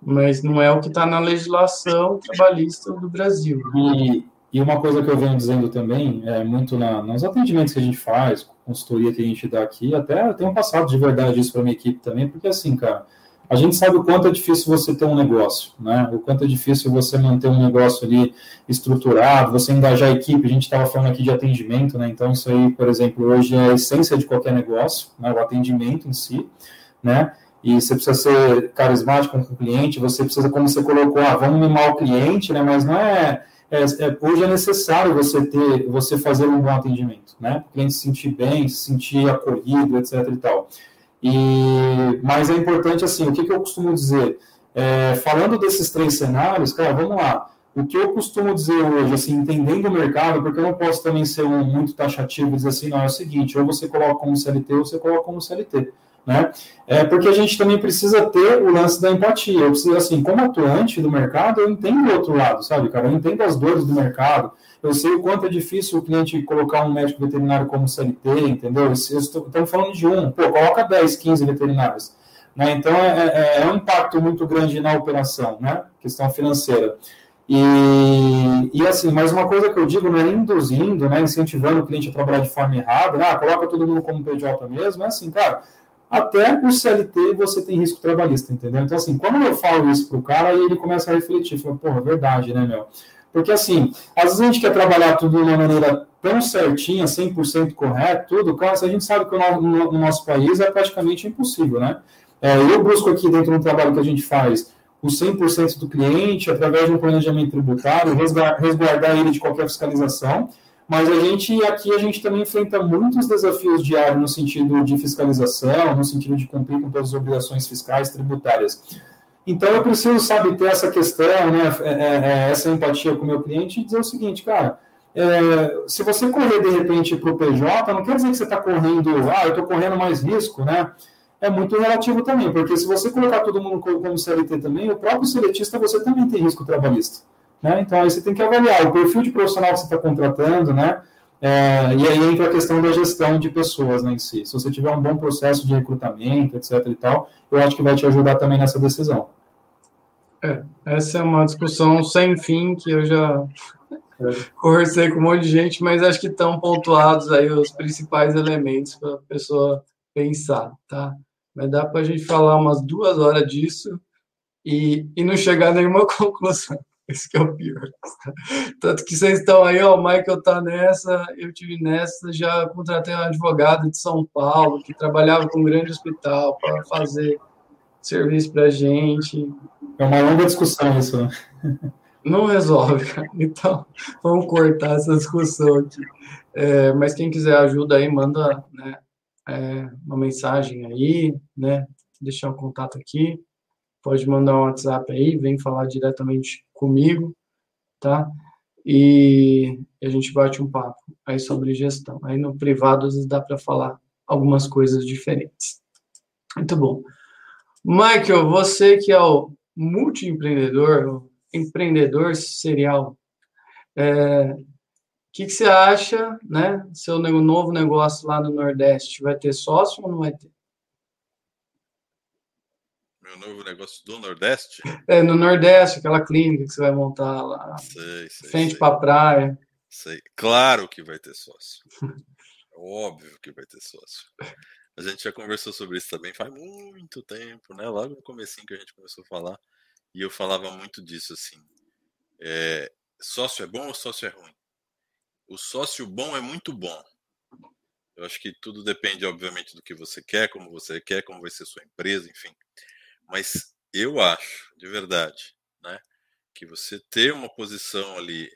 Mas não é o que está na legislação trabalhista do Brasil. E, e, uma coisa que eu venho dizendo também, é muito na, nos atendimentos que a gente faz, consultoria que a gente dá aqui, até eu tenho passado de verdade isso para minha equipe também, porque assim, cara, a gente sabe o quanto é difícil você ter um negócio, né? O quanto é difícil você manter um negócio ali estruturado, você engajar a equipe. A gente estava falando aqui de atendimento, né? Então, isso aí, por exemplo, hoje é a essência de qualquer negócio, né? O atendimento em si, né? E você precisa ser carismático com o cliente, você precisa, como você colocou, ah, vamos mimar o cliente, né? Mas não é, é, é, hoje é necessário você ter, você fazer um bom atendimento, né? O cliente se sentir bem, se sentir acolhido, etc. e tal. E, mas é importante, assim, o que, que eu costumo dizer? É, falando desses três cenários, cara, vamos lá. O que eu costumo dizer hoje, assim, entendendo o mercado, porque eu não posso também ser um muito taxativo e dizer assim, não, é o seguinte, ou você coloca como CLT ou você coloca como CLT, né? É porque a gente também precisa ter o lance da empatia. Eu preciso, assim, como atuante do mercado, eu entendo o outro lado, sabe, cara? Eu entendo as dores do mercado, eu sei o quanto é difícil o cliente colocar um médico veterinário como CLT, entendeu? Estamos falando de um, pô, coloca 10, 15 veterinários. Né? Então, é, é, é, um impacto muito grande na operação, né? Questão financeira. E, e assim, mas uma coisa que eu digo não é induzindo, né, incentivando o cliente a trabalhar de forma errada, né, ah, coloca todo mundo como PJ mesmo, é assim, cara, até o CLT você tem risco trabalhista, entendeu? Então, assim, quando eu falo isso para o cara, aí ele começa a refletir, fala, porra, é verdade, né, meu? Porque, assim, às vezes a gente quer trabalhar tudo de uma maneira tão certinha, 100% correto, tudo, cara, a gente sabe que no, nosso país é praticamente impossível, né? É, eu busco aqui dentro do trabalho que a gente faz o 100% do cliente, através de um planejamento tributário, resguardar ele de qualquer fiscalização, mas a gente, aqui a gente também enfrenta muitos desafios diários no sentido de fiscalização, no sentido de cumprir com todas as obrigações fiscais tributárias. Então eu preciso, sabe, ter essa questão, né, é, é, é, essa empatia com o meu cliente e dizer o seguinte, cara, é, se você correr de repente para o PJ, não quer dizer que você está correndo, ah, eu estou correndo mais risco, né? É muito relativo também, porque se você colocar todo mundo como CLT também, o próprio seletista você também tem risco trabalhista. Né? Então aí você tem que avaliar o perfil de profissional que você está contratando, né? É, e aí entra a questão da gestão de pessoas né, em si. Se você tiver um bom processo de recrutamento, etc. e tal, eu acho que vai te ajudar também nessa decisão. É, essa é uma discussão sem fim que eu já é. conversei com um monte de gente, mas acho que estão pontuados aí os principais elementos para a pessoa pensar, tá? Mas dá para a gente falar umas duas horas disso e, e não chegar a nenhuma *laughs* conclusão. Esse que é o pior. Tanto que vocês estão aí, ó, o Michael tá nessa, eu tive nessa, já contratei um advogado de São Paulo que trabalhava com um grande hospital para fazer serviço para gente. É uma longa discussão isso. Né? Não resolve, cara. Então, vamos cortar essa discussão aqui. É, mas quem quiser ajuda aí, manda né, é, uma mensagem aí, né? Deixar o um contato aqui. Pode mandar um WhatsApp aí, vem falar diretamente comigo, tá? E a gente bate um papo aí sobre gestão. Aí no privado às vezes dá para falar algumas coisas diferentes. Muito bom. Michael, você que é o multiempreendedor, empreendedor serial, é, o que, que, você acha, né? Seu novo negócio lá no Nordeste vai ter sócio ou não vai ter? Meu novo negócio do Nordeste? É, no Nordeste, aquela clínica que você vai montar lá. Sei, sei. Frente para praia. Sei. Claro que vai ter sócio. Óbvio que vai ter sócio. A gente já conversou sobre isso também faz muito tempo, né? Logo no comecinho que a gente começou a falar. E eu falava muito disso assim. É, sócio é bom ou sócio é ruim? O sócio bom é muito bom. Eu acho que tudo depende, obviamente, do que você quer, como você quer, como vai ser sua empresa, enfim. Mas eu acho, de verdade, né, que você ter uma posição ali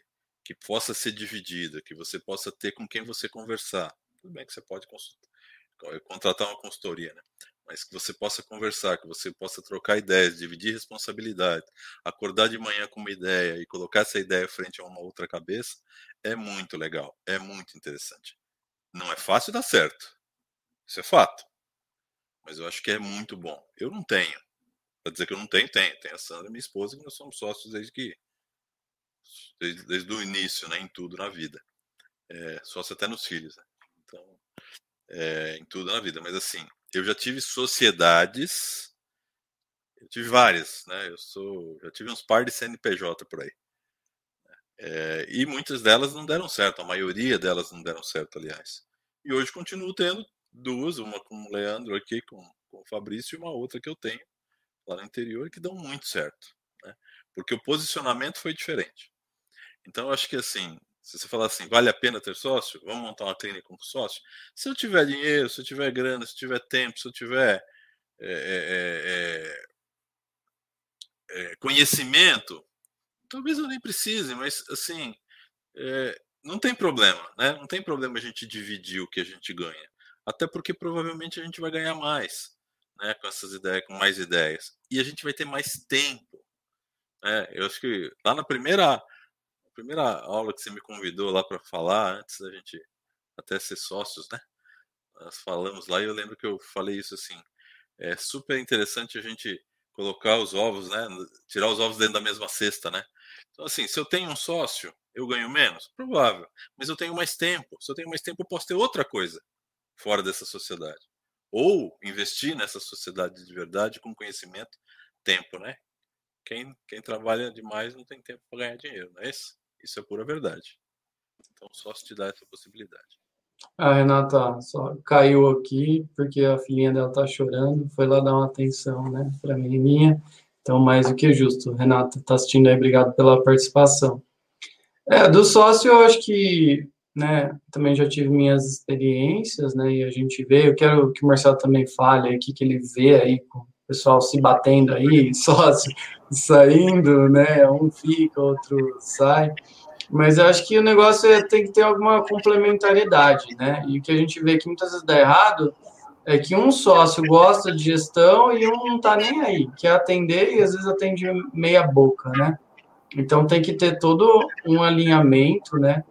que possa ser dividida, que você possa ter com quem você conversar. Tudo bem que você pode contratar uma consultoria, né? mas que você possa conversar, que você possa trocar ideias, dividir responsabilidade, acordar de manhã com uma ideia e colocar essa ideia frente a uma outra cabeça, é muito legal, é muito interessante. Não é fácil dar certo, isso é fato, mas eu acho que é muito bom. Eu não tenho, para dizer que eu não tenho, tenho. Tem a Sandra, minha esposa, que nós somos sócios desde que desde, desde o início, né, em tudo na vida. É, sócio até nos filhos, né? Então, é, em tudo na vida. Mas assim, eu já tive sociedades, eu tive várias, né? Eu sou, já tive uns par de CNPJ por aí. É, e muitas delas não deram certo, a maioria delas não deram certo, aliás. E hoje continuo tendo duas, uma com o Leandro aqui, com, com o Fabrício, e uma outra que eu tenho lá no interior, que dão muito certo. Né? Porque o posicionamento foi diferente. Então, eu acho que assim, se você falar assim, vale a pena ter sócio? Vamos montar uma clínica com sócio? Se eu tiver dinheiro, se eu tiver grana, se eu tiver tempo, se eu tiver é, é, é, conhecimento, talvez eu nem precise, mas assim, não tem problema, né? Não tem problema a gente dividir o que a gente ganha. Até porque provavelmente a gente vai ganhar mais, né? Com essas ideias, com mais ideias. E a gente vai ter mais tempo. Né? Eu acho que lá na primeira primeira aula que você me convidou lá para falar, antes da gente até ser sócios, né? Nós falamos lá e eu lembro que eu falei isso assim. É super interessante a gente colocar os ovos, né? Tirar os ovos dentro da mesma cesta, né? Então, assim, se eu tenho um sócio, eu ganho menos? Provável. Mas eu tenho mais tempo. Se eu tenho mais tempo, eu posso ter outra coisa fora dessa sociedade. Ou investir nessa sociedade de verdade com conhecimento, tempo, né? Quem, quem trabalha demais não tem tempo para ganhar dinheiro, não é isso? Isso é pura verdade. Então, só se te dá essa possibilidade. A Renata só caiu aqui porque a filhinha dela tá chorando, foi lá dar uma atenção, né, para menininha. Então, mais do que justo. Renata tá assistindo aí, obrigado pela participação. É, do sócio, eu acho que, né, também já tive minhas experiências, né, e a gente vê, eu quero que o Marcelo também fale aqui, que ele vê aí com o pessoal se batendo aí, *laughs* sócio saindo, né, um fica, outro sai. Mas eu acho que o negócio é, tem que ter alguma complementariedade, né? E o que a gente vê que muitas vezes dá errado é que um sócio gosta de gestão e um não tá nem aí, quer atender e às vezes atende meia boca, né? Então tem que ter todo um alinhamento, né?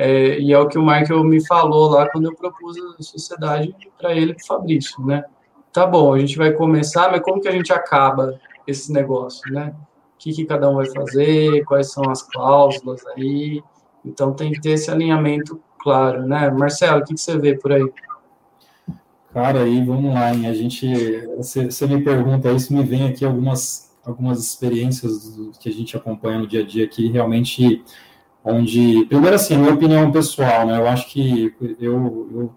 É, e é o que o Michael me falou lá quando eu propus a sociedade para ele e para o Fabrício, né? Tá bom, a gente vai começar, mas como que a gente acaba esse negócio, né? que, que cada um vai fazer, quais são as cláusulas aí. Então tem que ter esse alinhamento claro, né? Marcelo, o que, que você vê por aí? Cara, aí vamos lá, hein? A gente, você me pergunta isso, me vem aqui algumas, algumas experiências que a gente acompanha no dia a dia aqui, realmente, onde, primeiro assim, minha opinião pessoal, né? Eu acho que eu,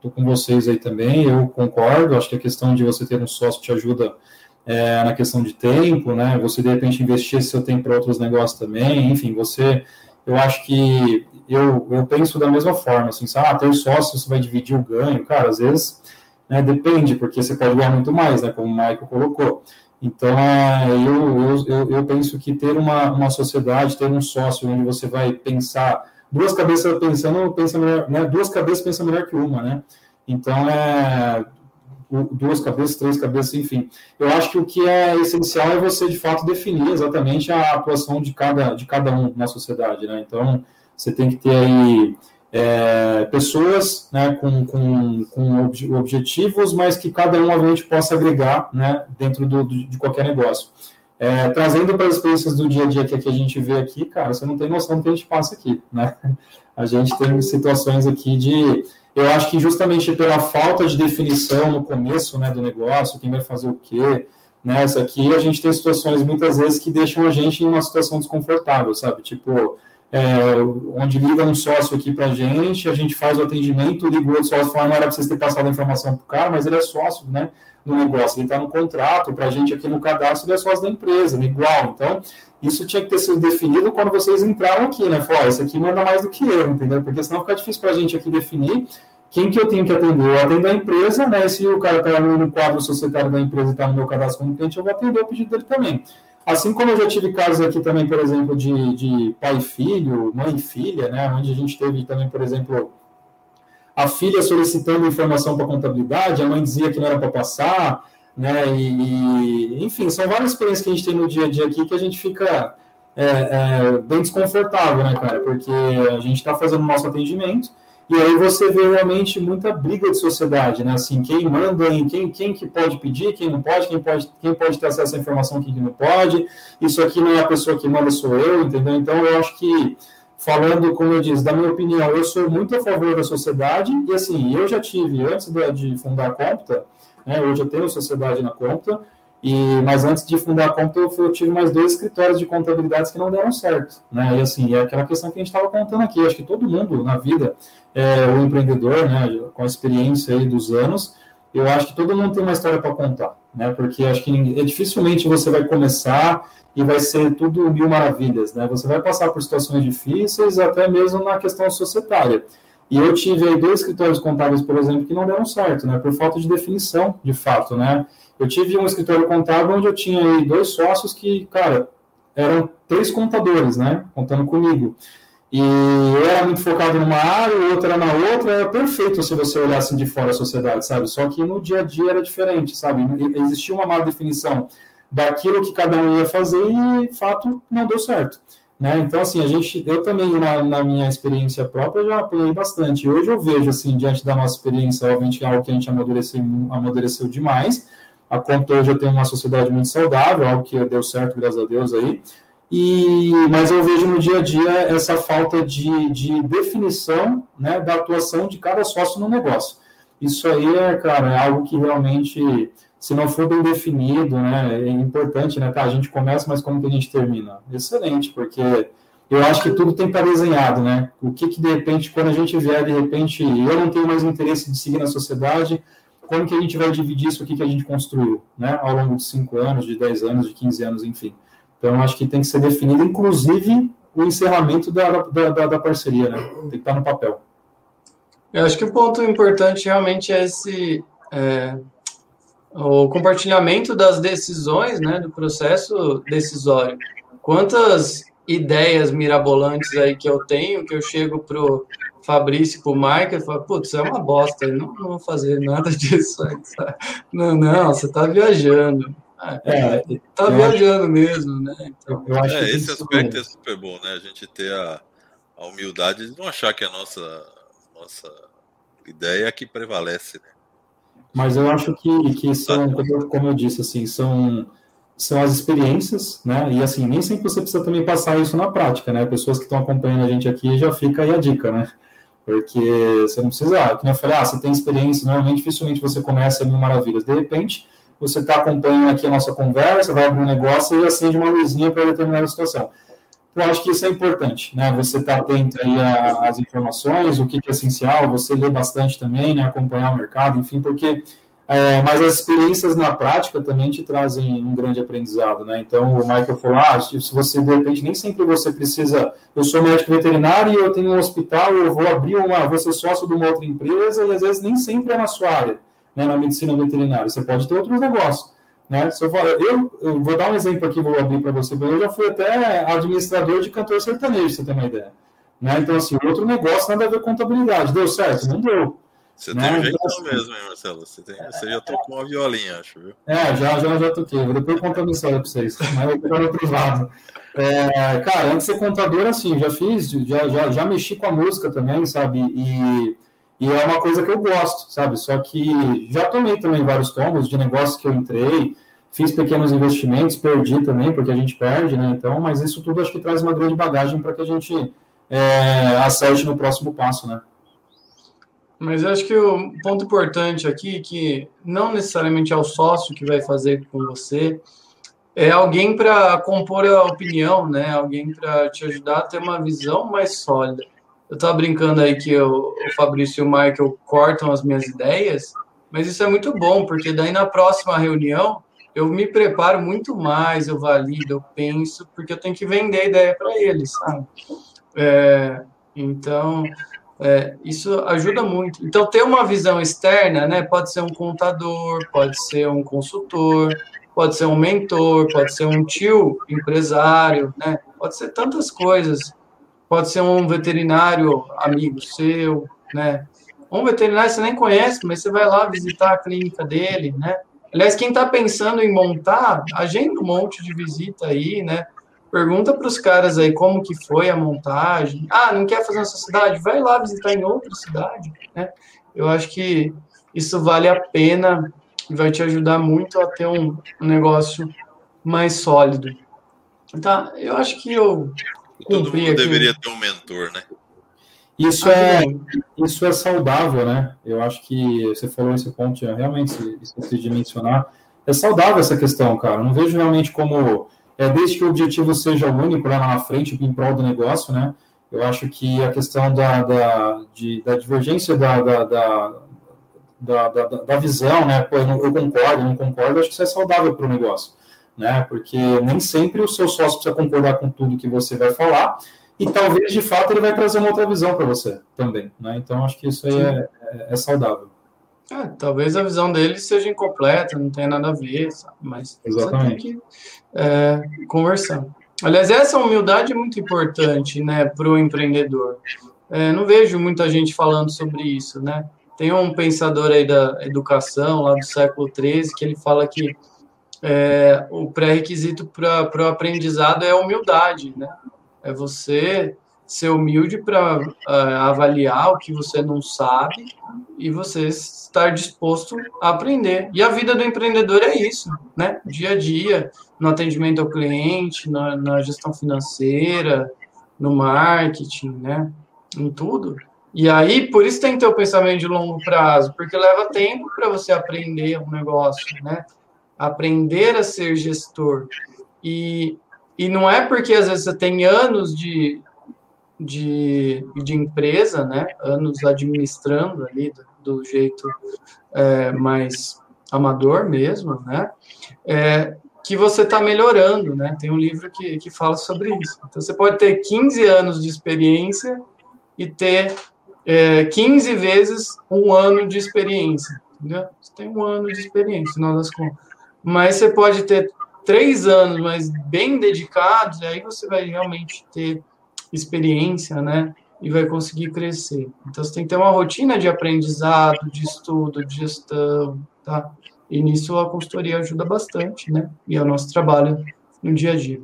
tô com vocês aí também, eu concordo, acho que a questão de você ter um sócio te ajuda é, na questão de tempo, né? Você de repente investir seu tempo para outros negócios também, enfim, você, eu acho que eu, eu penso da mesma forma, assim, sabe, ah, ter sócio, você vai dividir o ganho, cara, às vezes, né, depende, porque você pode ganhar muito mais, né, como o Michael colocou. Então, é, eu, eu, eu penso que ter uma, uma sociedade, ter um sócio onde você vai pensar, duas cabeças pensando, pensa melhor, né, duas cabeças pensam melhor que uma, né? Então, é, duas cabeças, três cabeças, enfim. Eu acho que o que é essencial é você, de fato, definir exatamente a atuação de cada, de cada um na sociedade, né? Então, você tem que ter aí é, pessoas né, com, com, com objetivos, mas que cada um, obviamente, possa agregar né, dentro do, do de qualquer negócio. É, trazendo para as experiências do dia a dia que, que a gente vê aqui, cara, você não tem noção do que a gente passa aqui, né? *laughs* A gente tem situações aqui de eu acho que justamente pela falta de definição no começo né, do negócio, quem vai fazer o quê, né, aqui a gente tem situações muitas vezes que deixam a gente em uma situação desconfortável, sabe? Tipo, é, onde liga um sócio aqui para a gente, a gente faz o atendimento, liga o outro sócio e fala, não era para vocês ter passado a informação para o cara, mas ele é sócio né, no negócio, ele está no contrato, para a gente aqui no cadastro, ele é sócio da empresa, igual. Então, isso tinha que ter sido definido quando vocês entraram aqui, né? Falou, esse aqui manda mais do que eu, entendeu? Porque senão fica difícil para a gente aqui definir quem que eu tenho que atender. Eu atendo a empresa, né? Se o cara está no quadro societário da empresa e está no meu cadastro como cliente, eu vou atender o pedido dele também. Assim como eu já tive casos aqui também, por exemplo, de, de pai e filho, mãe e filha, né? Onde a gente teve também, por exemplo, a filha solicitando informação para contabilidade, a mãe dizia que não era para passar, né? E, e, enfim, são várias experiências que a gente tem no dia a dia aqui que a gente fica é, é, bem desconfortável, né, cara? Porque a gente está fazendo o nosso atendimento e aí você vê realmente muita briga de sociedade, né? Assim, quem manda, quem, quem que pode pedir, quem não pode, quem pode, quem pode ter acesso à informação, quem não pode. Isso aqui não é a pessoa que manda, sou eu, entendeu? Então eu acho que falando, como eu disse, da minha opinião, eu sou muito a favor da sociedade, e assim, eu já tive, antes de, fundar a Compta, né, hoje eu tenho sociedade na Compta, e, mas antes de fundar a Compta, eu, eu, tive mais dois escritórios de contabilidades que não deram certo, né, e assim, é aquela questão que a gente estava contando aqui, acho que todo mundo na vida, é, o empreendedor, né, com a experiência aí dos anos, eu acho que todo mundo tem uma história para contar, né, porque acho que ninguém, é, dificilmente você vai começar e vai ser tudo mil maravilhas, né? Você vai passar por situações difíceis, até mesmo na questão societária. E eu tive aí dois escritórios contábeis, por exemplo, que não deram certo, né? Por falta de definição, de fato, né? Eu tive um escritório contábil onde eu tinha aí dois sócios que, cara, eram três contadores, né? Contando comigo. E eu era muito focado numa área, o outro era na outra, era perfeito se você olhasse de fora a sociedade, sabe? Só que no dia a dia era diferente, sabe? Existia uma má definição daquilo que cada um ia fazer e, de fato, não deu certo. Né? Então, assim, a gente, eu também, na, na, minha experiência própria, já apoiei bastante. Hoje eu vejo, assim, diante da nossa experiência, obviamente, algo que a gente amadureceu, amadureceu demais. A conta hoje eu tenho uma sociedade muito saudável, algo que deu certo, graças a Deus, aí. E, mas eu vejo no dia a dia essa falta de, de definição né, da atuação de cada sócio no negócio. Isso aí é, cara, é algo que realmente se não for bem definido, né, é importante, né, tá, a gente começa, mas como que a gente termina? Excelente, porque eu acho que tudo tem que estar desenhado, né, o que que de repente, quando a gente vier, de repente, eu não tenho mais interesse de seguir na sociedade, como que a gente vai dividir isso aqui que a gente construiu, né, ao longo de 5 anos, de 10 anos, de 15 anos, enfim. Então, acho que tem que ser definido, inclusive, o encerramento da, da, da, da parceria, né, tem que estar no papel. Eu acho que o ponto importante realmente é esse... É o compartilhamento das decisões, né, do processo decisório. Quantas ideias mirabolantes aí que eu tenho, que eu chego pro Fabrício, pro Mike, e falo, putz, é uma bosta, não, não vou fazer nada *laughs* disso aí? Não, não, você tá viajando. É, é tá viajando acho, mesmo, né? Então, eu acho é, esse aspecto é super bom, né? A gente ter a, a humildade de não achar que a nossa, nossa ideia é a que prevalece, né? Mas eu acho que, que são, como eu disse, assim, são, são as experiências, né? E assim, nem sempre você precisa também passar isso na prática, né? Pessoas que estão acompanhando a gente aqui já fica aí a dica, né? Porque você não precisa, ah, como eu falei, ah, você tem experiência, normalmente dificilmente você começa a mil maravilhas. De repente, você está acompanhando aqui a nossa conversa, vai abrir um negócio e acende uma luzinha para determinada situação. eu acho que isso é importante, né? Você estar tá atento aí às informações, o que, que é essencial, você lê bastante também, né? Acompanhar o mercado, enfim, porque é, mas as experiências na prática também te trazem um grande aprendizado, né? Então, o Michael falou, ah, se você, de repente, nem sempre você precisa... Eu sou médico veterinário e eu tenho um hospital, eu vou abrir uma... Vou ser sócio de uma outra empresa e, às vezes, nem sempre é na sua área, né, na medicina veterinária. Você pode ter outros negócios, né? Se eu, for, eu, eu vou dar um exemplo aqui, vou abrir para você. Eu já fui até administrador de cantor sertanejo, você tem uma ideia. Né? Então, assim, outro negócio nada a ver com contabilidade. Deu certo? Não deu. Você tem um jeito então, mesmo, hein, Marcelo? Você, tem, você já tocou uma violinha, acho, viu? É, já, já, já toquei. Depois eu conto a história para vocês, mas eu vou privado. É, cara, antes de ser contador, assim, já fiz, já, já, já mexi com a música também, sabe? E, e é uma coisa que eu gosto, sabe? Só que já tomei também vários tombos de negócios que eu entrei, fiz pequenos investimentos, perdi também, porque a gente perde, né? Então, mas isso tudo acho que traz uma grande bagagem para que a gente é, acerte no próximo passo, né? Mas acho que o ponto importante aqui, que não necessariamente é o sócio que vai fazer com você, é alguém para compor a opinião, né? Alguém para te ajudar a ter uma visão mais sólida. Eu estava brincando aí que eu, o Fabrício e o Michael cortam as minhas ideias, mas isso é muito bom, porque daí na próxima reunião eu me preparo muito mais, eu valido, eu penso, porque eu tenho que vender a ideia para eles, sabe? É, então, é, isso ajuda muito. Então, ter uma visão externa, né? Pode ser um contador, pode ser um consultor, pode ser um mentor, pode ser um tio empresário, né? Pode ser tantas coisas. Pode ser um veterinário amigo seu, né? Um veterinário você nem conhece, mas você vai lá visitar a clínica dele, né? Aliás, quem está pensando em montar, agenda um monte de visita aí, né? Pergunta para os caras aí como que foi a montagem. Ah, não quer fazer nessa cidade? Vai lá visitar em outra cidade, né? Eu acho que isso vale a pena e vai te ajudar muito a ter um negócio mais sólido. Tá, eu acho que eu Todo mundo aqui. deveria ter um mentor, né? Isso é, isso é saudável, né? Eu acho que você falou esse ponto, realmente esqueci de mencionar. É saudável essa questão, cara. Eu não vejo realmente como é, desde que o objetivo seja único lá na frente, em prol do negócio, né? Eu acho que a questão da, da, de, da divergência da, da, da, da, da visão, né? Pô, eu, concordo, não concordo, acho que isso é saudável para o negócio, né? Porque nem sempre o seu sócio precisa concordar com tudo que você vai falar, e talvez, de fato, ele vai trazer uma outra visão para você também, né? Então, acho que isso aí é, é, é saudável. É, talvez a visão dele seja incompleta, não tenha nada a ver, sabe? mas Exatamente. você tem que é, conversar. Aliás, essa humildade é muito importante né, para o empreendedor. É, não vejo muita gente falando sobre isso, né? Tem um pensador aí da educação, lá do século XIII, que ele fala que é, o pré-requisito para o aprendizado é a humildade, né? É você ser humilde para uh, é, avaliar o que você não sabe e você estar disposto a aprender. E a vida do empreendedor é isso, né? Dia a dia, no atendimento ao cliente, na, na gestão financeira, no marketing, né? Em tudo. E aí, por isso tem que ter o pensamento de longo prazo, porque leva tempo para você aprender um negócio, né? Aprender a ser gestor. E, e não é porque às vezes você tem anos de, de, de empresa, né? Anos administrando ali do, do jeito é, mais amador mesmo, né? É, que você está melhorando, né? Tem um livro que, que fala sobre isso. Então, você pode ter 15 anos de experiência e ter é, 15 vezes um ano de experiência, entendeu? Você tem um ano de experiência, não das contas. Mas você pode ter três anos, mas bem dedicados, e aí você vai realmente ter experiência, né? E vai conseguir crescer. Então você tem que ter uma rotina de aprendizado, de estudo, de gestão, tá? E nisso a consultoria ajuda bastante, né? E é o nosso trabalho no dia a dia.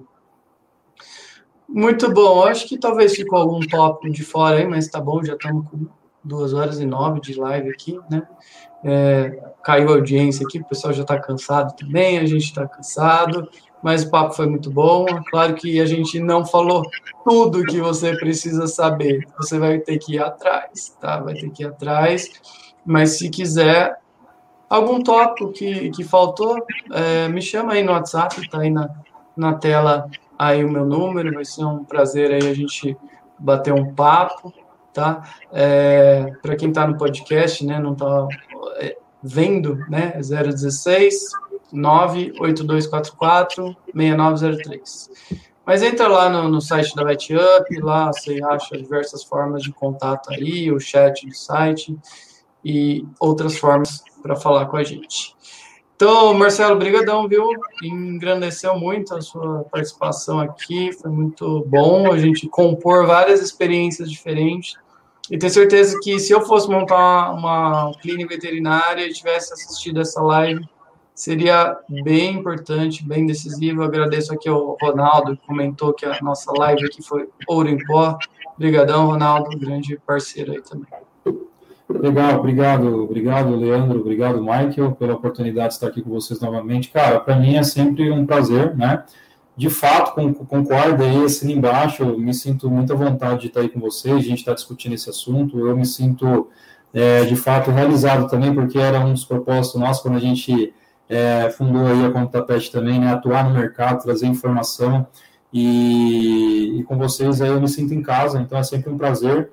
Muito bom. Acho que talvez ficou algum tópico de fora aí, mas tá bom, já estamos com duas horas e nove de live aqui, né? É, caiu a audiência aqui, o pessoal já está cansado também, a gente está cansado mas o papo foi muito bom. Claro que a gente não falou tudo que você precisa saber. Você vai ter que ir atrás, tá? Vai ter que ir atrás. Mas se quiser algum tópico que, que faltou, é, me chama aí no WhatsApp, tá aí na, na tela aí o meu número, vai ser um prazer aí a gente bater um papo, tá? É, Para quem está no podcast, né, não está vendo, né, 016 98244 6903. Mas entra lá no, no site da VetUp, lá você acha diversas formas de contato aí, o chat do site e outras formas para falar com a gente. Então, Marcelo, brigadão, viu? Engrandeceu muito a sua participação aqui, foi muito bom a gente compor várias experiências diferentes. E tenho certeza que se eu fosse montar uma, uma clínica veterinária e tivesse assistido essa live, seria bem importante, bem decisivo. agradeço aqui ao Ronaldo, que comentou que a nossa live aqui foi ouro em pó. Obrigadão, Ronaldo, grande parceiro aí também. Legal, obrigado, obrigado, Leandro, obrigado, Michael, pela oportunidade de estar aqui com vocês novamente. Cara, para mim é sempre um prazer, né? De fato, concordo aí, assim embaixo, eu me sinto muita vontade de estar aí com vocês, a gente está discutindo esse assunto, eu me sinto, é, de fato, realizado também, porque era um dos propósitos nossos quando a gente é, fundou aí a Conta Pet também, né, atuar no mercado, trazer informação, e, e, com vocês aí eu me sinto em casa, então é sempre um prazer,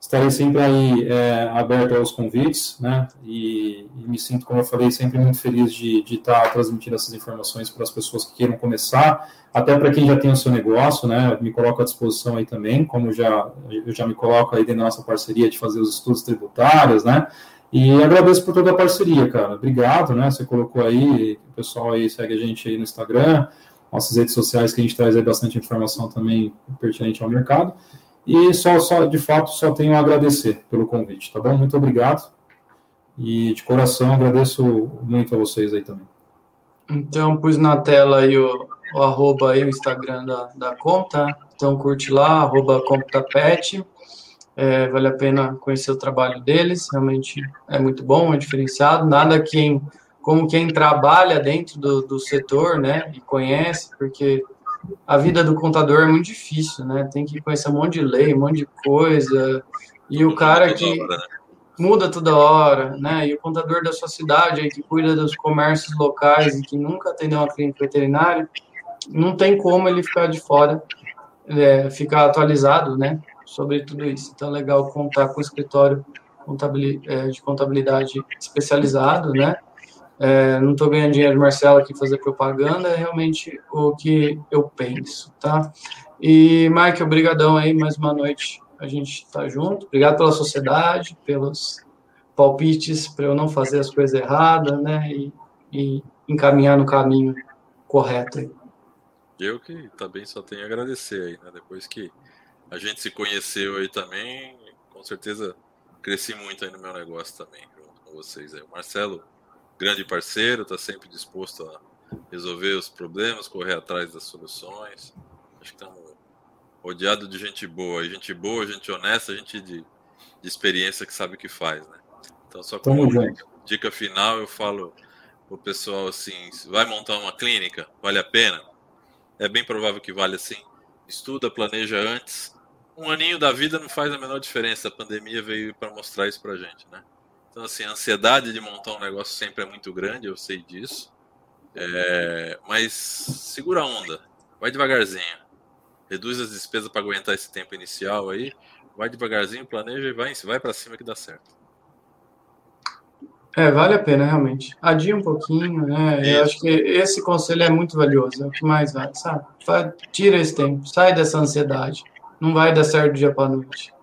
estarei sempre aí é, aberto aos convites, né, e, e, me sinto, como eu falei, sempre muito feliz de, de estar transmitindo essas informações para as pessoas que queiram começar, até para quem já tem o seu negócio, né, me coloco à disposição aí também, como já, eu já me coloco aí dentro da nossa parceria de fazer os estudos tributários, né, e agradeço por toda a parceria, cara. Obrigado, né? Você colocou aí, o pessoal aí segue a gente aí no Instagram, nossas redes sociais que a gente traz aí bastante informação também pertinente ao mercado. E só, só de fato, só tenho a agradecer pelo convite, tá bom? Muito obrigado. E de coração agradeço muito a vocês aí também. Então, pus na tela aí o, o arroba aí, o Instagram da, da conta. Então, curte lá, arroba ComputaPet. É, vale a pena conhecer o trabalho deles, realmente é muito bom, é diferenciado. Nada quem, como quem trabalha dentro do, do setor, né, e conhece, porque a vida do contador é muito difícil, né? Tem que conhecer um monte de lei, um monte de coisa. E o cara que né? muda toda hora, né? E o contador da sua cidade, aí, que cuida dos comércios locais e que nunca atendeu uma clínica veterinária, não tem como ele ficar de fora, é, ficar atualizado, né? sobre tudo isso. Então, é legal contar com o escritório é, de contabilidade especializado, né? É, não estou ganhando dinheiro, Marcelo, aqui fazer propaganda, é realmente o que eu penso, tá? E, Mike, obrigadão aí, mais uma noite a gente está junto. Obrigado pela sociedade, pelos palpites para eu não fazer as coisas erradas, né? E, e encaminhar no caminho correto aí. Eu que também só tenho a agradecer aí, né? Depois que a gente se conheceu aí também, com certeza cresci muito aí no meu negócio também, junto com vocês aí. O Marcelo, grande parceiro, está sempre disposto a resolver os problemas, correr atrás das soluções. Acho que estamos rodeados de gente boa, gente boa, gente honesta, gente de, de experiência que sabe o que faz, né? Então, só como dica, dica final, eu falo pro pessoal assim: vai montar uma clínica, vale a pena? É bem provável que vale assim. Estuda, planeja antes, um aninho da vida não faz a menor diferença. A pandemia veio para mostrar isso para gente, né? Então, assim, a ansiedade de montar um negócio sempre é muito grande, eu sei disso. É, mas segura a onda, vai devagarzinho. Reduz as despesas para aguentar esse tempo inicial aí. Vai devagarzinho, planeja e vai, vai para cima que dá certo. É, vale a pena, realmente. Adia um pouquinho, né? Isso. Eu acho que esse conselho é muito valioso, é o que mais vale, sabe? Tira esse tempo, sai dessa ansiedade. Não vai dar certo do dia para noite.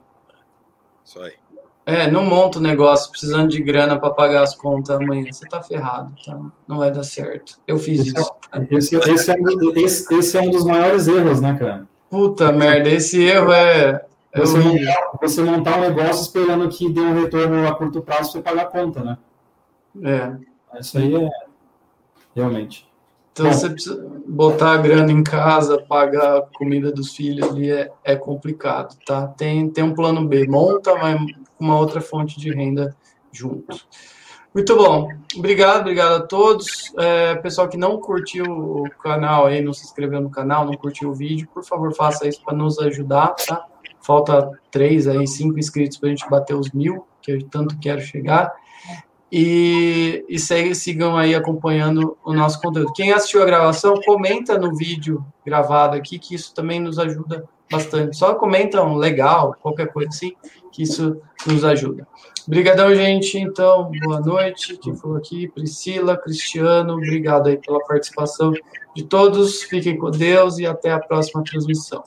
Isso aí. É, não monta o negócio precisando de grana para pagar as contas amanhã. Você tá ferrado, tá? Não vai dar certo. Eu fiz esse isso. É, esse, esse, é, esse, esse, é um dos maiores erros, né, cara? Puta merda, esse erro é. é você, montar, você montar um negócio esperando que dê um retorno a curto prazo para pagar a conta, né? É. Isso aí é. Realmente. Então, você precisa botar a grana em casa, pagar a comida dos filhos ali é, é complicado, tá? Tem, tem um plano B, monta uma outra fonte de renda junto. Muito bom. Obrigado, obrigado a todos. É, pessoal que não curtiu o canal aí, não se inscreveu no canal, não curtiu o vídeo, por favor, faça isso para nos ajudar, tá? Falta três aí, cinco inscritos para a gente bater os mil, que eu tanto quero chegar. E, e sigam aí acompanhando o nosso conteúdo. Quem assistiu a gravação, comenta no vídeo gravado aqui, que isso também nos ajuda bastante. Só comentam legal, qualquer coisa assim, que isso nos ajuda. Obrigadão, gente. Então, boa noite. Quem falou aqui? Priscila, Cristiano, obrigado aí pela participação de todos. Fiquem com Deus e até a próxima transmissão.